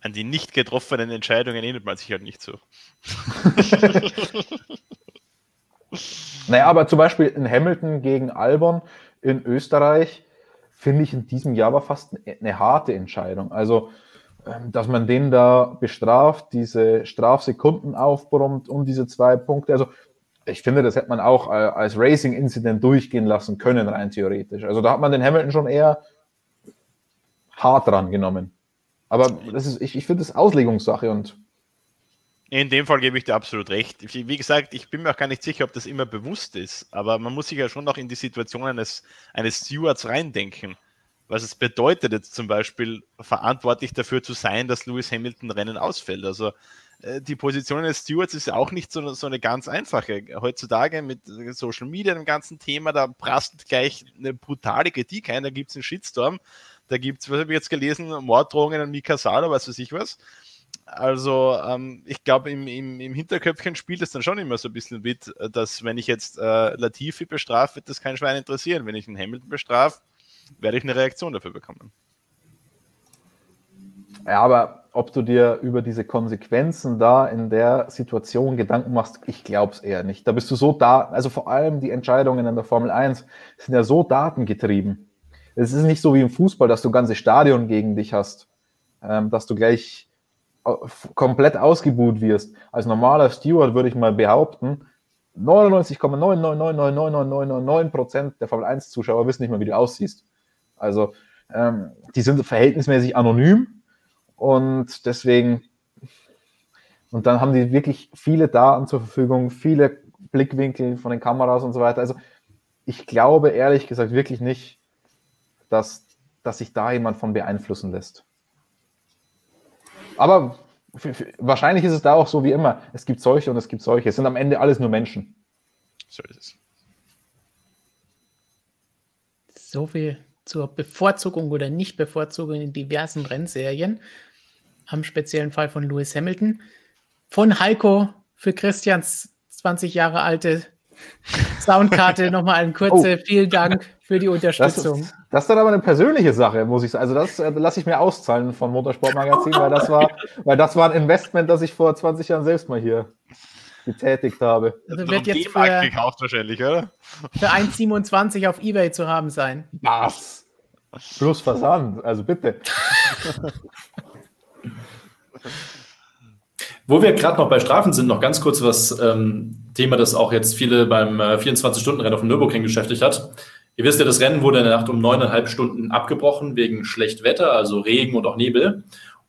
An die nicht getroffenen Entscheidungen erinnert man sich halt nicht so. Naja, aber zum Beispiel in Hamilton gegen Albon in Österreich finde ich in diesem Jahr war fast eine harte Entscheidung. Also, ähm, dass man den da bestraft, diese Strafsekunden aufbrummt und diese zwei Punkte. Also, ich finde, das hätte man auch äh, als Racing-Incident durchgehen lassen können, rein theoretisch. Also, da hat man den Hamilton schon eher hart dran genommen. Aber das ist, ich, ich finde das Auslegungssache und in dem Fall gebe ich dir absolut recht. Wie gesagt, ich bin mir auch gar nicht sicher, ob das immer bewusst ist, aber man muss sich ja schon noch in die Situation eines, eines Stewards reindenken. Was es bedeutet jetzt zum Beispiel, verantwortlich dafür zu sein, dass Lewis Hamilton Rennen ausfällt. Also äh, die Position eines Stewards ist ja auch nicht so, so eine ganz einfache. Heutzutage mit Social Media, dem ganzen Thema, da prasselt gleich eine brutale Kritik ein, da gibt es einen Shitstorm, da gibt es, was habe ich jetzt gelesen, Morddrohungen an Mika Sala, was weiß ich was. Also ähm, ich glaube, im, im, im Hinterköpfchen spielt es dann schon immer so ein bisschen mit, dass wenn ich jetzt äh, Latifi bestrafe, wird das kein Schwein interessieren. Wenn ich einen Hamilton bestrafe, werde ich eine Reaktion dafür bekommen. Ja, aber ob du dir über diese Konsequenzen da in der Situation Gedanken machst, ich glaube es eher nicht. Da bist du so da, also vor allem die Entscheidungen in der Formel 1 sind ja so datengetrieben. Es ist nicht so wie im Fußball, dass du ganze Stadion gegen dich hast, ähm, dass du gleich komplett ausgebuht wirst. Als normaler Steward würde ich mal behaupten, 99,9999999% der Formel 1 Zuschauer wissen nicht mal, wie du aussiehst. Also ähm, die sind verhältnismäßig anonym und deswegen und dann haben die wirklich viele Daten zur Verfügung, viele Blickwinkel von den Kameras und so weiter. Also ich glaube ehrlich gesagt wirklich nicht, dass, dass sich da jemand von beeinflussen lässt. Aber wahrscheinlich ist es da auch so wie immer. Es gibt solche und es gibt solche. Es sind am Ende alles nur Menschen. So ist es. So viel zur Bevorzugung oder Nichtbevorzugung in diversen Rennserien. Am speziellen Fall von Lewis Hamilton. Von Heiko für Christians 20 Jahre alte Soundkarte nochmal ein kurzer oh. vielen Dank für die Unterstützung. Das ist, dann aber eine persönliche Sache, muss ich sagen. Also das äh, lasse ich mir auszahlen von Motorsportmagazin, weil das war, weil das war ein Investment, das ich vor 20 Jahren selbst mal hier getätigt habe. Also wird jetzt für, gekauft wahrscheinlich, oder? Für 1,27 auf Ebay zu haben sein. Was? Plus Versand, also bitte. Wo wir gerade noch bei Strafen sind, noch ganz kurz was ähm, Thema, das auch jetzt viele beim äh, 24-Stunden-Rennen auf dem Nürburgring beschäftigt hat. Ihr wisst ja, das Rennen wurde in der Nacht um neuneinhalb Stunden abgebrochen wegen schlecht Wetter, also Regen und auch Nebel.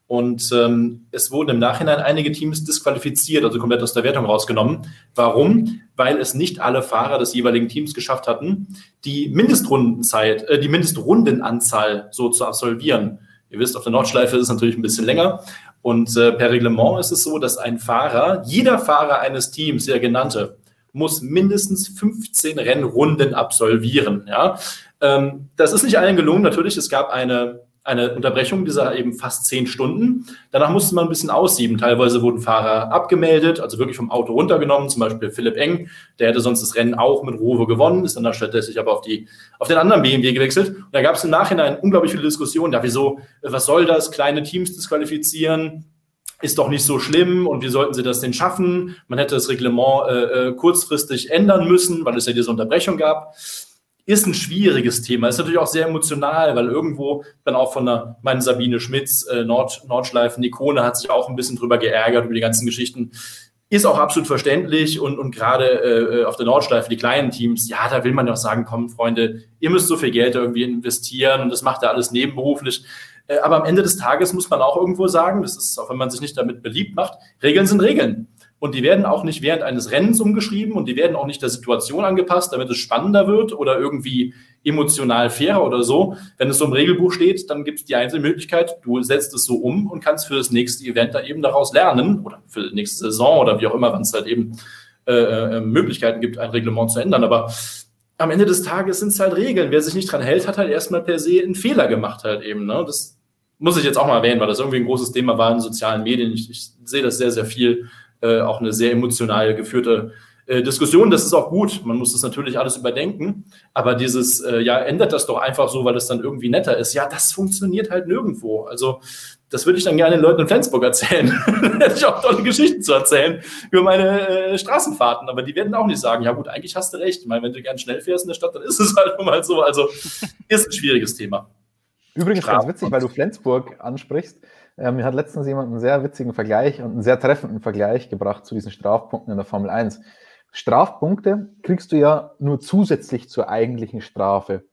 Und ähm, es wurden im Nachhinein einige Teams disqualifiziert, also komplett aus der Wertung rausgenommen. Warum? Weil es nicht alle Fahrer des jeweiligen Teams geschafft hatten, die Mindestrundenzeit, äh, die Mindestrundenanzahl so zu absolvieren. Ihr wisst, auf der Nordschleife ist es natürlich ein bisschen länger. Und äh, per Reglement ist es so, dass ein Fahrer, jeder Fahrer eines Teams, der genannte, muss mindestens 15 Rennrunden absolvieren. Ja? Ähm, das ist nicht allen gelungen. Natürlich, es gab eine eine Unterbrechung dieser eben fast zehn Stunden. Danach musste man ein bisschen aussieben. Teilweise wurden Fahrer abgemeldet, also wirklich vom Auto runtergenommen. Zum Beispiel Philipp Eng, der hätte sonst das Rennen auch mit Rowe gewonnen, ist dann stattdessen aber auf, die, auf den anderen BMW gewechselt. Und da gab es im Nachhinein unglaublich viele Diskussionen. Ja, wieso, was soll das? Kleine Teams disqualifizieren? Ist doch nicht so schlimm und wie sollten sie das denn schaffen? Man hätte das Reglement äh, äh kurzfristig ändern müssen, weil es ja diese Unterbrechung gab ist ein schwieriges Thema. Ist natürlich auch sehr emotional, weil irgendwo dann auch von der, meine Sabine Schmitz, äh, Nord, Nordschleifen, Ikone hat sich auch ein bisschen drüber geärgert über die ganzen Geschichten. Ist auch absolut verständlich und, und gerade äh, auf der Nordschleife, die kleinen Teams, ja, da will man ja auch sagen, komm, Freunde, ihr müsst so viel Geld irgendwie investieren und das macht ja alles nebenberuflich. Äh, aber am Ende des Tages muss man auch irgendwo sagen, das ist, auch wenn man sich nicht damit beliebt macht, Regeln sind Regeln und die werden auch nicht während eines Rennens umgeschrieben und die werden auch nicht der Situation angepasst, damit es spannender wird oder irgendwie emotional fairer oder so. Wenn es so im Regelbuch steht, dann gibt es die einzelne Möglichkeit, du setzt es so um und kannst für das nächste Event da eben daraus lernen oder für die nächste Saison oder wie auch immer, wenn es halt eben äh, äh, Möglichkeiten gibt, ein Reglement zu ändern. Aber am Ende des Tages sind es halt Regeln. Wer sich nicht dran hält, hat halt erstmal per se einen Fehler gemacht halt eben. Ne? Das muss ich jetzt auch mal erwähnen, weil das irgendwie ein großes Thema war in sozialen Medien. Ich, ich sehe das sehr, sehr viel äh, auch eine sehr emotional geführte äh, Diskussion. Das ist auch gut. Man muss das natürlich alles überdenken. Aber dieses, äh, ja, ändert das doch einfach so, weil es dann irgendwie netter ist. Ja, das funktioniert halt nirgendwo. Also, das würde ich dann gerne den Leuten in Flensburg erzählen. Hätte ich auch tolle Geschichten zu erzählen über meine äh, Straßenfahrten. Aber die werden auch nicht sagen, ja gut, eigentlich hast du recht. Ich meine, wenn du gern schnell fährst in der Stadt, dann ist es halt mal so. Also, ist ein schwieriges Thema. Übrigens ganz witzig, weil du Flensburg ansprichst. Äh, mir hat letztens jemand einen sehr witzigen Vergleich und einen sehr treffenden Vergleich gebracht zu diesen Strafpunkten in der Formel 1. Strafpunkte kriegst du ja nur zusätzlich zur eigentlichen Strafe.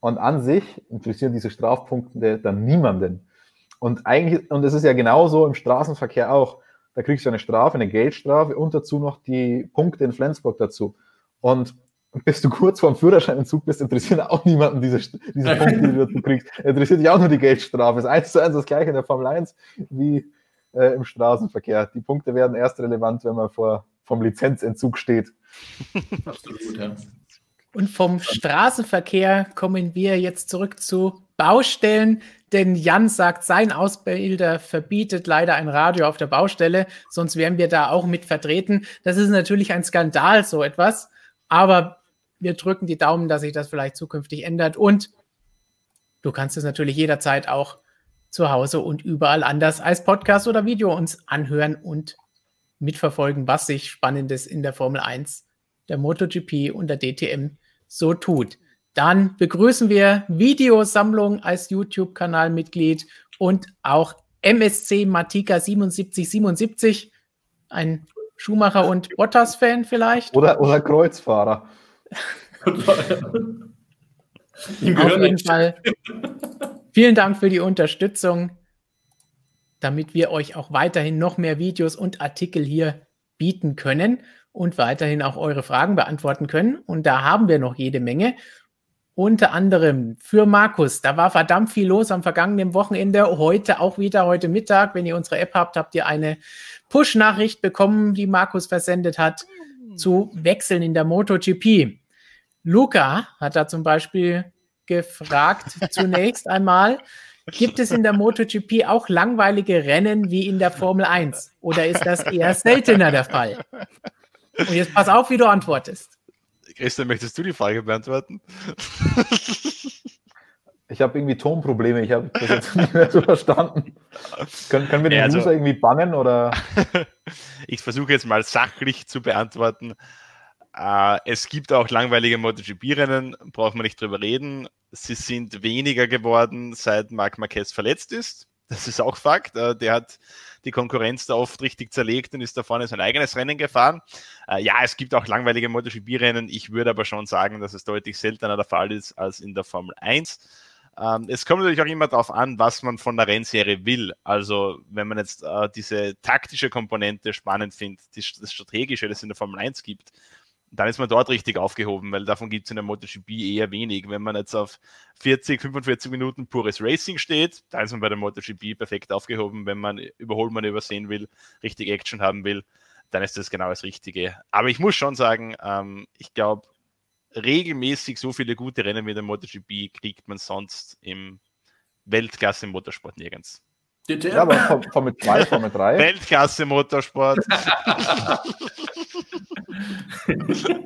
Und an sich interessieren diese Strafpunkte dann niemanden. Und eigentlich, und es ist ja genauso im Straßenverkehr auch. Da kriegst du eine Strafe, eine Geldstrafe und dazu noch die Punkte in Flensburg dazu. Und bis du kurz vorm Führerscheinentzug bist, interessieren auch niemanden diese, diese Punkte, die du kriegst. Interessiert dich auch nur die Geldstrafe. Es ist eins zu eins das gleiche in der Formel 1 wie äh, im Straßenverkehr. Die Punkte werden erst relevant, wenn man vor, vom Lizenzentzug steht. Absolut, ja. Und vom Straßenverkehr kommen wir jetzt zurück zu Baustellen, denn Jan sagt, sein Ausbilder verbietet leider ein Radio auf der Baustelle, sonst wären wir da auch mit vertreten. Das ist natürlich ein Skandal, so etwas. Aber wir drücken die Daumen, dass sich das vielleicht zukünftig ändert. Und du kannst es natürlich jederzeit auch zu Hause und überall anders als Podcast oder Video uns anhören und mitverfolgen, was sich Spannendes in der Formel 1, der MotoGP und der DTM so tut. Dann begrüßen wir Videosammlung als YouTube-Kanalmitglied und auch MSC Matika 7777, ein Schumacher und Bottas-Fan vielleicht. Oder, oder Kreuzfahrer. Auf jeden Fall. Vielen Dank für die Unterstützung, damit wir euch auch weiterhin noch mehr Videos und Artikel hier bieten können und weiterhin auch eure Fragen beantworten können. Und da haben wir noch jede Menge. Unter anderem für Markus, da war verdammt viel los am vergangenen Wochenende. Heute auch wieder, heute Mittag. Wenn ihr unsere App habt, habt ihr eine Push-Nachricht bekommen, die Markus versendet hat, zu Wechseln in der MotoGP. Luca hat da zum Beispiel gefragt, zunächst einmal, gibt es in der MotoGP auch langweilige Rennen wie in der Formel 1? Oder ist das eher seltener der Fall? Und jetzt pass auf, wie du antwortest. Christian, möchtest du die Frage beantworten? Ich habe irgendwie Tonprobleme, ich habe das jetzt nicht mehr so verstanden. Können, können wir den ja, also, User irgendwie bannen oder? ich versuche jetzt mal sachlich zu beantworten. Äh, es gibt auch langweilige MotoGP-Rennen, braucht man nicht drüber reden. Sie sind weniger geworden, seit Marc Marquez verletzt ist. Das ist auch Fakt. Äh, der hat die Konkurrenz da oft richtig zerlegt und ist da vorne sein eigenes Rennen gefahren. Äh, ja, es gibt auch langweilige MotoGP-Rennen. Ich würde aber schon sagen, dass es deutlich seltener der Fall ist als in der Formel 1. Ähm, es kommt natürlich auch immer darauf an, was man von der Rennserie will. Also, wenn man jetzt äh, diese taktische Komponente spannend findet, die, das Strategische, das es in der Formel 1 gibt, dann ist man dort richtig aufgehoben, weil davon gibt es in der MotoGP eher wenig. Wenn man jetzt auf 40, 45 Minuten pures Racing steht, dann ist man bei der MotoGP perfekt aufgehoben. Wenn man Überholmann übersehen will, richtig Action haben will, dann ist das genau das Richtige. Aber ich muss schon sagen, ähm, ich glaube, regelmäßig so viele gute Rennen wie der MotoGP kriegt man sonst im Weltklasse im Motorsport nirgends. Ja, aber Formel 2, Formel 3. Weltklasse Motorsport.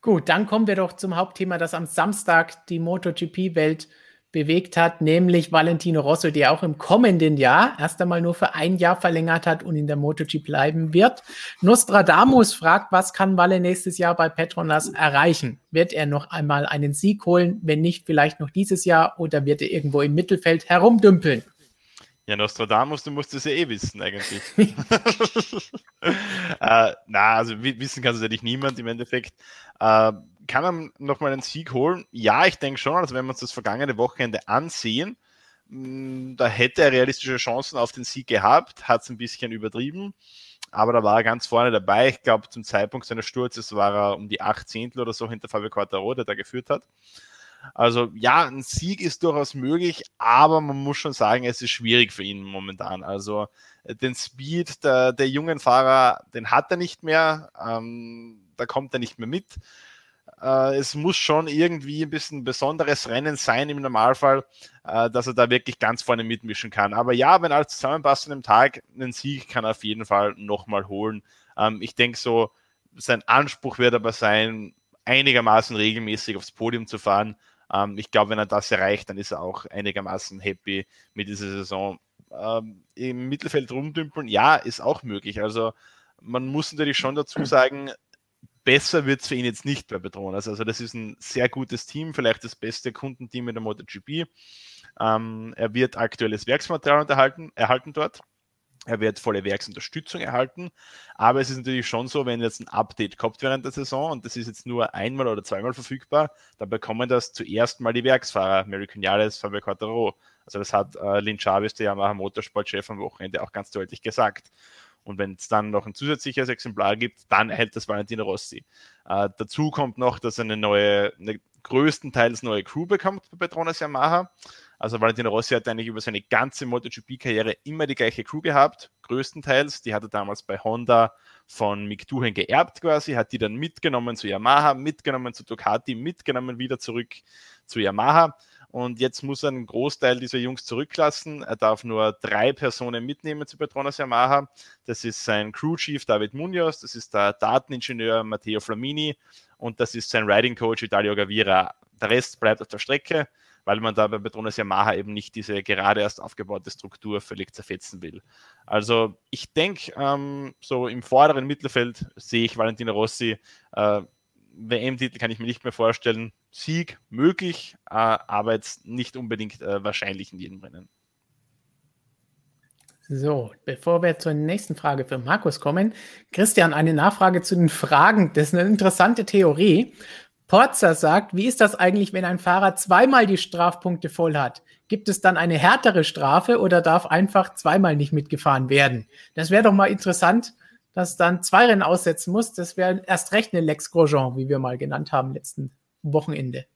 Gut, dann kommen wir doch zum Hauptthema, das am Samstag die MotoGP-Welt bewegt hat, nämlich Valentino Rosso, der auch im kommenden Jahr erst einmal nur für ein Jahr verlängert hat und in der MotoGP bleiben wird. Nostradamus fragt, was kann Valle nächstes Jahr bei Petronas erreichen? Wird er noch einmal einen Sieg holen? Wenn nicht, vielleicht noch dieses Jahr oder wird er irgendwo im Mittelfeld herumdümpeln? Ja, Nostradamus, du musst es ja eh wissen, eigentlich. äh, na, also wissen kann es natürlich niemand im Endeffekt. Äh, kann er nochmal einen Sieg holen? Ja, ich denke schon. Also, wenn wir uns das vergangene Wochenende ansehen, mh, mm, da hätte er realistische Chancen auf den Sieg gehabt, hat es ein bisschen übertrieben. Aber da war er ganz vorne dabei. Ich glaube, zum Zeitpunkt seines Sturzes war er um die acht Zehntel oder so hinter Fabio Quartararo, der da geführt hat. Also ja, ein Sieg ist durchaus möglich, aber man muss schon sagen, es ist schwierig für ihn momentan. Also äh, den Speed der, der jungen Fahrer, den hat er nicht mehr, ähm, da kommt er nicht mehr mit. Äh, es muss schon irgendwie ein bisschen besonderes Rennen sein im Normalfall, äh, dass er da wirklich ganz vorne mitmischen kann. Aber ja, wenn alles zusammenpasst an dem Tag, einen Sieg kann er auf jeden Fall nochmal holen. Ähm, ich denke so, sein Anspruch wird aber sein, einigermaßen regelmäßig aufs Podium zu fahren. Ähm, ich glaube, wenn er das erreicht, dann ist er auch einigermaßen happy mit dieser Saison. Ähm, Im Mittelfeld rumdümpeln, ja, ist auch möglich. Also man muss natürlich schon dazu sagen, besser wird es für ihn jetzt nicht bei Petronas. Also das ist ein sehr gutes Team, vielleicht das beste Kundenteam in der MotoGP. Ähm, er wird aktuelles Werksmaterial erhalten, erhalten dort. Er wird volle Werksunterstützung erhalten. Aber es ist natürlich schon so, wenn jetzt ein Update kommt während der Saison und das ist jetzt nur einmal oder zweimal verfügbar, dann bekommen das zuerst mal die Werksfahrer, American Vinales, Fabio Quattaro. Also das hat äh, Lin Chavez, der Yamaha Motorsportchef am Wochenende auch ganz deutlich gesagt. Und wenn es dann noch ein zusätzliches Exemplar gibt, dann erhält das Valentino Rossi. Äh, dazu kommt noch, dass er eine neue, eine größtenteils neue Crew bekommt bei Petronas Yamaha. Also Valentino Rossi hat eigentlich über seine ganze MotoGP-Karriere immer die gleiche Crew gehabt, größtenteils. Die hat er damals bei Honda von Mick Duhen geerbt quasi, hat die dann mitgenommen zu Yamaha, mitgenommen zu Ducati, mitgenommen wieder zurück zu Yamaha. Und jetzt muss er einen Großteil dieser Jungs zurücklassen. Er darf nur drei Personen mitnehmen zu Petronas Yamaha. Das ist sein Crew Chief David Munoz, das ist der Dateningenieur Matteo Flamini und das ist sein Riding Coach Italio Gavira. Der Rest bleibt auf der Strecke weil man da bei Petronas Yamaha eben nicht diese gerade erst aufgebaute Struktur völlig zerfetzen will. Also ich denke, ähm, so im vorderen Mittelfeld sehe ich Valentino Rossi. Äh, WM-Titel kann ich mir nicht mehr vorstellen. Sieg möglich, äh, aber jetzt nicht unbedingt äh, wahrscheinlich in jedem Rennen. So, bevor wir zur nächsten Frage für Markus kommen, Christian, eine Nachfrage zu den Fragen. Das ist eine interessante Theorie. Porzer sagt, wie ist das eigentlich, wenn ein Fahrer zweimal die Strafpunkte voll hat? Gibt es dann eine härtere Strafe oder darf einfach zweimal nicht mitgefahren werden? Das wäre doch mal interessant, dass dann zwei Rennen aussetzen muss. Das wäre erst recht eine Lex Grosjean, wie wir mal genannt haben letzten Wochenende.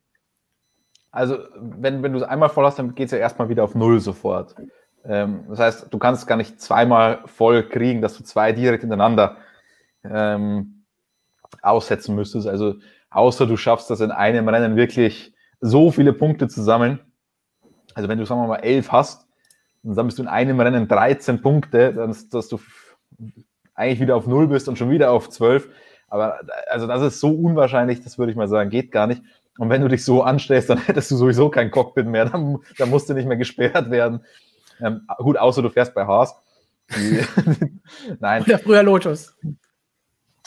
Also, wenn, wenn du es einmal voll hast, dann geht es ja erstmal wieder auf Null sofort. Ähm, das heißt, du kannst gar nicht zweimal voll kriegen, dass du zwei direkt hintereinander ähm, aussetzen müsstest. Also außer du schaffst das in einem Rennen wirklich so viele Punkte zu sammeln. Also wenn du, sagen wir mal, elf hast, dann sammelst du in einem Rennen 13 Punkte, dann, dass du eigentlich wieder auf null bist und schon wieder auf 12. Aber also das ist so unwahrscheinlich, das würde ich mal sagen, geht gar nicht. Und wenn du dich so anstellst, dann hättest du sowieso kein Cockpit mehr, dann, dann musst du nicht mehr gesperrt werden. Ähm, gut, außer du fährst bei Haas. Nein. Oder früher Lotus.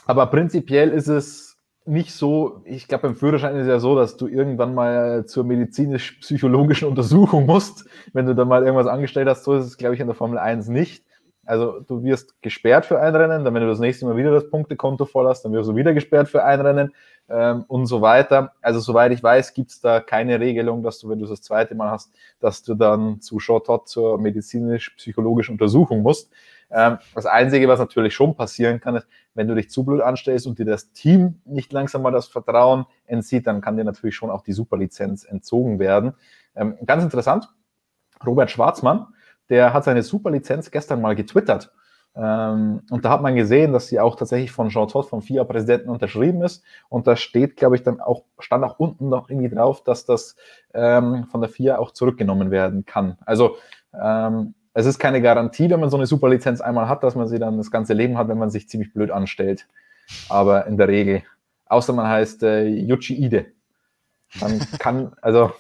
Aber prinzipiell ist es nicht so, ich glaube, beim Führerschein ist es ja so, dass du irgendwann mal zur medizinisch-psychologischen Untersuchung musst, wenn du da mal irgendwas angestellt hast. So ist es, glaube ich, in der Formel 1 nicht. Also du wirst gesperrt für ein Rennen, dann wenn du das nächste Mal wieder das Punktekonto voll hast, dann wirst du wieder gesperrt für ein Rennen ähm, und so weiter. Also soweit ich weiß, gibt es da keine Regelung, dass du, wenn du das zweite Mal hast, dass du dann zu Short zur medizinisch-psychologischen Untersuchung musst. Ähm, das Einzige, was natürlich schon passieren kann, ist, wenn du dich zu blöd anstellst und dir das Team nicht langsam mal das Vertrauen entzieht, dann kann dir natürlich schon auch die Superlizenz entzogen werden. Ähm, ganz interessant, Robert Schwarzmann, der hat seine Superlizenz gestern mal getwittert. Ähm, und da hat man gesehen, dass sie auch tatsächlich von Jean Todt, vom FIA-Präsidenten, unterschrieben ist. Und da steht, glaube ich, dann auch, stand auch unten noch irgendwie drauf, dass das ähm, von der FIA auch zurückgenommen werden kann. Also ähm, es ist keine Garantie, wenn man so eine Superlizenz einmal hat, dass man sie dann das ganze Leben hat, wenn man sich ziemlich blöd anstellt. Aber in der Regel, außer man heißt äh, Yuchi Ide, dann kann, also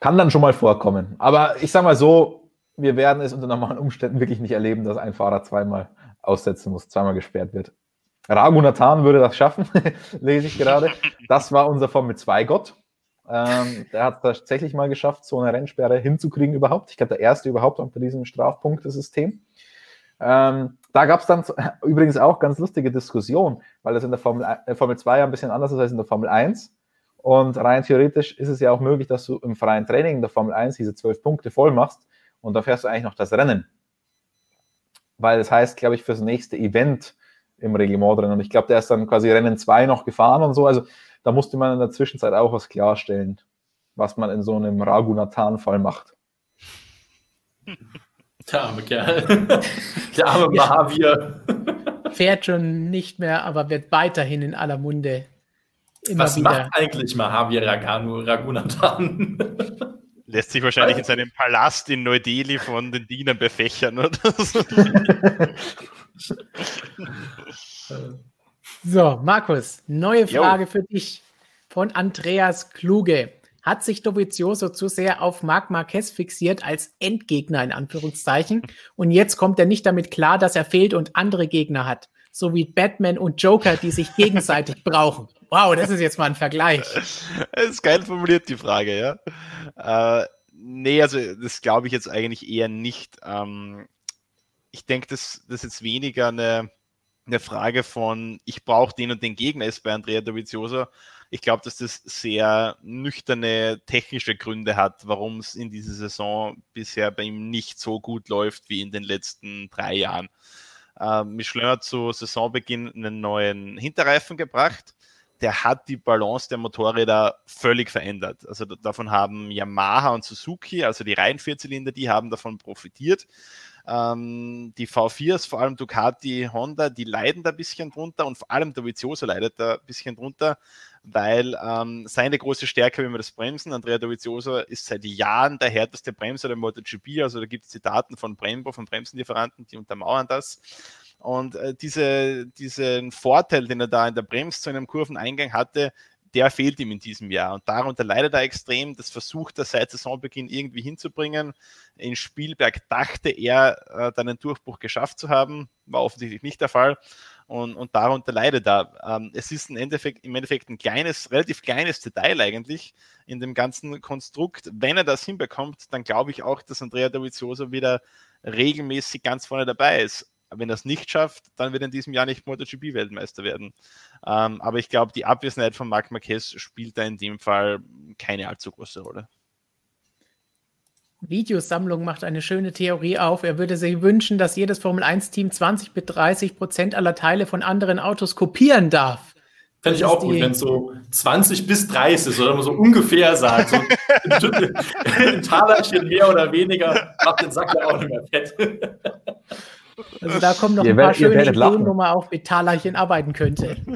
kann dann schon mal vorkommen. Aber ich sage mal so, wir werden es unter normalen Umständen wirklich nicht erleben, dass ein Fahrer zweimal aussetzen muss, zweimal gesperrt wird. Ragunatan würde das schaffen, lese ich gerade. Das war unser Formel 2 Gott. Ähm, der hat es tatsächlich mal geschafft, so eine Rennsperre hinzukriegen überhaupt. Ich glaube, der erste überhaupt unter diesem Strafpunktesystem. Ähm, da gab es dann übrigens auch ganz lustige Diskussionen, weil das in der Formel, äh, Formel 2 ja ein bisschen anders ist als in der Formel 1. Und rein theoretisch ist es ja auch möglich, dass du im freien Training in der Formel 1 diese zwölf Punkte voll machst und dann fährst du eigentlich noch das Rennen. Weil das heißt, glaube ich, fürs nächste Event im Reglement drin. Und ich glaube, der ist dann quasi Rennen 2 noch gefahren und so. Also da musste man in der Zwischenzeit auch was klarstellen, was man in so einem Ragunatan-Fall macht. Der arme Kerl. Der arme Mahavir. Fährt schon nicht mehr, aber wird weiterhin in aller Munde. was wieder. macht eigentlich Mahavir Raganu, Ragunathan? Lässt sich wahrscheinlich in seinem Palast in Neu-Delhi von den Dienern befächern oder so. Markus, neue Frage jo. für dich von Andreas Kluge. Hat sich Dovizioso zu sehr auf Marc Marquez fixiert als Endgegner in Anführungszeichen und jetzt kommt er nicht damit klar, dass er fehlt und andere Gegner hat, so wie Batman und Joker, die sich gegenseitig brauchen. Wow, das ist jetzt mal ein Vergleich. Das ist geil formuliert, die Frage, ja. Äh, nee, also das glaube ich jetzt eigentlich eher nicht. Ähm, ich denke, das, das ist jetzt weniger eine, eine Frage von, ich brauche den und den Gegner ist bei Andrea Dovizioso. Ich glaube, dass das sehr nüchterne technische Gründe hat, warum es in dieser Saison bisher bei ihm nicht so gut läuft wie in den letzten drei Jahren. Äh, Michelin hat zu Saisonbeginn einen neuen Hinterreifen gebracht. Der hat die Balance der Motorräder völlig verändert. Also davon haben Yamaha und Suzuki, also die Reihenvierzylinder, die haben davon profitiert. Ähm, die V4s, vor allem Ducati, Honda, die leiden da ein bisschen drunter und vor allem der Vizioso leidet da ein bisschen drunter, weil ähm, seine große Stärke, wenn wir das Bremsen, Andrea Dovizioso ist seit Jahren der härteste Bremser der MotoGP, also da gibt es Zitaten von Brembo, von Bremsenlieferanten, die untermauern das. Und äh, diese, diesen Vorteil, den er da in der Bremszone am Kurveneingang hatte, der fehlt ihm in diesem Jahr. Und darunter leidet er extrem. Das versucht er seit Saisonbeginn irgendwie hinzubringen. In Spielberg dachte er, äh, dann einen Durchbruch geschafft zu haben. War offensichtlich nicht der Fall. Und, und darunter leidet er. Ähm, es ist im Endeffekt, im Endeffekt ein kleines, relativ kleines Detail eigentlich in dem ganzen Konstrukt. Wenn er das hinbekommt, dann glaube ich auch, dass Andrea Dovizioso wieder regelmäßig ganz vorne dabei ist wenn er es nicht schafft, dann wird er in diesem Jahr nicht MotoGP-Weltmeister werden. Ähm, aber ich glaube, die Abwesenheit von Marc Marquez spielt da in dem Fall keine allzu große Rolle. Videosammlung macht eine schöne Theorie auf. Er würde sich wünschen, dass jedes Formel-1-Team 20 bis 30 Prozent aller Teile von anderen Autos kopieren darf. Fände ich auch gut, wenn es so 20 bis 30 ist oder man so ungefähr sagt. So ein Talerchen mehr oder weniger macht den Sack ja auch nicht mehr fett. Also da kommen noch ihr ein paar schöne Ideen, wo man auch mit Talerchen arbeiten könnte.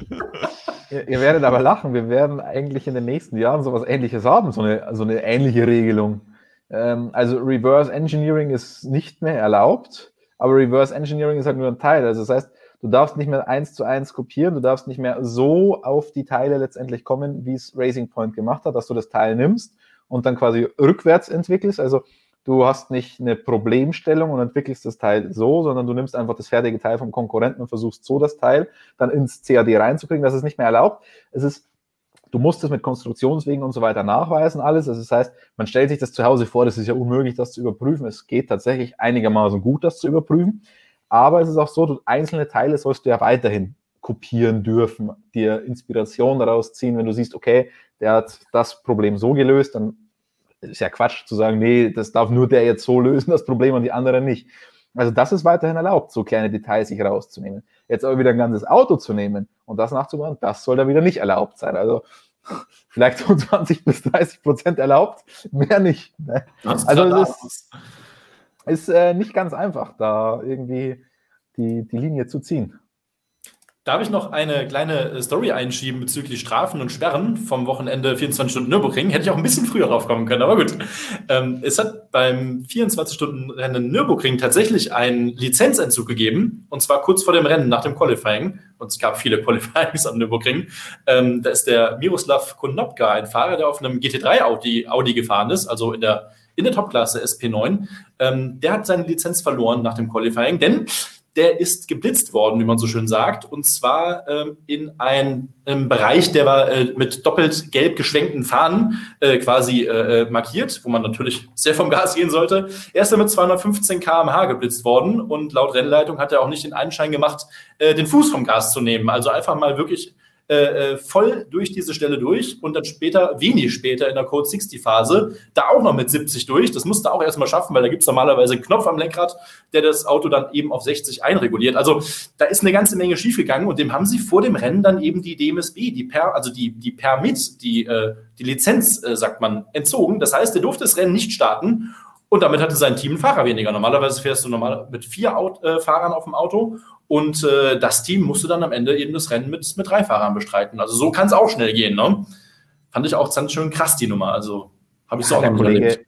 Ihr, ihr, werdet aber lachen. Wir werden eigentlich in den nächsten Jahren sowas ähnliches haben, so eine, so eine ähnliche Regelung. Ähm, also Reverse Engineering ist nicht mehr erlaubt, aber Reverse Engineering ist halt nur ein Teil. Also das heißt, du darfst nicht mehr eins zu eins kopieren, du darfst nicht mehr so auf die Teile letztendlich kommen, wie es Racing Point gemacht hat, dass du das Teil nimmst und dann quasi rückwärts entwickelst. Also du hast nicht eine Problemstellung und entwickelst das Teil so, sondern du nimmst einfach das fertige Teil vom Konkurrenten und versuchst so das Teil dann ins CAD reinzukriegen. Das ist nicht mehr erlaubt. Es ist Du musst es mit Konstruktionswegen und so weiter nachweisen, alles. Also das heißt, man stellt sich das zu Hause vor, das ist ja unmöglich, das zu überprüfen. Es geht tatsächlich einigermaßen gut, das zu überprüfen. Aber es ist auch so, du, einzelne Teile sollst du ja weiterhin kopieren dürfen, dir Inspiration daraus ziehen, wenn du siehst, okay, der hat das Problem so gelöst, dann ist ja Quatsch zu sagen, nee, das darf nur der jetzt so lösen, das Problem und die anderen nicht. Also das ist weiterhin erlaubt, so kleine Details sich rauszunehmen. Jetzt aber wieder ein ganzes Auto zu nehmen und das nachzubauen, das soll dann wieder nicht erlaubt sein. Also vielleicht so 20 bis 30 Prozent erlaubt, mehr nicht. Ne? Also es ist, ist äh, nicht ganz einfach, da irgendwie die, die Linie zu ziehen. Darf ich noch eine kleine äh, Story einschieben bezüglich Strafen und Sperren vom Wochenende 24 Stunden Nürburgring? Hätte ich auch ein bisschen früher drauf kommen können, aber gut. Ähm, es hat beim 24-Stunden-Rennen Nürburgring tatsächlich einen Lizenzentzug gegeben, und zwar kurz vor dem Rennen nach dem Qualifying. Und es gab viele Qualifyings am Nürburgring. Ähm, da ist der Miroslav Konopka, ein Fahrer, der auf einem GT3 Audi, Audi gefahren ist, also in der, in der Topklasse SP9. Ähm, der hat seine Lizenz verloren nach dem Qualifying, denn der ist geblitzt worden, wie man so schön sagt, und zwar ähm, in einem Bereich, der war äh, mit doppelt gelb geschwenkten Fahnen äh, quasi äh, äh, markiert, wo man natürlich sehr vom Gas gehen sollte. Er ist damit 215 km/h geblitzt worden und laut Rennleitung hat er auch nicht den Einschein gemacht, äh, den Fuß vom Gas zu nehmen. Also einfach mal wirklich äh, äh, voll durch diese Stelle durch und dann später, wenig später in der Code 60 Phase, da auch noch mit 70 durch. Das musste auch erstmal schaffen, weil da gibt es normalerweise einen Knopf am Lenkrad, der das Auto dann eben auf 60 einreguliert. Also da ist eine ganze Menge schiefgegangen und dem haben sie vor dem Rennen dann eben die DMSB, die per, also die, die Permit, die, äh, die Lizenz, äh, sagt man, entzogen. Das heißt, er durfte das Rennen nicht starten und damit hatte sein Team einen Fahrer weniger. Normalerweise fährst du normal mit vier Aut äh, Fahrern auf dem Auto und äh, das Team musste dann am Ende eben das Rennen mit, mit drei Fahrern bestreiten. Also so kann es auch schnell gehen. Ne? Fand ich auch ganz schön krass, die Nummer. Also habe ich so auch der Kollege,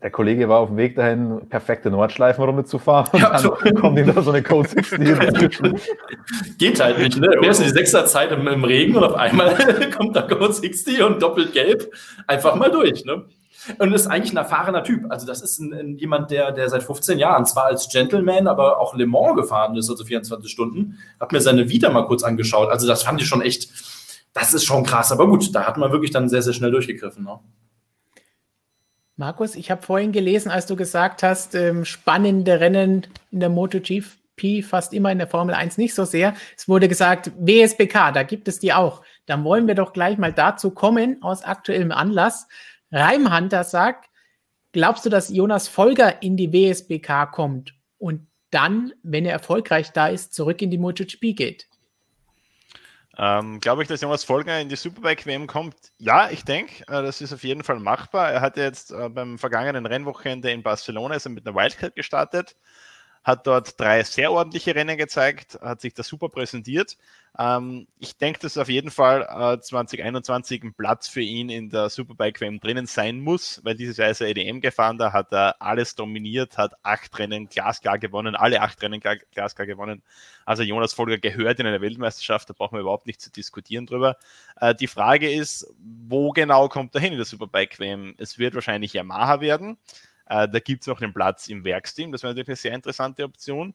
der Kollege war auf dem Weg dahin, perfekte Nordschleifenrunde zu fahren. Und ja, dann kommt ihm da so eine Code 60 Geht halt nicht, ne? Wer ist die sechster Zeit im, im Regen und auf einmal kommt da Code 60 und doppelt gelb. Einfach mal durch, ne? Und ist eigentlich ein erfahrener Typ. Also, das ist ein, ein, jemand, der, der seit 15 Jahren zwar als Gentleman, aber auch Le Mans gefahren ist, also 24 Stunden. Hab mir seine Vita mal kurz angeschaut. Also, das fand ich schon echt, das ist schon krass. Aber gut, da hat man wirklich dann sehr, sehr schnell durchgegriffen. Ne? Markus, ich habe vorhin gelesen, als du gesagt hast, ähm, spannende Rennen in der MotoGP fast immer in der Formel 1 nicht so sehr. Es wurde gesagt, WSBK, da gibt es die auch. Dann wollen wir doch gleich mal dazu kommen, aus aktuellem Anlass. Reimhunter sagt, glaubst du, dass Jonas Folger in die WSBK kommt und dann, wenn er erfolgreich da ist, zurück in die MotoGP geht? Ähm, Glaube ich, dass Jonas Folger in die Superbike-WM kommt? Ja, ich denke, äh, das ist auf jeden Fall machbar. Er hat jetzt äh, beim vergangenen Rennwochenende in Barcelona ist er mit einer Wildcard gestartet, hat dort drei sehr ordentliche Rennen gezeigt, hat sich da super präsentiert. Ähm, ich denke, dass auf jeden Fall äh, 2021 ein Platz für ihn in der Superbike WM drinnen sein muss, weil dieses Jahr ist er EDM gefahren, da hat er alles dominiert, hat acht Rennen glasklar gewonnen, alle acht Rennen glasklar gewonnen. Also Jonas Folger gehört in eine Weltmeisterschaft, da brauchen wir überhaupt nicht zu diskutieren drüber. Äh, die Frage ist, wo genau kommt er hin in der Superbike WM? Es wird wahrscheinlich Yamaha werden. Äh, da gibt es noch einen Platz im Werksteam, das wäre natürlich eine sehr interessante Option.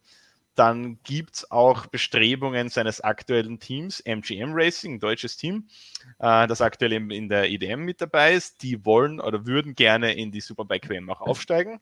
Dann gibt es auch Bestrebungen seines aktuellen Teams, MGM Racing, ein deutsches Team, äh, das aktuell in der IDM mit dabei ist. Die wollen oder würden gerne in die Superbike WM auch aufsteigen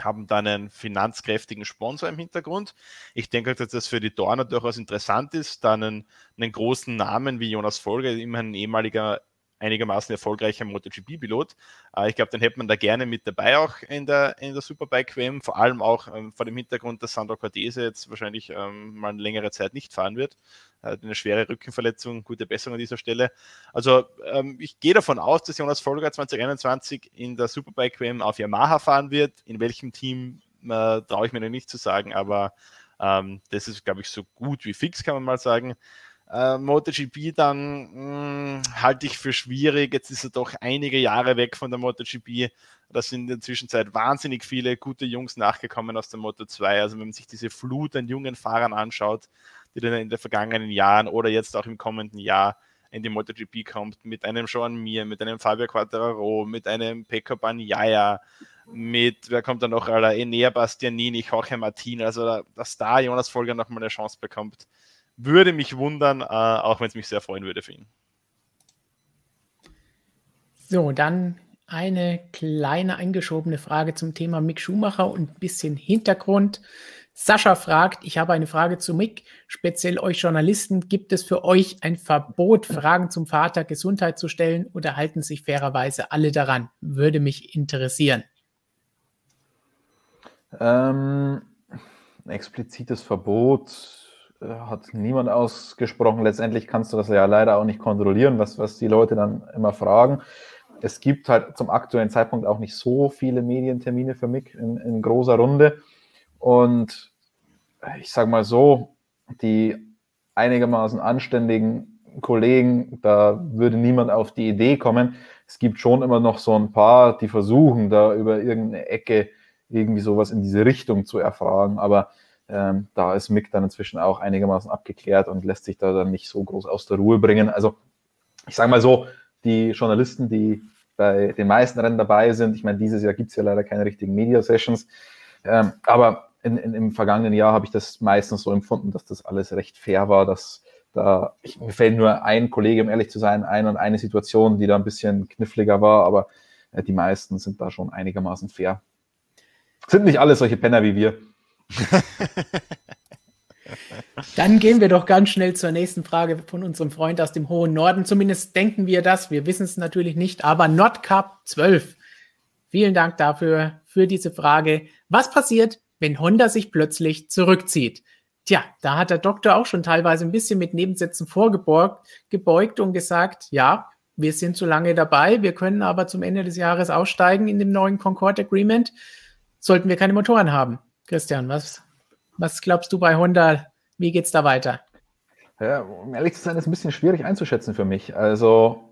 haben dann einen finanzkräftigen Sponsor im Hintergrund. Ich denke, dass das für die Dorner durchaus interessant ist, dann einen, einen großen Namen wie Jonas Folger, immerhin ein ehemaliger einigermaßen erfolgreicher MotoGP-Pilot. Äh, ich glaube, den hätte man da gerne mit dabei auch in der, in der Superbike-WM, vor allem auch ähm, vor dem Hintergrund, dass Sandro Cortese jetzt wahrscheinlich ähm, mal eine längere Zeit nicht fahren wird. Äh, eine schwere Rückenverletzung, gute Besserung an dieser Stelle. Also ähm, ich gehe davon aus, dass Jonas Folger 2021 in der Superbike-WM auf Yamaha fahren wird. In welchem Team äh, traue ich mir noch nicht zu sagen, aber ähm, das ist, glaube ich, so gut wie fix, kann man mal sagen. Äh, MotoGP dann hm, halte ich für schwierig. Jetzt ist er doch einige Jahre weg von der MotoGP. Da sind in der Zwischenzeit wahnsinnig viele gute Jungs nachgekommen aus der Moto 2. Also wenn man sich diese Flut an jungen Fahrern anschaut, die dann in den vergangenen Jahren oder jetzt auch im kommenden Jahr in die MotoGP kommt, mit einem Joan Mir, mit einem Fabio Quattararo, mit einem Pecco Bagnaia, mit, wer kommt dann noch, aller Enea Bastianini, Jorge Martin, also dass da Jonas Folger nochmal eine Chance bekommt, würde mich wundern, äh, auch wenn es mich sehr freuen würde für ihn. So, dann eine kleine eingeschobene Frage zum Thema Mick Schumacher und ein bisschen Hintergrund. Sascha fragt, ich habe eine Frage zu Mick, speziell euch Journalisten, gibt es für euch ein Verbot, Fragen zum Vater Gesundheit zu stellen oder halten sich fairerweise alle daran? Würde mich interessieren. Ähm, ein explizites Verbot hat niemand ausgesprochen. Letztendlich kannst du das ja leider auch nicht kontrollieren, was, was die Leute dann immer fragen. Es gibt halt zum aktuellen Zeitpunkt auch nicht so viele Medientermine für mich in, in großer Runde. Und ich sage mal so, die einigermaßen anständigen Kollegen, da würde niemand auf die Idee kommen. Es gibt schon immer noch so ein paar, die versuchen, da über irgendeine Ecke irgendwie sowas in diese Richtung zu erfragen. Aber ähm, da ist Mick dann inzwischen auch einigermaßen abgeklärt und lässt sich da dann nicht so groß aus der Ruhe bringen. Also ich sage mal so, die Journalisten, die bei den meisten Rennen dabei sind, ich meine, dieses Jahr gibt es ja leider keine richtigen Media-Sessions, ähm, aber in, in, im vergangenen Jahr habe ich das meistens so empfunden, dass das alles recht fair war, dass da, ich, mir fällt nur ein Kollege, um ehrlich zu sein, ein und eine Situation, die da ein bisschen kniffliger war, aber äh, die meisten sind da schon einigermaßen fair. Sind nicht alle solche Penner wie wir. Dann gehen wir doch ganz schnell zur nächsten Frage von unserem Freund aus dem hohen Norden. Zumindest denken wir das. Wir wissen es natürlich nicht, aber NotCup 12. Vielen Dank dafür, für diese Frage. Was passiert, wenn Honda sich plötzlich zurückzieht? Tja, da hat der Doktor auch schon teilweise ein bisschen mit Nebensätzen vorgebeugt und gesagt, ja, wir sind zu lange dabei, wir können aber zum Ende des Jahres aussteigen in dem neuen Concord Agreement, sollten wir keine Motoren haben. Christian, was, was glaubst du bei Honda? Wie geht es da weiter? Ja, um ehrlich zu sein, ist ein bisschen schwierig einzuschätzen für mich. Also,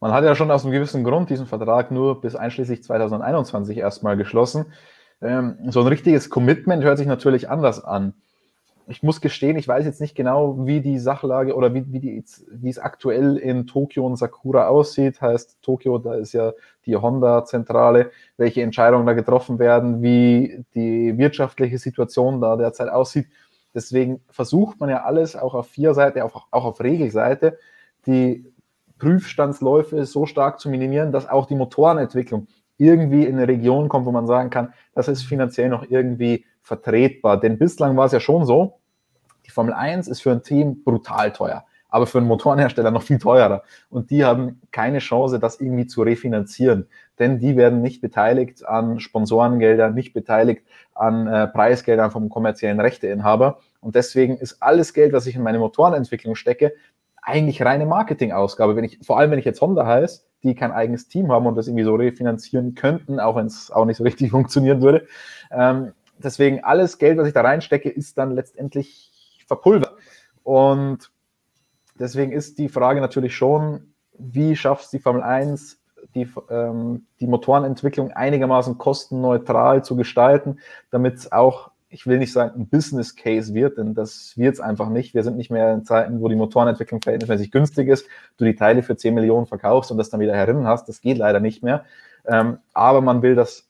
man hat ja schon aus einem gewissen Grund diesen Vertrag nur bis einschließlich 2021 erstmal geschlossen. Ähm, so ein richtiges Commitment hört sich natürlich anders an ich muss gestehen, ich weiß jetzt nicht genau, wie die Sachlage oder wie, wie, die, wie es aktuell in Tokio und Sakura aussieht. Heißt, Tokio, da ist ja die Honda-Zentrale, welche Entscheidungen da getroffen werden, wie die wirtschaftliche Situation da derzeit aussieht. Deswegen versucht man ja alles auch auf vier Seite, auch, auch auf Regelseite, die Prüfstandsläufe so stark zu minimieren, dass auch die Motorenentwicklung irgendwie in eine Region kommt, wo man sagen kann, das ist finanziell noch irgendwie vertretbar. Denn bislang war es ja schon so, die Formel 1 ist für ein Team brutal teuer, aber für einen Motorenhersteller noch viel teurer. Und die haben keine Chance, das irgendwie zu refinanzieren, denn die werden nicht beteiligt an Sponsorengeldern, nicht beteiligt an äh, Preisgeldern vom kommerziellen Rechteinhaber. Und deswegen ist alles Geld, was ich in meine Motorenentwicklung stecke, eigentlich reine Marketingausgabe. Wenn ich, vor allem wenn ich jetzt Honda heiße, die kein eigenes Team haben und das irgendwie so refinanzieren könnten, auch wenn es auch nicht so richtig funktionieren würde, ähm, deswegen alles Geld, was ich da reinstecke, ist dann letztendlich verpulvert. Und deswegen ist die Frage natürlich schon, wie schafft es die Formel 1, die, ähm, die Motorenentwicklung einigermaßen kostenneutral zu gestalten, damit es auch, ich will nicht sagen, ein Business Case wird, denn das wird es einfach nicht. Wir sind nicht mehr in Zeiten, wo die Motorenentwicklung verhältnismäßig günstig ist, du die Teile für 10 Millionen verkaufst und das dann wieder herinnen hast. Das geht leider nicht mehr. Ähm, aber man will das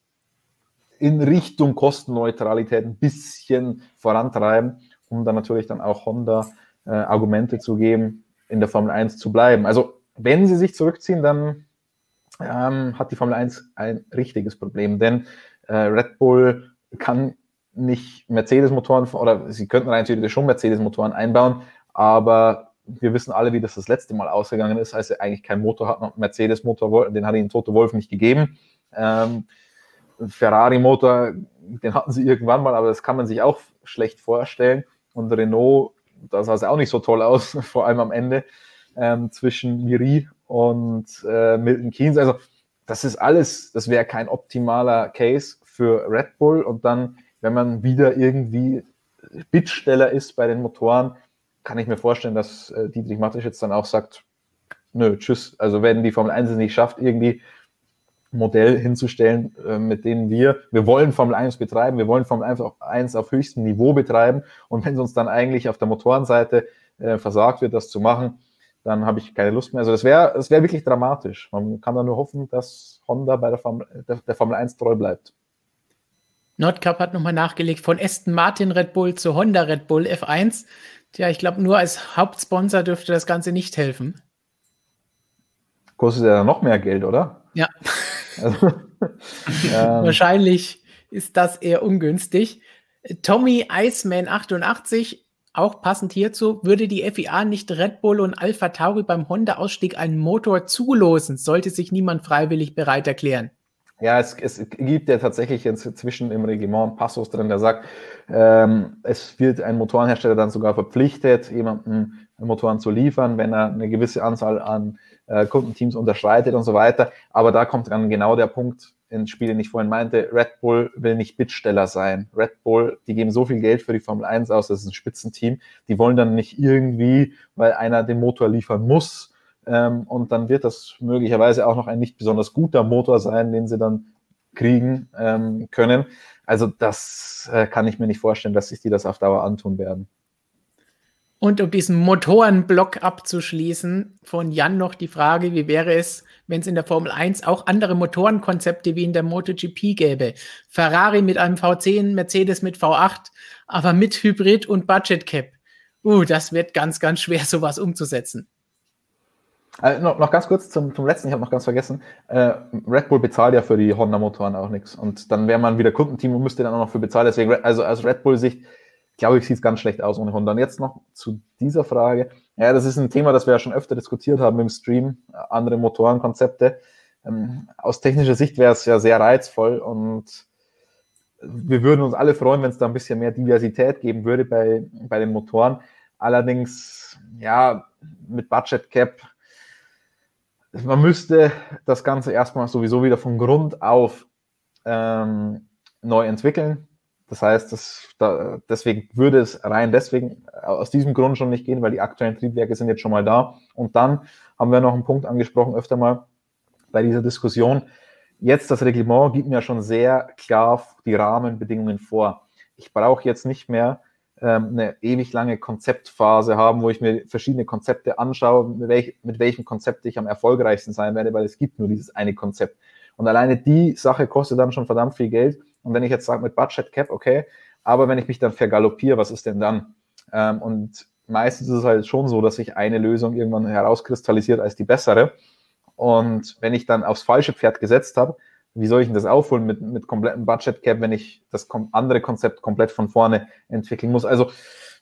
in Richtung Kostenneutralität ein bisschen vorantreiben, um dann natürlich dann auch Honda äh, Argumente zu geben, in der Formel 1 zu bleiben. Also wenn sie sich zurückziehen, dann ähm, hat die Formel 1 ein richtiges Problem, denn äh, Red Bull kann nicht Mercedes-Motoren oder sie könnten rein theoretisch schon Mercedes-Motoren einbauen, aber wir wissen alle, wie das das letzte Mal ausgegangen ist, als er eigentlich keinen Motor hat, noch Mercedes-Motor, den hat ihnen Toto Wolf nicht gegeben. Ähm, Ferrari-Motor, den hatten sie irgendwann mal, aber das kann man sich auch schlecht vorstellen. Und Renault, da sah es auch nicht so toll aus, vor allem am Ende ähm, zwischen Miri und äh, Milton Keynes. Also das ist alles, das wäre kein optimaler Case für Red Bull. Und dann, wenn man wieder irgendwie Bittsteller ist bei den Motoren, kann ich mir vorstellen, dass äh, Dietrich Mattisch jetzt dann auch sagt, nö, tschüss. Also wenn die Formel 1 es nicht schafft, irgendwie Modell hinzustellen, äh, mit denen wir, wir wollen Formel 1 betreiben, wir wollen Formel 1 auf, 1 auf höchstem Niveau betreiben und wenn es uns dann eigentlich auf der Motorenseite äh, versagt wird, das zu machen, dann habe ich keine Lust mehr. Also das wäre das wär wirklich dramatisch. Man kann da nur hoffen, dass Honda bei der Formel, der, der Formel 1 treu bleibt. Nordcup hat nochmal nachgelegt von Aston Martin Red Bull zu Honda Red Bull F1. Tja, ich glaube, nur als Hauptsponsor dürfte das Ganze nicht helfen. Kostet ja noch mehr Geld, oder? Ja. Also, ähm, Wahrscheinlich ist das eher ungünstig. Tommy Iceman 88 auch passend hierzu, würde die FIA nicht Red Bull und Alpha Tauri beim Honda-Ausstieg einen Motor zulosen, sollte sich niemand freiwillig bereit erklären. Ja, es, es gibt ja tatsächlich inzwischen im Reglement Passus drin, der sagt, ähm, es wird ein Motorenhersteller dann sogar verpflichtet, jemanden Motoren zu liefern, wenn er eine gewisse Anzahl an äh, Kundenteams unterschreitet und so weiter. Aber da kommt dann genau der Punkt, ins Spiel, den ich vorhin meinte, Red Bull will nicht Bittsteller sein. Red Bull, die geben so viel Geld für die Formel 1 aus, das ist ein Spitzenteam, die wollen dann nicht irgendwie, weil einer den Motor liefern muss, ähm, und dann wird das möglicherweise auch noch ein nicht besonders guter Motor sein, den sie dann kriegen ähm, können. Also das äh, kann ich mir nicht vorstellen, dass sich die das auf Dauer antun werden. Und um diesen Motorenblock abzuschließen, von Jan noch die Frage, wie wäre es, wenn es in der Formel 1 auch andere Motorenkonzepte wie in der MotoGP gäbe? Ferrari mit einem V10, Mercedes mit V8, aber mit Hybrid und Budget Cap. Uh, das wird ganz, ganz schwer, sowas umzusetzen. Äh, noch, noch, ganz kurz zum, zum letzten, ich habe noch ganz vergessen. Äh, Red Bull bezahlt ja für die Honda-Motoren auch nichts. Und dann wäre man wieder Kundenteam und müsste dann auch noch für bezahlen. Deswegen, also aus Red Bull-Sicht glaube ich, sieht es ganz schlecht aus ohne Honda. Und jetzt noch zu dieser Frage. Ja, das ist ein Thema, das wir ja schon öfter diskutiert haben im Stream, andere Motorenkonzepte. Ähm, aus technischer Sicht wäre es ja sehr reizvoll und wir würden uns alle freuen, wenn es da ein bisschen mehr Diversität geben würde bei, bei den Motoren. Allerdings, ja, mit Budget Cap, man müsste das Ganze erstmal sowieso wieder von Grund auf ähm, neu entwickeln. Das heißt, das, da, deswegen würde es rein deswegen aus diesem Grund schon nicht gehen, weil die aktuellen Triebwerke sind jetzt schon mal da. Und dann haben wir noch einen Punkt angesprochen, öfter mal bei dieser Diskussion. Jetzt das Reglement gibt mir schon sehr klar die Rahmenbedingungen vor. Ich brauche jetzt nicht mehr ähm, eine ewig lange Konzeptphase haben, wo ich mir verschiedene Konzepte anschaue, mit, welch, mit welchem Konzept ich am erfolgreichsten sein werde, weil es gibt nur dieses eine Konzept. Und alleine die Sache kostet dann schon verdammt viel Geld. Und wenn ich jetzt sage mit Budget Cap, okay, aber wenn ich mich dann vergaloppiere, was ist denn dann? Ähm, und meistens ist es halt schon so, dass sich eine Lösung irgendwann herauskristallisiert als die bessere. Und wenn ich dann aufs falsche Pferd gesetzt habe, wie soll ich denn das aufholen mit, mit komplettem Budget Cap, wenn ich das andere Konzept komplett von vorne entwickeln muss? Also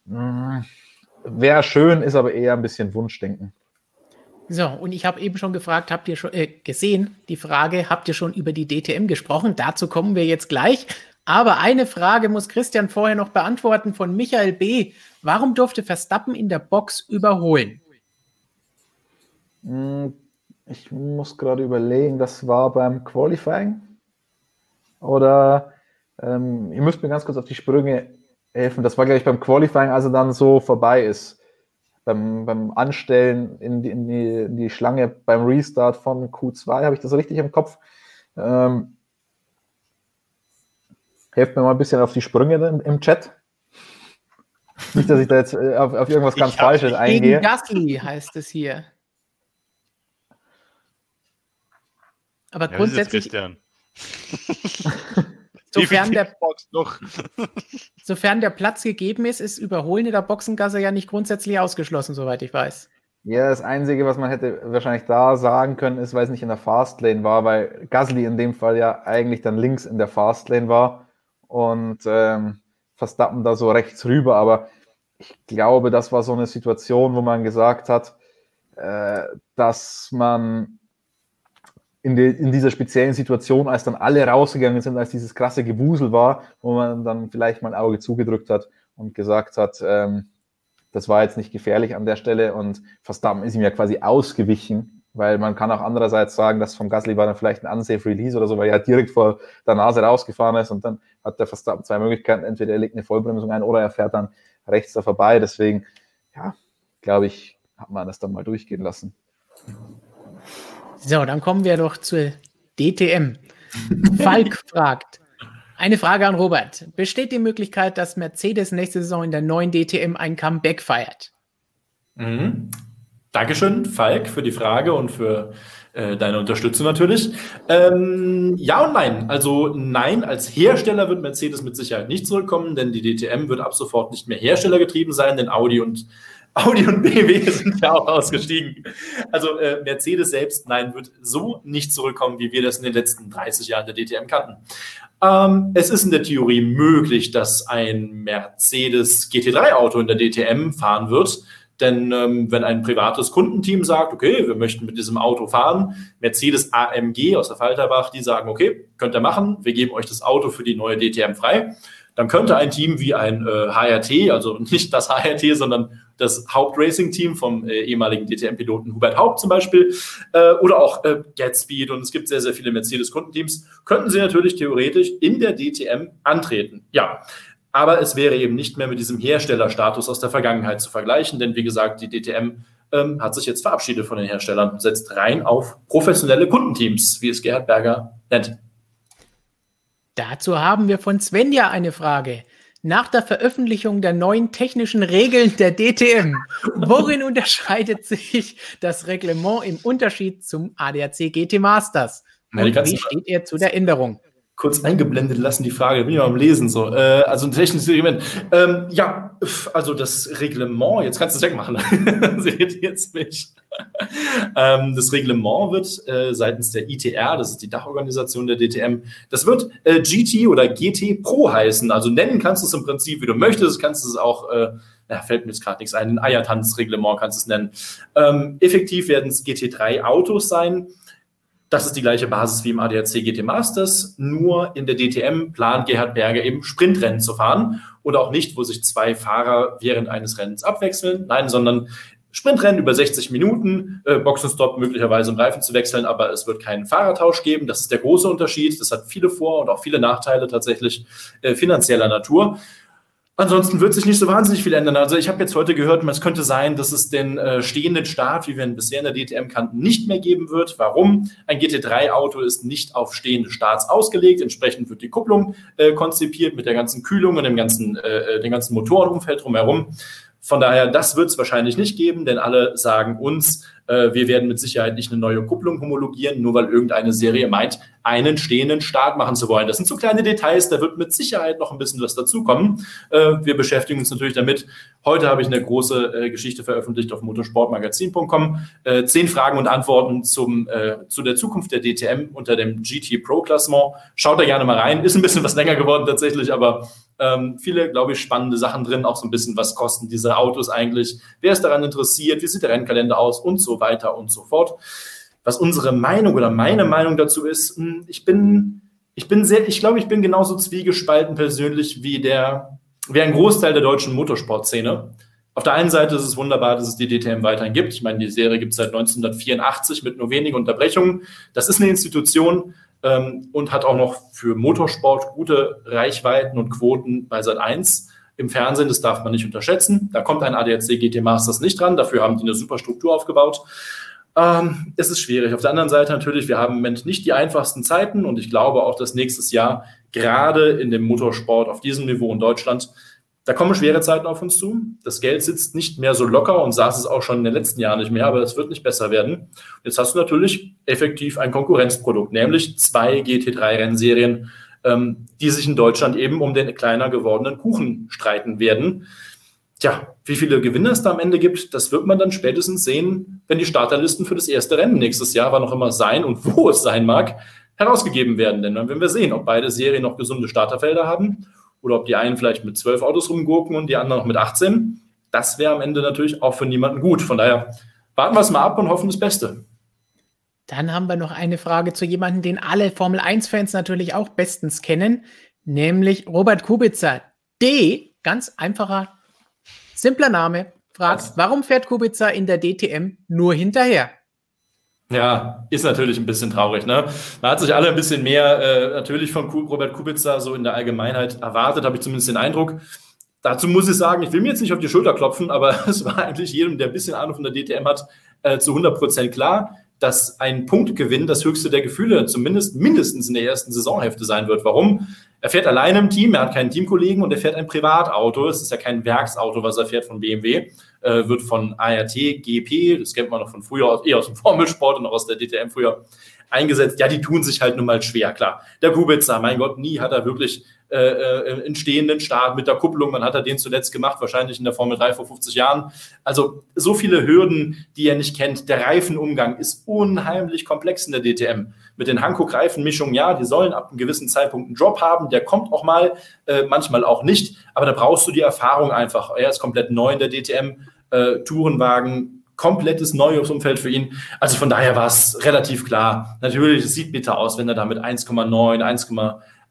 mm, wäre schön, ist aber eher ein bisschen Wunschdenken. So, und ich habe eben schon gefragt, habt ihr schon äh, gesehen, die Frage, habt ihr schon über die DTM gesprochen? Dazu kommen wir jetzt gleich. Aber eine Frage muss Christian vorher noch beantworten von Michael B. Warum durfte Verstappen in der Box überholen? Hm, ich muss gerade überlegen, das war beim Qualifying. Oder ähm, ihr müsst mir ganz kurz auf die Sprünge helfen. Das war, glaube ich, beim Qualifying, als er dann so vorbei ist beim, beim Anstellen in die, in, die, in die Schlange beim Restart von Q2, habe ich das richtig im Kopf? Ähm, helft mir mal ein bisschen auf die Sprünge im, im Chat. Nicht, dass ich da jetzt äh, auf, auf irgendwas ganz Falsches eingehe. Gegen Gasly heißt es hier. Aber ja, grundsätzlich. Sofern der, sofern der Platz gegeben ist, ist Überholen in der Boxengasse ja nicht grundsätzlich ausgeschlossen, soweit ich weiß. Ja, das Einzige, was man hätte wahrscheinlich da sagen können, ist, weil es nicht in der Fastlane war, weil Gasly in dem Fall ja eigentlich dann links in der Fastlane war und ähm, Verstappen da so rechts rüber. Aber ich glaube, das war so eine Situation, wo man gesagt hat, äh, dass man in, die, in dieser speziellen Situation, als dann alle rausgegangen sind, als dieses krasse Gewusel war, wo man dann vielleicht mal ein Auge zugedrückt hat und gesagt hat, ähm, das war jetzt nicht gefährlich an der Stelle und Verstappen ist ihm ja quasi ausgewichen, weil man kann auch andererseits sagen, dass vom Gasly war dann vielleicht ein unsafe Release oder so, weil er direkt vor der Nase rausgefahren ist und dann hat der Verstappen zwei Möglichkeiten, entweder er legt eine Vollbremsung ein oder er fährt dann rechts da vorbei, deswegen, ja, glaube ich, hat man das dann mal durchgehen lassen. So, dann kommen wir doch zur DTM. Falk fragt, eine Frage an Robert. Besteht die Möglichkeit, dass Mercedes nächste Saison in der neuen DTM ein Comeback feiert? Mhm. Dankeschön, Falk, für die Frage und für äh, deine Unterstützung natürlich. Ähm, ja und nein. Also nein, als Hersteller wird Mercedes mit Sicherheit nicht zurückkommen, denn die DTM wird ab sofort nicht mehr herstellergetrieben sein, denn Audi und Audi und BMW sind ja auch ausgestiegen. Also äh, Mercedes selbst, nein, wird so nicht zurückkommen, wie wir das in den letzten 30 Jahren der DTM kannten. Ähm, es ist in der Theorie möglich, dass ein Mercedes GT3-Auto in der DTM fahren wird. Denn ähm, wenn ein privates Kundenteam sagt, okay, wir möchten mit diesem Auto fahren, Mercedes AMG aus der Falterbach, die sagen, okay, könnt ihr machen, wir geben euch das Auto für die neue DTM frei dann könnte ein Team wie ein äh, HRT, also nicht das HRT, sondern das Hauptracing-Team vom äh, ehemaligen DTM-Piloten Hubert Haupt zum Beispiel äh, oder auch äh, GetSpeed und es gibt sehr, sehr viele Mercedes-Kundenteams, könnten sie natürlich theoretisch in der DTM antreten. Ja, aber es wäre eben nicht mehr mit diesem Herstellerstatus aus der Vergangenheit zu vergleichen, denn wie gesagt, die DTM ähm, hat sich jetzt verabschiedet von den Herstellern, setzt rein auf professionelle Kundenteams, wie es Gerhard Berger nennt. Dazu haben wir von Svenja eine Frage. Nach der Veröffentlichung der neuen technischen Regeln der DTM, worin unterscheidet sich das Reglement im Unterschied zum ADAC GT Masters? Und wie steht er zu der Änderung? Kurz eingeblendet lassen, die Frage, bin ich mal am Lesen. So. Äh, also ein technisches Reglement. Ähm, ja, also das Reglement, jetzt kannst du es wegmachen. Seht jetzt mich. ähm, das Reglement wird äh, seitens der ITR, das ist die Dachorganisation der DTM, das wird äh, GT oder GT Pro heißen. Also nennen kannst du es im Prinzip, wie du möchtest, kannst du es auch äh, ja, fällt mir jetzt gerade nichts ein, ein Eiertanzreglement kannst du es nennen. Ähm, effektiv werden es GT3 Autos sein. Das ist die gleiche Basis wie im ADAC GT Masters, nur in der DTM plant Gerhard Berger eben Sprintrennen zu fahren und auch nicht, wo sich zwei Fahrer während eines Rennens abwechseln, nein, sondern Sprintrennen über 60 Minuten, äh, Boxenstopp möglicherweise um Reifen zu wechseln, aber es wird keinen Fahrertausch geben. Das ist der große Unterschied. Das hat viele Vor- und auch viele Nachteile tatsächlich äh, finanzieller Natur. Ansonsten wird sich nicht so wahnsinnig viel ändern. Also ich habe jetzt heute gehört, es könnte sein, dass es den äh, stehenden Start, wie wir ihn bisher in der DTM kannten, nicht mehr geben wird. Warum? Ein GT3-Auto ist nicht auf stehende Starts ausgelegt. Entsprechend wird die Kupplung äh, konzipiert mit der ganzen Kühlung und dem ganzen, äh, äh dem ganzen Motorenumfeld drumherum. Von daher, das wird es wahrscheinlich nicht geben, denn alle sagen uns, wir werden mit Sicherheit nicht eine neue Kupplung homologieren, nur weil irgendeine Serie meint, einen stehenden Start machen zu wollen. Das sind so kleine Details, da wird mit Sicherheit noch ein bisschen was dazukommen. Äh, wir beschäftigen uns natürlich damit. Heute habe ich eine große äh, Geschichte veröffentlicht auf motorsportmagazin.com. Äh, zehn Fragen und Antworten zum, äh, zu der Zukunft der DTM unter dem GT Pro Klassement. Schaut da gerne mal rein. Ist ein bisschen was länger geworden tatsächlich, aber ähm, viele, glaube ich, spannende Sachen drin. Auch so ein bisschen, was kosten diese Autos eigentlich? Wer ist daran interessiert? Wie sieht der Rennkalender aus? Und so weiter und so fort. Was unsere Meinung oder meine Meinung dazu ist, hm, ich bin, ich bin sehr, ich glaube, ich bin genauso zwiegespalten persönlich wie der, wie ein Großteil der deutschen Motorsportszene. Auf der einen Seite ist es wunderbar, dass es die DTM weiterhin gibt. Ich meine, die Serie gibt es seit 1984 mit nur wenigen Unterbrechungen. Das ist eine Institution ähm, und hat auch noch für Motorsport gute Reichweiten und Quoten bei Sat 1 im Fernsehen, das darf man nicht unterschätzen. Da kommt ein ADAC GT Masters nicht dran, dafür haben die eine super Struktur aufgebaut. Ähm, es ist schwierig. Auf der anderen Seite natürlich, wir haben im Moment nicht die einfachsten Zeiten und ich glaube auch, dass nächstes Jahr gerade in dem Motorsport auf diesem Niveau in Deutschland, da kommen schwere Zeiten auf uns zu. Das Geld sitzt nicht mehr so locker und saß es auch schon in den letzten Jahren nicht mehr, aber es wird nicht besser werden. Jetzt hast du natürlich effektiv ein Konkurrenzprodukt, nämlich zwei GT3-Rennserien, ähm, die sich in Deutschland eben um den kleiner gewordenen Kuchen streiten werden. Tja, wie viele Gewinner es da am Ende gibt, das wird man dann spätestens sehen, wenn die Starterlisten für das erste Rennen nächstes Jahr, wann auch immer sein und wo es sein mag, herausgegeben werden. Denn dann werden wir sehen, ob beide Serien noch gesunde Starterfelder haben oder ob die einen vielleicht mit zwölf Autos rumgurken und die anderen noch mit 18. Das wäre am Ende natürlich auch für niemanden gut. Von daher warten wir es mal ab und hoffen das Beste. Dann haben wir noch eine Frage zu jemandem, den alle Formel 1-Fans natürlich auch bestens kennen, nämlich Robert Kubica. D, ganz einfacher, simpler Name, fragt, warum fährt Kubica in der DTM nur hinterher? Ja, ist natürlich ein bisschen traurig. Ne? Man hat sich alle ein bisschen mehr äh, natürlich von Robert Kubica so in der Allgemeinheit erwartet, habe ich zumindest den Eindruck. Dazu muss ich sagen, ich will mir jetzt nicht auf die Schulter klopfen, aber es war eigentlich jedem, der ein bisschen Ahnung von der DTM hat, äh, zu 100 Prozent klar dass ein Punktgewinn das höchste der Gefühle zumindest mindestens in der ersten Saisonhälfte sein wird. Warum? Er fährt alleine im Team, er hat keinen Teamkollegen und er fährt ein Privatauto. Es ist ja kein Werksauto, was er fährt von BMW. Äh, wird von ART, GP, das kennt man noch von früher, eher aus dem Formelsport und auch aus der DTM früher, eingesetzt. Ja, die tun sich halt nun mal schwer, klar. Der Kubica, mein Gott, nie hat er wirklich äh, äh, einen stehenden Start mit der Kupplung. Man hat er den zuletzt gemacht, wahrscheinlich in der Formel 3 vor 50 Jahren. Also so viele Hürden, die er nicht kennt. Der Reifenumgang ist unheimlich komplex in der DTM. Mit den Hankook-Reifenmischungen, ja, die sollen ab einem gewissen Zeitpunkt einen Drop haben. Der kommt auch mal, äh, manchmal auch nicht. Aber da brauchst du die Erfahrung einfach. Er ist komplett neu in der DTM. Äh, Tourenwagen, komplettes neues Umfeld für ihn. Also von daher war es relativ klar. Natürlich, es sieht bitter aus, wenn er da mit 1,9,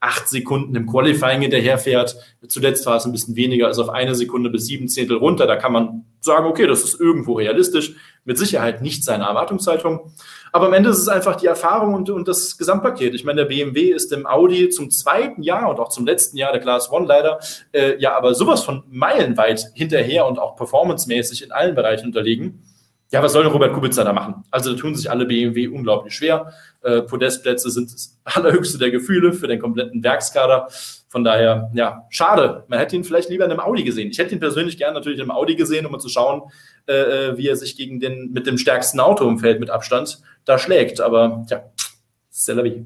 1,8 Sekunden im Qualifying hinterherfährt. Zuletzt war es ein bisschen weniger, also auf eine Sekunde bis sieben Zehntel runter. Da kann man sagen, okay, das ist irgendwo realistisch. Mit Sicherheit nicht seine Erwartungshaltung. Aber am Ende ist es einfach die Erfahrung und, und das Gesamtpaket. Ich meine, der BMW ist im Audi zum zweiten Jahr und auch zum letzten Jahr, der Class One leider, äh, ja, aber sowas von meilenweit hinterher und auch performancemäßig in allen Bereichen unterlegen. Ja, was soll denn Robert Kubica da machen? Also da tun sich alle BMW unglaublich schwer. Äh, Podestplätze sind das allerhöchste der Gefühle für den kompletten Werkskader. Von daher, ja, schade. Man hätte ihn vielleicht lieber in einem Audi gesehen. Ich hätte ihn persönlich gerne natürlich in einem Audi gesehen, um mal zu schauen, äh, äh wie er sich gegen den mit dem stärksten Auto im Feld mit Abstand da schlägt. Aber ja, c'est la vie.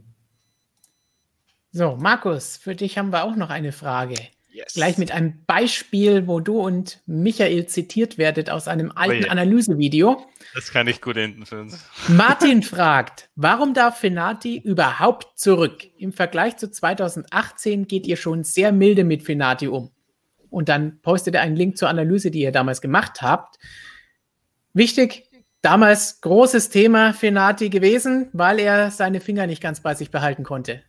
So, Markus, für dich haben wir auch noch eine Frage. Yes. Gleich mit einem Beispiel, wo du und Michael zitiert werdet aus einem alten oh Analysevideo. Das kann nicht gut enden für uns. Martin fragt, warum darf Fenati überhaupt zurück? Im Vergleich zu 2018 geht ihr schon sehr milde mit Fenati um. Und dann postet er einen Link zur Analyse, die ihr damals gemacht habt. Wichtig, damals großes Thema Fenati gewesen, weil er seine Finger nicht ganz bei sich behalten konnte.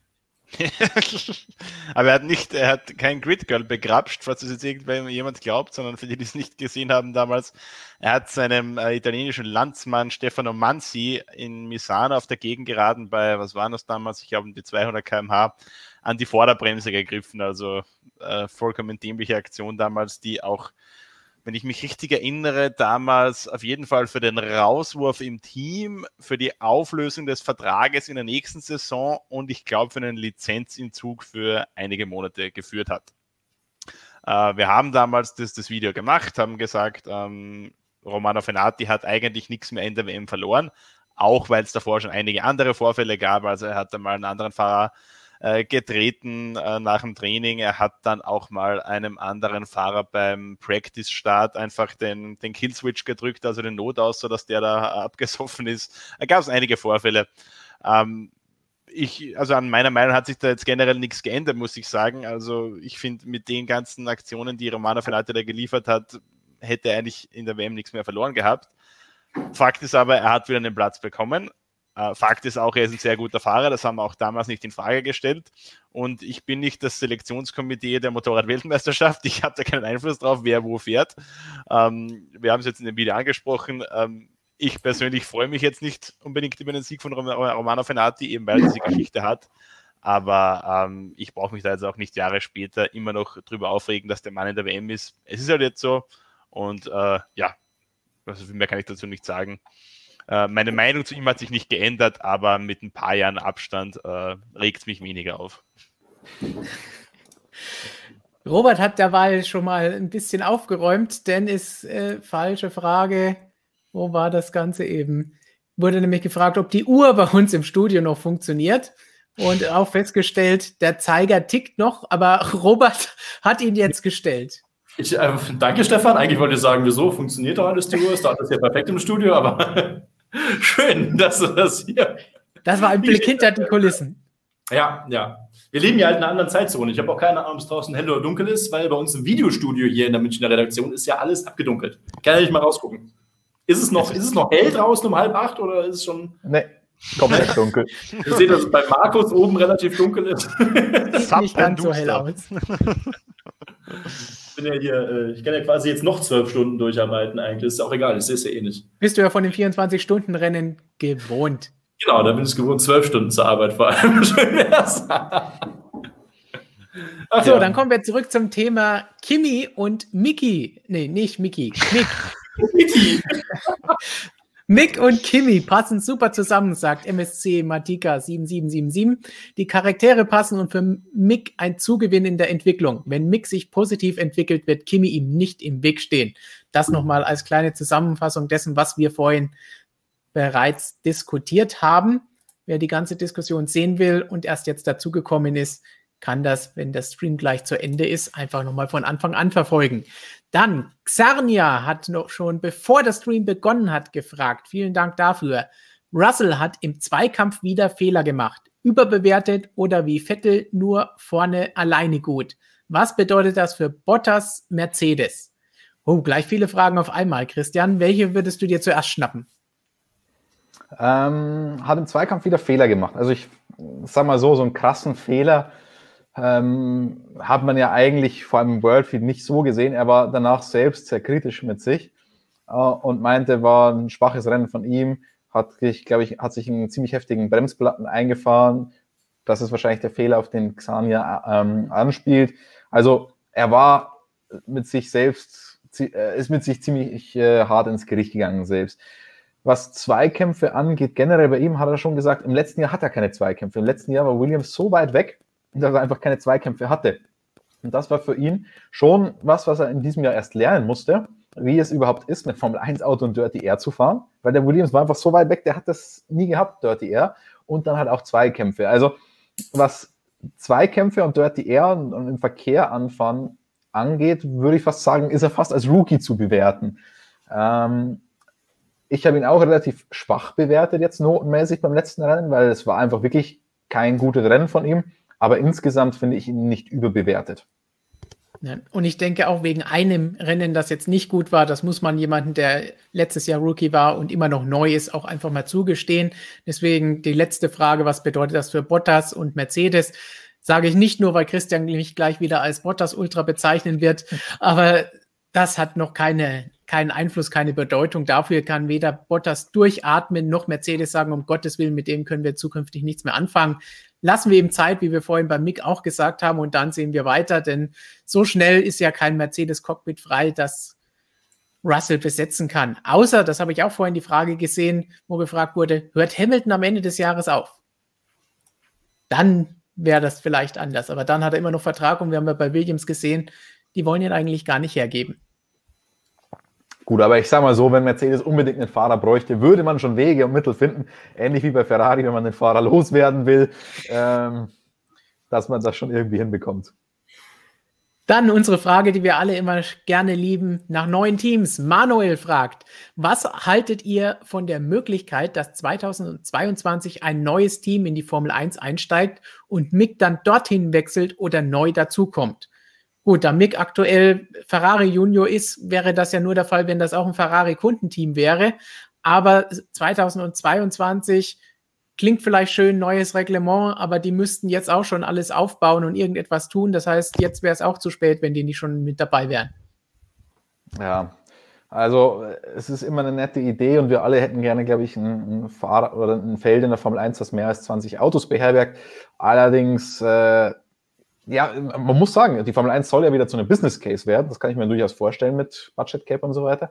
Aber er hat nicht, er hat kein Grid Girl begrapscht, falls das jetzt irgendjemand glaubt, sondern für die, die es nicht gesehen haben damals, er hat seinem äh, italienischen Landsmann Stefano Manzi in Misano auf der Gegend geraten bei, was waren das damals? Ich glaube, um die 200 km/h an die Vorderbremse gegriffen. Also äh, vollkommen dämliche Aktion damals, die auch wenn ich mich richtig erinnere, damals auf jeden Fall für den Rauswurf im Team, für die Auflösung des Vertrages in der nächsten Saison und ich glaube für einen Lizenzentzug für einige Monate geführt hat. Äh, wir haben damals das, das Video gemacht, haben gesagt, ähm, Romano Fenati hat eigentlich nichts mehr in der WM verloren, auch weil es davor schon einige andere Vorfälle gab. Also er hat einmal einen anderen Fahrer äh, getreten äh, nach dem Training. Er hat dann auch mal einem anderen Fahrer beim Practice-Start einfach den, den Killswitch gedrückt, also den Notaus, sodass der da abgesoffen ist. Da gab es einige Vorfälle. Ähm, ich, also an meiner Meinung hat sich da jetzt generell nichts geändert, muss ich sagen. Also ich finde, mit den ganzen Aktionen, die Romano Fenati da geliefert hat, hätte er eigentlich in der WM nichts mehr verloren gehabt. Fakt ist aber, er hat wieder einen Platz bekommen. Äh, Fakt ist auch, er ist ein sehr guter Fahrer, das haben wir auch damals nicht in Frage gestellt. Und ich bin nicht das Selektionskomitee der Motorrad-Weltmeisterschaft. Ich habe da keinen Einfluss drauf, wer wo fährt. Ähm, wir haben es jetzt in dem Video angesprochen. Ähm, ich persönlich freue mich jetzt nicht unbedingt über den Sieg von Romano Fenati, eben weil er diese Geschichte hat. Aber ähm, ich brauche mich da jetzt auch nicht Jahre später immer noch drüber aufregen, dass der Mann in der WM ist. Es ist halt jetzt so. Und äh, ja, also mehr kann ich dazu nicht sagen. Äh, meine Meinung zu ihm hat sich nicht geändert, aber mit ein paar Jahren Abstand äh, regt es mich weniger auf. Robert hat derweil schon mal ein bisschen aufgeräumt, denn ist äh, falsche Frage. Wo war das Ganze eben? Wurde nämlich gefragt, ob die Uhr bei uns im Studio noch funktioniert. Und auch festgestellt, der Zeiger tickt noch, aber Robert hat ihn jetzt gestellt. Ich, äh, danke, Stefan. Eigentlich wollte ich sagen, wieso funktioniert doch alles die Uhr? Ist doch alles hier perfekt im Studio, aber Schön, dass du das hier. Das war ein Blick hinter die Kulissen. Ja, ja. Wir leben ja halt in einer anderen Zeitzone. Ich habe auch keine Ahnung, ob es draußen hell oder dunkel ist, weil bei uns im Videostudio hier in der Münchner Redaktion ist ja alles abgedunkelt. Kann ich mal rausgucken. Ist es noch, ist es noch hell draußen um halb acht oder ist es schon. Nee, komplett dunkel. Ihr seht, dass es bei Markus oben relativ dunkel ist. Sieht nicht ganz so hell aus. Ich bin ja hier, äh, ich kann ja quasi jetzt noch zwölf Stunden durcharbeiten eigentlich. Ist auch egal, ich sehe es ja eh nicht. Bist du ja von den 24-Stunden-Rennen gewohnt. Genau, da bin ich gewohnt, zwölf Stunden zur Arbeit vor allem. Schön wär's. Ach so, ja. dann kommen wir zurück zum Thema Kimi und Miki. Nee, nicht Miki. Mick. Miki. Mick und Kimi passen super zusammen, sagt MSC Matika 7777. Die Charaktere passen und für Mick ein Zugewinn in der Entwicklung. Wenn Mick sich positiv entwickelt, wird Kimi ihm nicht im Weg stehen. Das nochmal als kleine Zusammenfassung dessen, was wir vorhin bereits diskutiert haben. Wer die ganze Diskussion sehen will und erst jetzt dazugekommen ist, kann das, wenn der Stream gleich zu Ende ist, einfach nochmal von Anfang an verfolgen. Dann, Xarnia hat noch schon, bevor der Stream begonnen hat, gefragt. Vielen Dank dafür. Russell hat im Zweikampf wieder Fehler gemacht. Überbewertet oder wie Vettel nur vorne alleine gut. Was bedeutet das für Bottas Mercedes? Oh, gleich viele Fragen auf einmal, Christian. Welche würdest du dir zuerst schnappen? Ähm, hat im Zweikampf wieder Fehler gemacht. Also ich sag mal so, so einen krassen Fehler ähm, hat man ja eigentlich vor allem im Worldfeed nicht so gesehen. Er war danach selbst sehr kritisch mit sich äh, und meinte, war ein schwaches Rennen von ihm, hat sich, glaube ich, hat sich einen ziemlich heftigen Bremsplatten eingefahren. Das ist wahrscheinlich der Fehler, auf den Xania ähm, anspielt. Also er war mit sich selbst, äh, ist mit sich ziemlich äh, hart ins Gericht gegangen selbst. Was Zweikämpfe angeht, generell bei ihm hat er schon gesagt, im letzten Jahr hat er keine Zweikämpfe. Im letzten Jahr war Williams so weit weg, dass er einfach keine Zweikämpfe hatte. Und das war für ihn schon was, was er in diesem Jahr erst lernen musste, wie es überhaupt ist, mit Formel 1 Auto und Dirty Air zu fahren, weil der Williams war einfach so weit weg, der hat das nie gehabt, Dirty Air, und dann halt auch Zweikämpfe. Also was Zweikämpfe und Dirty Air und, und im Verkehr anfahren angeht, würde ich fast sagen, ist er fast als Rookie zu bewerten. Ähm, ich habe ihn auch relativ schwach bewertet jetzt notenmäßig beim letzten Rennen, weil es war einfach wirklich kein gutes Rennen von ihm. Aber insgesamt finde ich ihn nicht überbewertet. Und ich denke auch wegen einem Rennen, das jetzt nicht gut war, das muss man jemanden, der letztes Jahr Rookie war und immer noch neu ist, auch einfach mal zugestehen. Deswegen die letzte Frage, was bedeutet das für Bottas und Mercedes? Sage ich nicht nur, weil Christian mich gleich wieder als Bottas Ultra bezeichnen wird, aber das hat noch keine, keinen Einfluss, keine Bedeutung. Dafür kann weder Bottas durchatmen noch Mercedes sagen, um Gottes Willen, mit dem können wir zukünftig nichts mehr anfangen lassen wir ihm Zeit, wie wir vorhin beim Mick auch gesagt haben, und dann sehen wir weiter, denn so schnell ist ja kein Mercedes-Cockpit frei, das Russell besetzen kann. Außer, das habe ich auch vorhin die Frage gesehen, wo gefragt wurde, hört Hamilton am Ende des Jahres auf? Dann wäre das vielleicht anders. Aber dann hat er immer noch Vertrag und wir haben ja bei Williams gesehen, die wollen ihn eigentlich gar nicht hergeben. Gut, aber ich sage mal so, wenn Mercedes unbedingt einen Fahrer bräuchte, würde man schon Wege und Mittel finden, ähnlich wie bei Ferrari, wenn man den Fahrer loswerden will, ähm, dass man das schon irgendwie hinbekommt. Dann unsere Frage, die wir alle immer gerne lieben, nach neuen Teams. Manuel fragt, was haltet ihr von der Möglichkeit, dass 2022 ein neues Team in die Formel 1 einsteigt und Mick dann dorthin wechselt oder neu dazukommt? Gut, da Mick aktuell Ferrari Junior ist, wäre das ja nur der Fall, wenn das auch ein Ferrari-Kundenteam wäre. Aber 2022 klingt vielleicht schön, neues Reglement, aber die müssten jetzt auch schon alles aufbauen und irgendetwas tun. Das heißt, jetzt wäre es auch zu spät, wenn die nicht schon mit dabei wären. Ja, also es ist immer eine nette Idee und wir alle hätten gerne, glaube ich, ein, ein Fahrer oder ein Feld in der Formel 1, das mehr als 20 Autos beherbergt. Allerdings äh, ja, man muss sagen, die Formel 1 soll ja wieder zu einem Business Case werden. Das kann ich mir durchaus vorstellen mit Budget Cap und so weiter.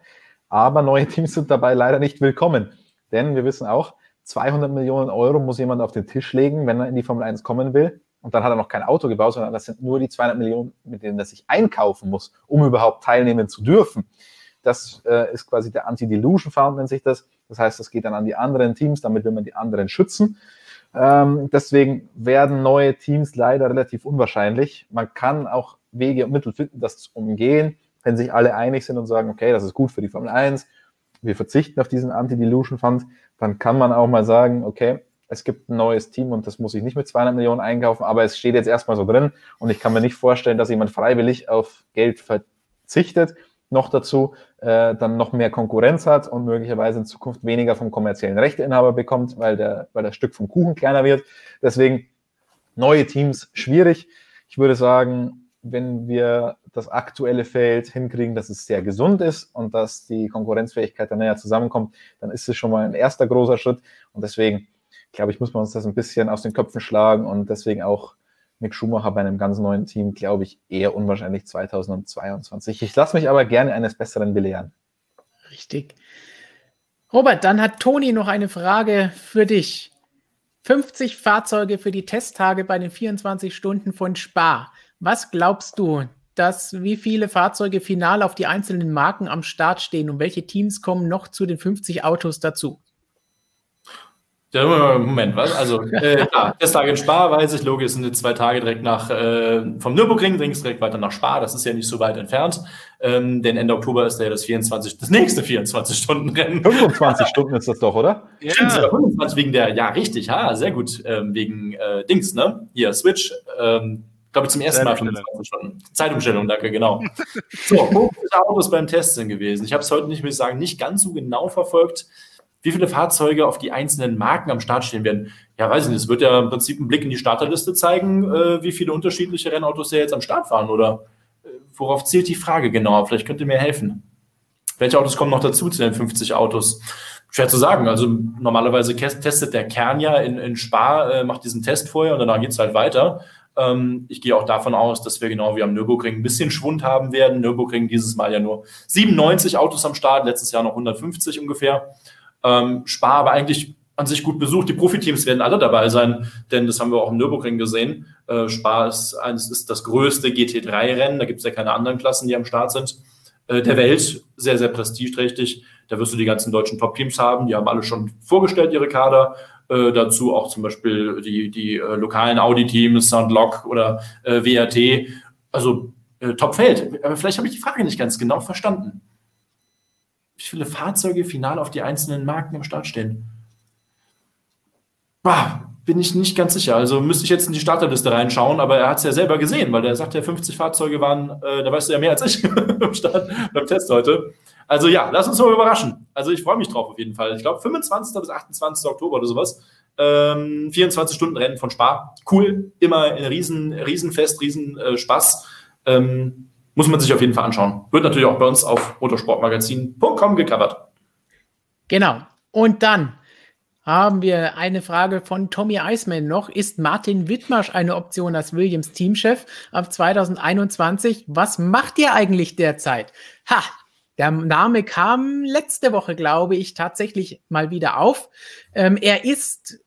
Aber neue Teams sind dabei leider nicht willkommen. Denn wir wissen auch, 200 Millionen Euro muss jemand auf den Tisch legen, wenn er in die Formel 1 kommen will. Und dann hat er noch kein Auto gebaut, sondern das sind nur die 200 Millionen, mit denen er sich einkaufen muss, um überhaupt teilnehmen zu dürfen. Das äh, ist quasi der Anti-Dilution Fund, nennt sich das. Das heißt, das geht dann an die anderen Teams, damit will man die anderen schützen. Ähm, deswegen werden neue Teams leider relativ unwahrscheinlich. Man kann auch Wege und Mittel finden, das zu umgehen, wenn sich alle einig sind und sagen, okay, das ist gut für die Formel 1, wir verzichten auf diesen Anti-Dilution Fund, dann kann man auch mal sagen, okay, es gibt ein neues Team und das muss ich nicht mit 200 Millionen einkaufen, aber es steht jetzt erstmal so drin und ich kann mir nicht vorstellen, dass jemand freiwillig auf Geld verzichtet noch dazu äh, dann noch mehr Konkurrenz hat und möglicherweise in Zukunft weniger vom kommerziellen Rechteinhaber bekommt, weil, der, weil das Stück vom Kuchen kleiner wird. Deswegen neue Teams schwierig. Ich würde sagen, wenn wir das aktuelle Feld hinkriegen, dass es sehr gesund ist und dass die Konkurrenzfähigkeit dann näher zusammenkommt, dann ist es schon mal ein erster großer Schritt. Und deswegen, glaube ich, muss man uns das ein bisschen aus den Köpfen schlagen und deswegen auch Mick Schumacher bei einem ganz neuen Team, glaube ich, eher unwahrscheinlich 2022. Ich lasse mich aber gerne eines Besseren belehren. Richtig. Robert, dann hat Toni noch eine Frage für dich. 50 Fahrzeuge für die Testtage bei den 24 Stunden von Spa. Was glaubst du, dass wie viele Fahrzeuge final auf die einzelnen Marken am Start stehen und welche Teams kommen noch zu den 50 Autos dazu? Moment, was? Also, äh, klar, Testtag in Spa, weiß ich, logisch, sind jetzt zwei Tage direkt nach, äh, vom Nürburgring, direkt weiter nach Spa, das ist ja nicht so weit entfernt, ähm, denn Ende Oktober ist ja das 24, das nächste 24-Stunden-Rennen. 25 Stunden ist das doch, oder? Ja. Stimmt, 25 wegen der, ja, richtig, ha, sehr gut, ähm, wegen äh, Dings, ne? Hier, Switch, ähm, glaube ich, zum ersten Mal 25 Stunden. Zeitumstellung, danke, genau. So, 50 Autos beim Test sind gewesen. Ich habe es heute nicht, muss ich sagen, nicht ganz so genau verfolgt wie viele Fahrzeuge auf die einzelnen Marken am Start stehen werden. Ja, weiß ich nicht. Es wird ja im Prinzip ein Blick in die Starterliste zeigen, äh, wie viele unterschiedliche Rennautos ja jetzt am Start fahren oder äh, worauf zielt die Frage genau? Vielleicht könnt ihr mir helfen. Welche Autos kommen noch dazu zu den 50 Autos? Schwer zu sagen. Also normalerweise testet der Kern ja in, in Spa, äh, macht diesen Test vorher und danach geht es halt weiter. Ähm, ich gehe auch davon aus, dass wir genau wie am Nürburgring ein bisschen Schwund haben werden. Nürburgring dieses Mal ja nur 97 Autos am Start, letztes Jahr noch 150 ungefähr. Ähm, Spar aber eigentlich an sich gut besucht. Die Profiteams werden alle dabei sein, denn das haben wir auch im Nürburgring gesehen. Äh, Spar ist, eines, ist das größte GT3-Rennen, da gibt es ja keine anderen Klassen, die am Start sind. Äh, der Welt, sehr, sehr prestigeträchtig. Da wirst du die ganzen deutschen Top-Teams haben, die haben alle schon vorgestellt, ihre Kader. Äh, dazu auch zum Beispiel die, die äh, lokalen Audi-Teams, Soundlock oder äh, WRT. Also äh, Top-Feld. Aber vielleicht habe ich die Frage nicht ganz genau verstanden wie viele Fahrzeuge final auf die einzelnen Marken am Start stehen. Bah, bin ich nicht ganz sicher. Also müsste ich jetzt in die Starterliste reinschauen, aber er hat es ja selber gesehen, weil er sagt ja, 50 Fahrzeuge waren, äh, da weißt du ja mehr als ich beim, Start, beim Test heute. Also ja, lass uns mal überraschen. Also ich freue mich drauf auf jeden Fall. Ich glaube 25. bis 28. Oktober oder sowas. Ähm, 24 Stunden Rennen von Spa. Cool, immer ein riesen, Riesenfest, Riesenspaß. Äh, ähm, muss man sich auf jeden Fall anschauen. Wird natürlich auch bei uns auf motorsportmagazin.com gecovert. Genau. Und dann haben wir eine Frage von Tommy Eisman noch. Ist Martin Wittmarsch eine Option als Williams Teamchef ab 2021? Was macht ihr eigentlich derzeit? Ha, der Name kam letzte Woche, glaube ich, tatsächlich mal wieder auf. Ähm, er ist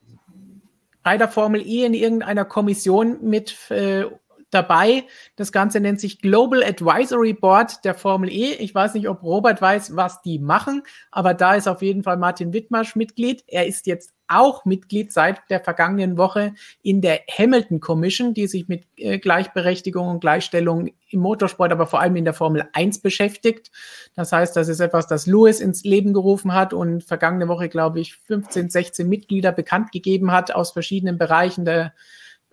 bei der Formel E in irgendeiner Kommission mit äh, dabei. Das Ganze nennt sich Global Advisory Board der Formel E. Ich weiß nicht, ob Robert weiß, was die machen, aber da ist auf jeden Fall Martin Wittmarsch Mitglied. Er ist jetzt auch Mitglied seit der vergangenen Woche in der Hamilton Commission, die sich mit äh, Gleichberechtigung und Gleichstellung im Motorsport, aber vor allem in der Formel 1 beschäftigt. Das heißt, das ist etwas, das Lewis ins Leben gerufen hat und vergangene Woche, glaube ich, 15, 16 Mitglieder bekannt gegeben hat aus verschiedenen Bereichen der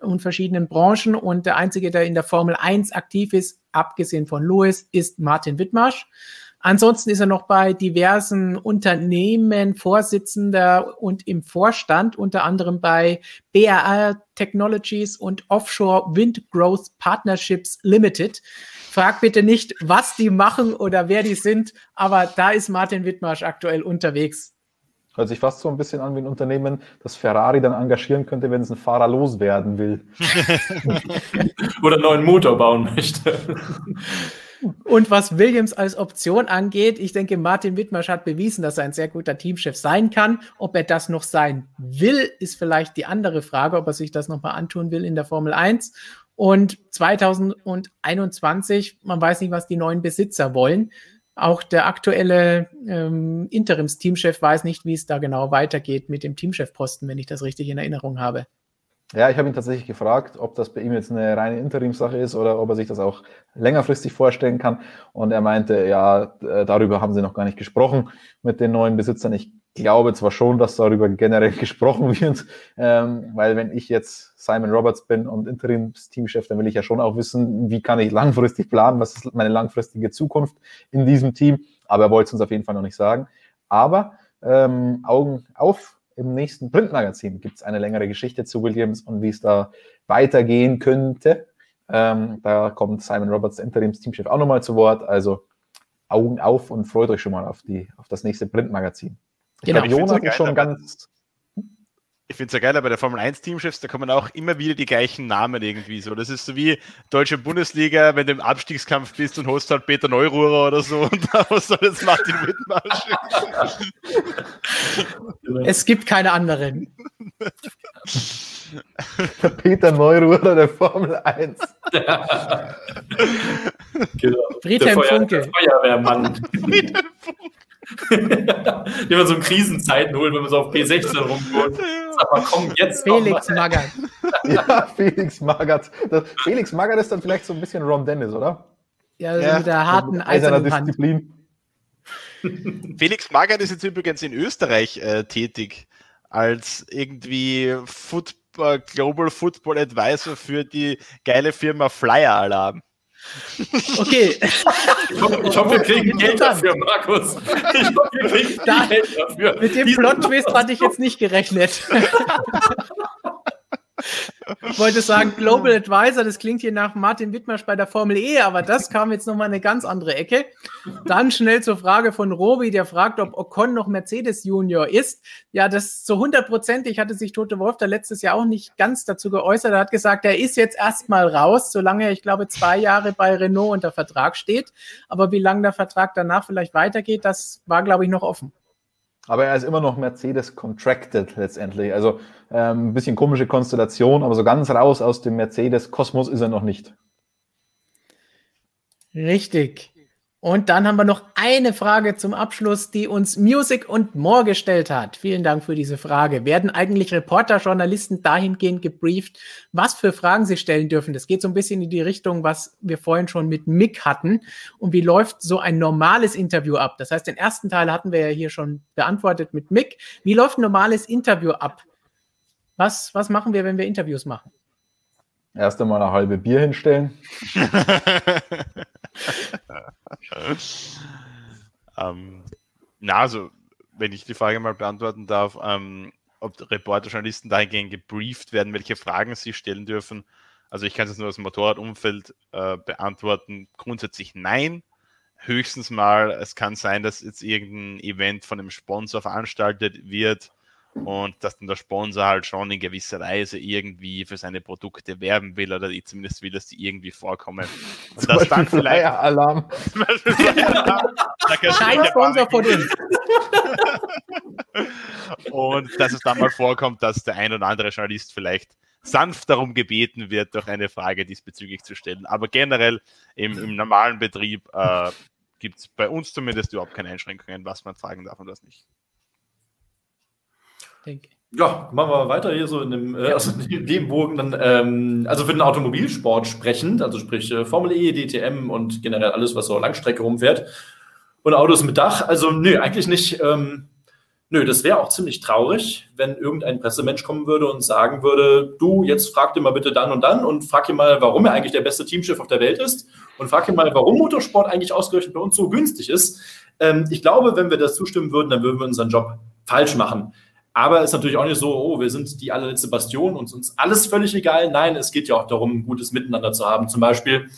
und verschiedenen Branchen. Und der einzige, der in der Formel 1 aktiv ist, abgesehen von Lewis, ist Martin Wittmarsch. Ansonsten ist er noch bei diversen Unternehmen Vorsitzender und im Vorstand, unter anderem bei BRR Technologies und Offshore Wind Growth Partnerships Limited. Frag bitte nicht, was die machen oder wer die sind, aber da ist Martin Wittmarsch aktuell unterwegs. Hört sich fast so ein bisschen an wie ein Unternehmen, das Ferrari dann engagieren könnte, wenn es einen Fahrer loswerden will. Oder einen neuen Motor bauen möchte. Und was Williams als Option angeht, ich denke, Martin Wittmarsch hat bewiesen, dass er ein sehr guter Teamchef sein kann. Ob er das noch sein will, ist vielleicht die andere Frage, ob er sich das nochmal antun will in der Formel 1. Und 2021, man weiß nicht, was die neuen Besitzer wollen. Auch der aktuelle ähm, Interims-Teamchef weiß nicht, wie es da genau weitergeht mit dem Teamchefposten, wenn ich das richtig in Erinnerung habe. Ja, ich habe ihn tatsächlich gefragt, ob das bei ihm jetzt eine reine Interimsache ist oder ob er sich das auch längerfristig vorstellen kann. Und er meinte, ja, darüber haben sie noch gar nicht gesprochen mit den neuen Besitzern. Ich glaube zwar schon, dass darüber generell gesprochen wird, ähm, weil wenn ich jetzt Simon Roberts bin und Interims-Teamchef, dann will ich ja schon auch wissen, wie kann ich langfristig planen, was ist meine langfristige Zukunft in diesem Team. Aber er wollte es uns auf jeden Fall noch nicht sagen. Aber ähm, Augen auf, im nächsten Printmagazin gibt es eine längere Geschichte zu Williams und wie es da weitergehen könnte. Ähm, da kommt Simon Roberts, Interims-Teamchef, auch nochmal zu Wort. Also Augen auf und freut euch schon mal auf, die, auf das nächste Printmagazin. Ich genau, glaube, Jonas ist schon ganz. ich finde es ja geil, bei der Formel 1 Teamchefs, da kommen auch immer wieder die gleichen Namen irgendwie so. Das ist so wie deutsche Bundesliga, wenn du im Abstiegskampf bist und holst halt Peter Neururer oder so und da soll jetzt Martin Wittmarsch. es gibt keine anderen. Der Peter Neururer der Formel 1. genau. Friedhelm Funke. Feuerwehrmann. Friedhelm Funke. Den man so in Krisenzeiten holt, wenn man so auf P16 rumgeht. Sag mal, komm, jetzt Felix Magath. ja, Felix Magath. Das, Felix Magath ist dann vielleicht so ein bisschen Ron Dennis, oder? Ja, ja. mit der harten eisernen Disziplin. Felix Magath ist jetzt übrigens in Österreich äh, tätig als irgendwie Football, Global Football Advisor für die geile Firma Flyer Alarm. Okay. Ich hoffe, ich hoffe, wir kriegen Geld dafür, Markus. Ich hoffe, wir kriegen da, Geld dafür. Mit dem Plot-Twist hatte ich jetzt nicht gerechnet. Ich wollte sagen, Global Advisor, das klingt hier nach Martin Wittmarsch bei der Formel E, aber das kam jetzt nochmal eine ganz andere Ecke. Dann schnell zur Frage von Robi, der fragt, ob Ocon noch Mercedes Junior ist. Ja, das zu 100 Prozent. hatte sich Tote Wolf da letztes Jahr auch nicht ganz dazu geäußert. Er hat gesagt, er ist jetzt erstmal raus, solange er, ich glaube, zwei Jahre bei Renault unter Vertrag steht. Aber wie lange der Vertrag danach vielleicht weitergeht, das war, glaube ich, noch offen. Aber er ist immer noch Mercedes contracted letztendlich. Also ähm, ein bisschen komische Konstellation, aber so ganz raus aus dem Mercedes-Kosmos ist er noch nicht. Richtig. Und dann haben wir noch eine Frage zum Abschluss, die uns Music und More gestellt hat. Vielen Dank für diese Frage. Werden eigentlich Reporter, Journalisten dahingehend gebrieft, was für Fragen sie stellen dürfen? Das geht so ein bisschen in die Richtung, was wir vorhin schon mit Mick hatten. Und wie läuft so ein normales Interview ab? Das heißt, den ersten Teil hatten wir ja hier schon beantwortet mit Mick. Wie läuft ein normales Interview ab? Was, was machen wir, wenn wir Interviews machen? Erst einmal eine halbe Bier hinstellen. ähm, na, also, wenn ich die Frage mal beantworten darf, ähm, ob Reporter, Journalisten dahingehend gebrieft werden, welche Fragen sie stellen dürfen. Also ich kann es nur aus dem Motorradumfeld äh, beantworten. Grundsätzlich nein. Höchstens mal, es kann sein, dass jetzt irgendein Event von einem Sponsor veranstaltet wird und dass dann der Sponsor halt schon in gewisser Weise irgendwie für seine Produkte werben will oder ich zumindest will, dass die irgendwie vorkommen. Und das dann vielleicht. Alarm. Kein Sponsor von uns. und dass es dann mal vorkommt, dass der ein oder andere Journalist vielleicht sanft darum gebeten wird, doch eine Frage diesbezüglich zu stellen. Aber generell im, im normalen Betrieb äh, gibt es bei uns zumindest überhaupt keine Einschränkungen, was man fragen darf und was nicht denke ja, machen wir weiter hier so in dem, äh, also in dem Bogen dann, ähm, also für den Automobilsport sprechend, also sprich äh, Formel E, DTM und generell alles, was so Langstrecke rumfährt und Autos mit Dach. Also nö, eigentlich nicht. Ähm, nö, das wäre auch ziemlich traurig, wenn irgendein Pressemensch kommen würde und sagen würde, du, jetzt frag dir mal bitte dann und dann und frag ihn mal, warum er eigentlich der beste Teamchef auf der Welt ist und frag ihn mal, warum Motorsport eigentlich ausgerechnet bei uns so günstig ist. Ähm, ich glaube, wenn wir das zustimmen würden, dann würden wir unseren Job falsch machen. Aber es ist natürlich auch nicht so, oh, wir sind die allerletzte Bastion und uns alles völlig egal. Nein, es geht ja auch darum, ein gutes Miteinander zu haben. Zum Beispiel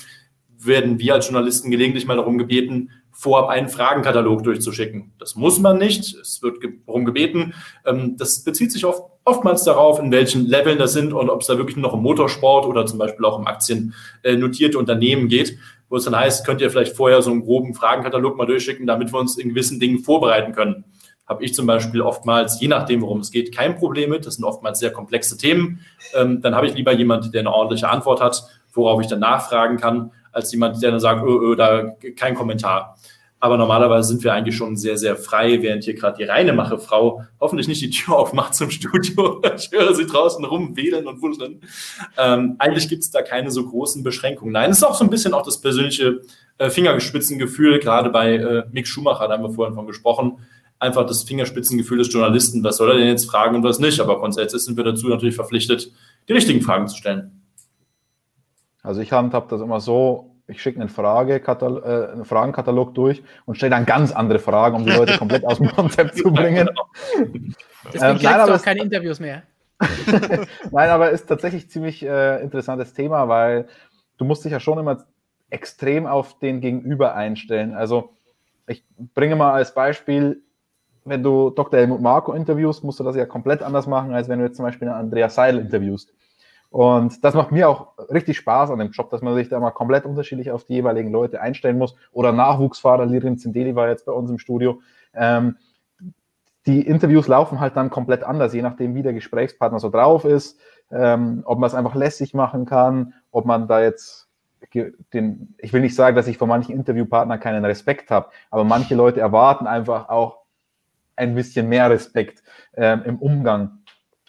werden wir als Journalisten gelegentlich mal darum gebeten, vorab einen Fragenkatalog durchzuschicken. Das muss man nicht. Es wird darum gebeten. Ähm, das bezieht sich oft, oftmals darauf, in welchen Leveln das sind und ob es da wirklich noch um Motorsport oder zum Beispiel auch um Aktien äh, notierte Unternehmen geht, wo es dann heißt, könnt ihr vielleicht vorher so einen groben Fragenkatalog mal durchschicken, damit wir uns in gewissen Dingen vorbereiten können habe ich zum Beispiel oftmals, je nachdem, worum es geht, kein Problem mit. Das sind oftmals sehr komplexe Themen. Ähm, dann habe ich lieber jemanden, der eine ordentliche Antwort hat, worauf ich dann nachfragen kann, als jemand, der dann sagt, oh, oh, da kein Kommentar. Aber normalerweise sind wir eigentlich schon sehr, sehr frei, während hier gerade die reine Mache-Frau hoffentlich nicht die Tür aufmacht zum Studio. Ich höre sie draußen rumwedeln und wuscheln. Ähm, eigentlich gibt es da keine so großen Beschränkungen. Nein, es ist auch so ein bisschen auch das persönliche äh, Fingerspitzengefühl, gerade bei äh, Mick Schumacher, da haben wir vorhin von gesprochen einfach das Fingerspitzengefühl des Journalisten, was soll er denn jetzt fragen und was nicht. Aber grundsätzlich sind wir dazu natürlich verpflichtet, die richtigen Fragen zu stellen. Also ich handhabe das immer so, ich schicke einen, Frage äh, einen Fragenkatalog durch und stelle dann ganz andere Fragen, um die Leute komplett aus dem Konzept zu bringen. Deswegen ähm, nein, auch keine Interviews mehr. nein, aber ist tatsächlich ziemlich äh, interessantes Thema, weil du musst dich ja schon immer extrem auf den Gegenüber einstellen. Also ich bringe mal als Beispiel, wenn du Dr. Helmut Marko interviewst, musst du das ja komplett anders machen, als wenn du jetzt zum Beispiel einen Andreas Seidel interviewst. Und das macht mir auch richtig Spaß an dem Job, dass man sich da mal komplett unterschiedlich auf die jeweiligen Leute einstellen muss. Oder Nachwuchsfahrer, Lirin Zindeli war jetzt bei uns im Studio. Ähm, die Interviews laufen halt dann komplett anders, je nachdem, wie der Gesprächspartner so drauf ist, ähm, ob man es einfach lässig machen kann, ob man da jetzt den, ich will nicht sagen, dass ich vor manchen Interviewpartnern keinen Respekt habe, aber manche Leute erwarten einfach auch ein bisschen mehr Respekt ähm, im Umgang,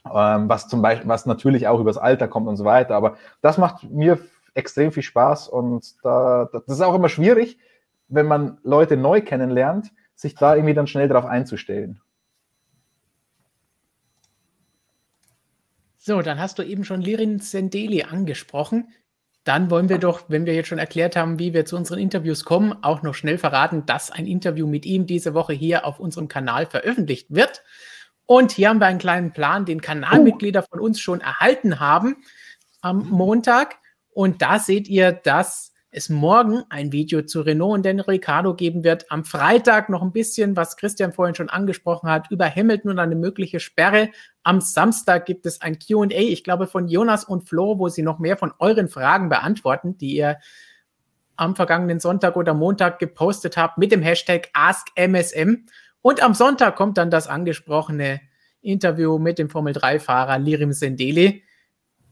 ähm, was zum Beispiel, was natürlich auch übers Alter kommt und so weiter. Aber das macht mir extrem viel Spaß und da, das ist auch immer schwierig, wenn man Leute neu kennenlernt, sich da irgendwie dann schnell darauf einzustellen. So, dann hast du eben schon Lirin Sendeli angesprochen. Dann wollen wir doch, wenn wir jetzt schon erklärt haben, wie wir zu unseren Interviews kommen, auch noch schnell verraten, dass ein Interview mit ihm diese Woche hier auf unserem Kanal veröffentlicht wird. Und hier haben wir einen kleinen Plan, den Kanalmitglieder von uns schon erhalten haben am Montag. Und da seht ihr, dass es morgen ein Video zu Renault und Daniel Ricciardo geben wird. Am Freitag noch ein bisschen, was Christian vorhin schon angesprochen hat, über Hamilton und eine mögliche Sperre. Am Samstag gibt es ein QA, ich glaube, von Jonas und Flo, wo sie noch mehr von euren Fragen beantworten, die ihr am vergangenen Sonntag oder Montag gepostet habt mit dem Hashtag AskMSM. Und am Sonntag kommt dann das angesprochene Interview mit dem Formel 3-Fahrer Lirim Sendeli,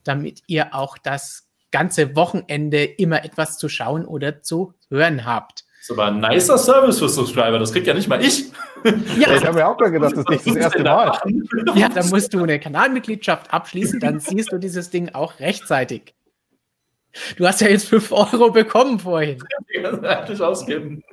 damit ihr auch das ganze Wochenende immer etwas zu schauen oder zu hören habt. Das ist aber ein nicer Service für Subscriber, das kriegt ja nicht mal ich. Ja, ich habe mir auch gedacht, das ist nicht das erste Mal. Ja, dann musst du eine Kanalmitgliedschaft abschließen, dann siehst du dieses Ding auch rechtzeitig. Du hast ja jetzt 5 Euro bekommen vorhin. Das eigentlich ausgeben.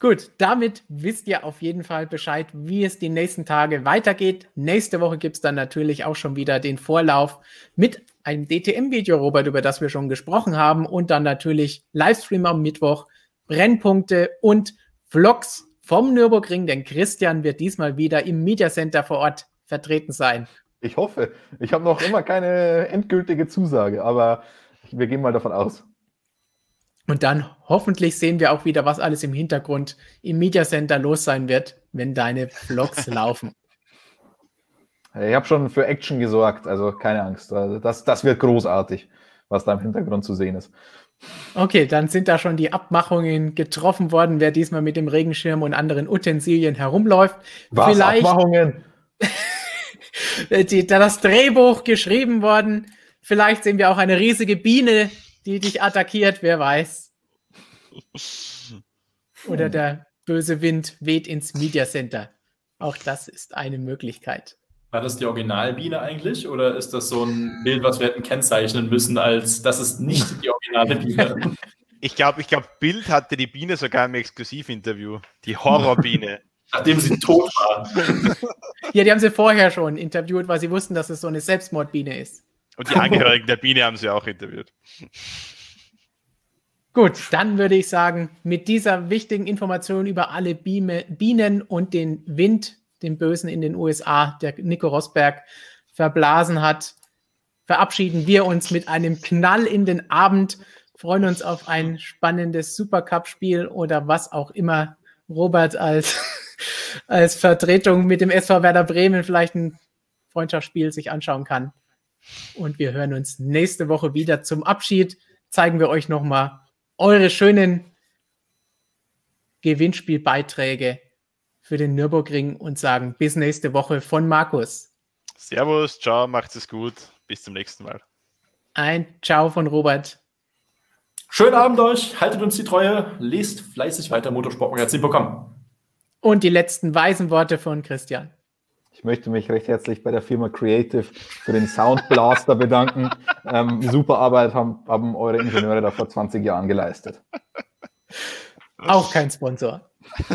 Gut, damit wisst ihr auf jeden Fall Bescheid, wie es die nächsten Tage weitergeht. Nächste Woche gibt es dann natürlich auch schon wieder den Vorlauf mit einem DTM-Video, Robert, über das wir schon gesprochen haben. Und dann natürlich Livestream am Mittwoch, Brennpunkte und Vlogs vom Nürburgring, denn Christian wird diesmal wieder im Media Center vor Ort vertreten sein. Ich hoffe. Ich habe noch immer keine endgültige Zusage, aber wir gehen mal davon aus. Und dann hoffentlich sehen wir auch wieder, was alles im Hintergrund im Media Center los sein wird, wenn deine Vlogs laufen. Ich habe schon für Action gesorgt, also keine Angst. Also das, das wird großartig, was da im Hintergrund zu sehen ist. Okay, dann sind da schon die Abmachungen getroffen worden, wer diesmal mit dem Regenschirm und anderen Utensilien herumläuft. Was, Vielleicht Abmachungen? die, das Drehbuch geschrieben worden. Vielleicht sehen wir auch eine riesige Biene, die dich attackiert, wer weiß. Oder der böse Wind weht ins Media Center. Auch das ist eine Möglichkeit. War das die Originalbiene eigentlich oder ist das so ein Bild, was wir hätten kennzeichnen müssen, als das ist nicht die originale Biene? Ich glaube, ich glaub, Bild hatte die Biene sogar im Exklusivinterview. Die Horrorbiene. Nachdem sie tot war. ja, die haben sie vorher schon interviewt, weil sie wussten, dass es so eine Selbstmordbiene ist. Und die Angehörigen der Biene haben sie auch interviewt. Gut, dann würde ich sagen, mit dieser wichtigen Information über alle Bienen und den Wind, den Bösen in den USA, der Nico Rosberg verblasen hat, verabschieden wir uns mit einem Knall in den Abend, freuen uns auf ein spannendes Supercup-Spiel oder was auch immer Robert als, als Vertretung mit dem SV Werder Bremen vielleicht ein Freundschaftsspiel sich anschauen kann. Und wir hören uns nächste Woche wieder zum Abschied. Zeigen wir euch nochmal eure schönen Gewinnspielbeiträge für den Nürburgring und sagen bis nächste Woche von Markus. Servus, ciao, macht es gut. Bis zum nächsten Mal. Ein Ciao von Robert. Schönen Abend euch, haltet uns die Treue, lest fleißig weiter motorsportmagazin.com. Und die letzten weisen Worte von Christian. Ich möchte mich recht herzlich bei der Firma Creative für den Soundblaster bedanken. Ähm, super Arbeit haben, haben eure Ingenieure da vor 20 Jahren geleistet. Auch kein Sponsor.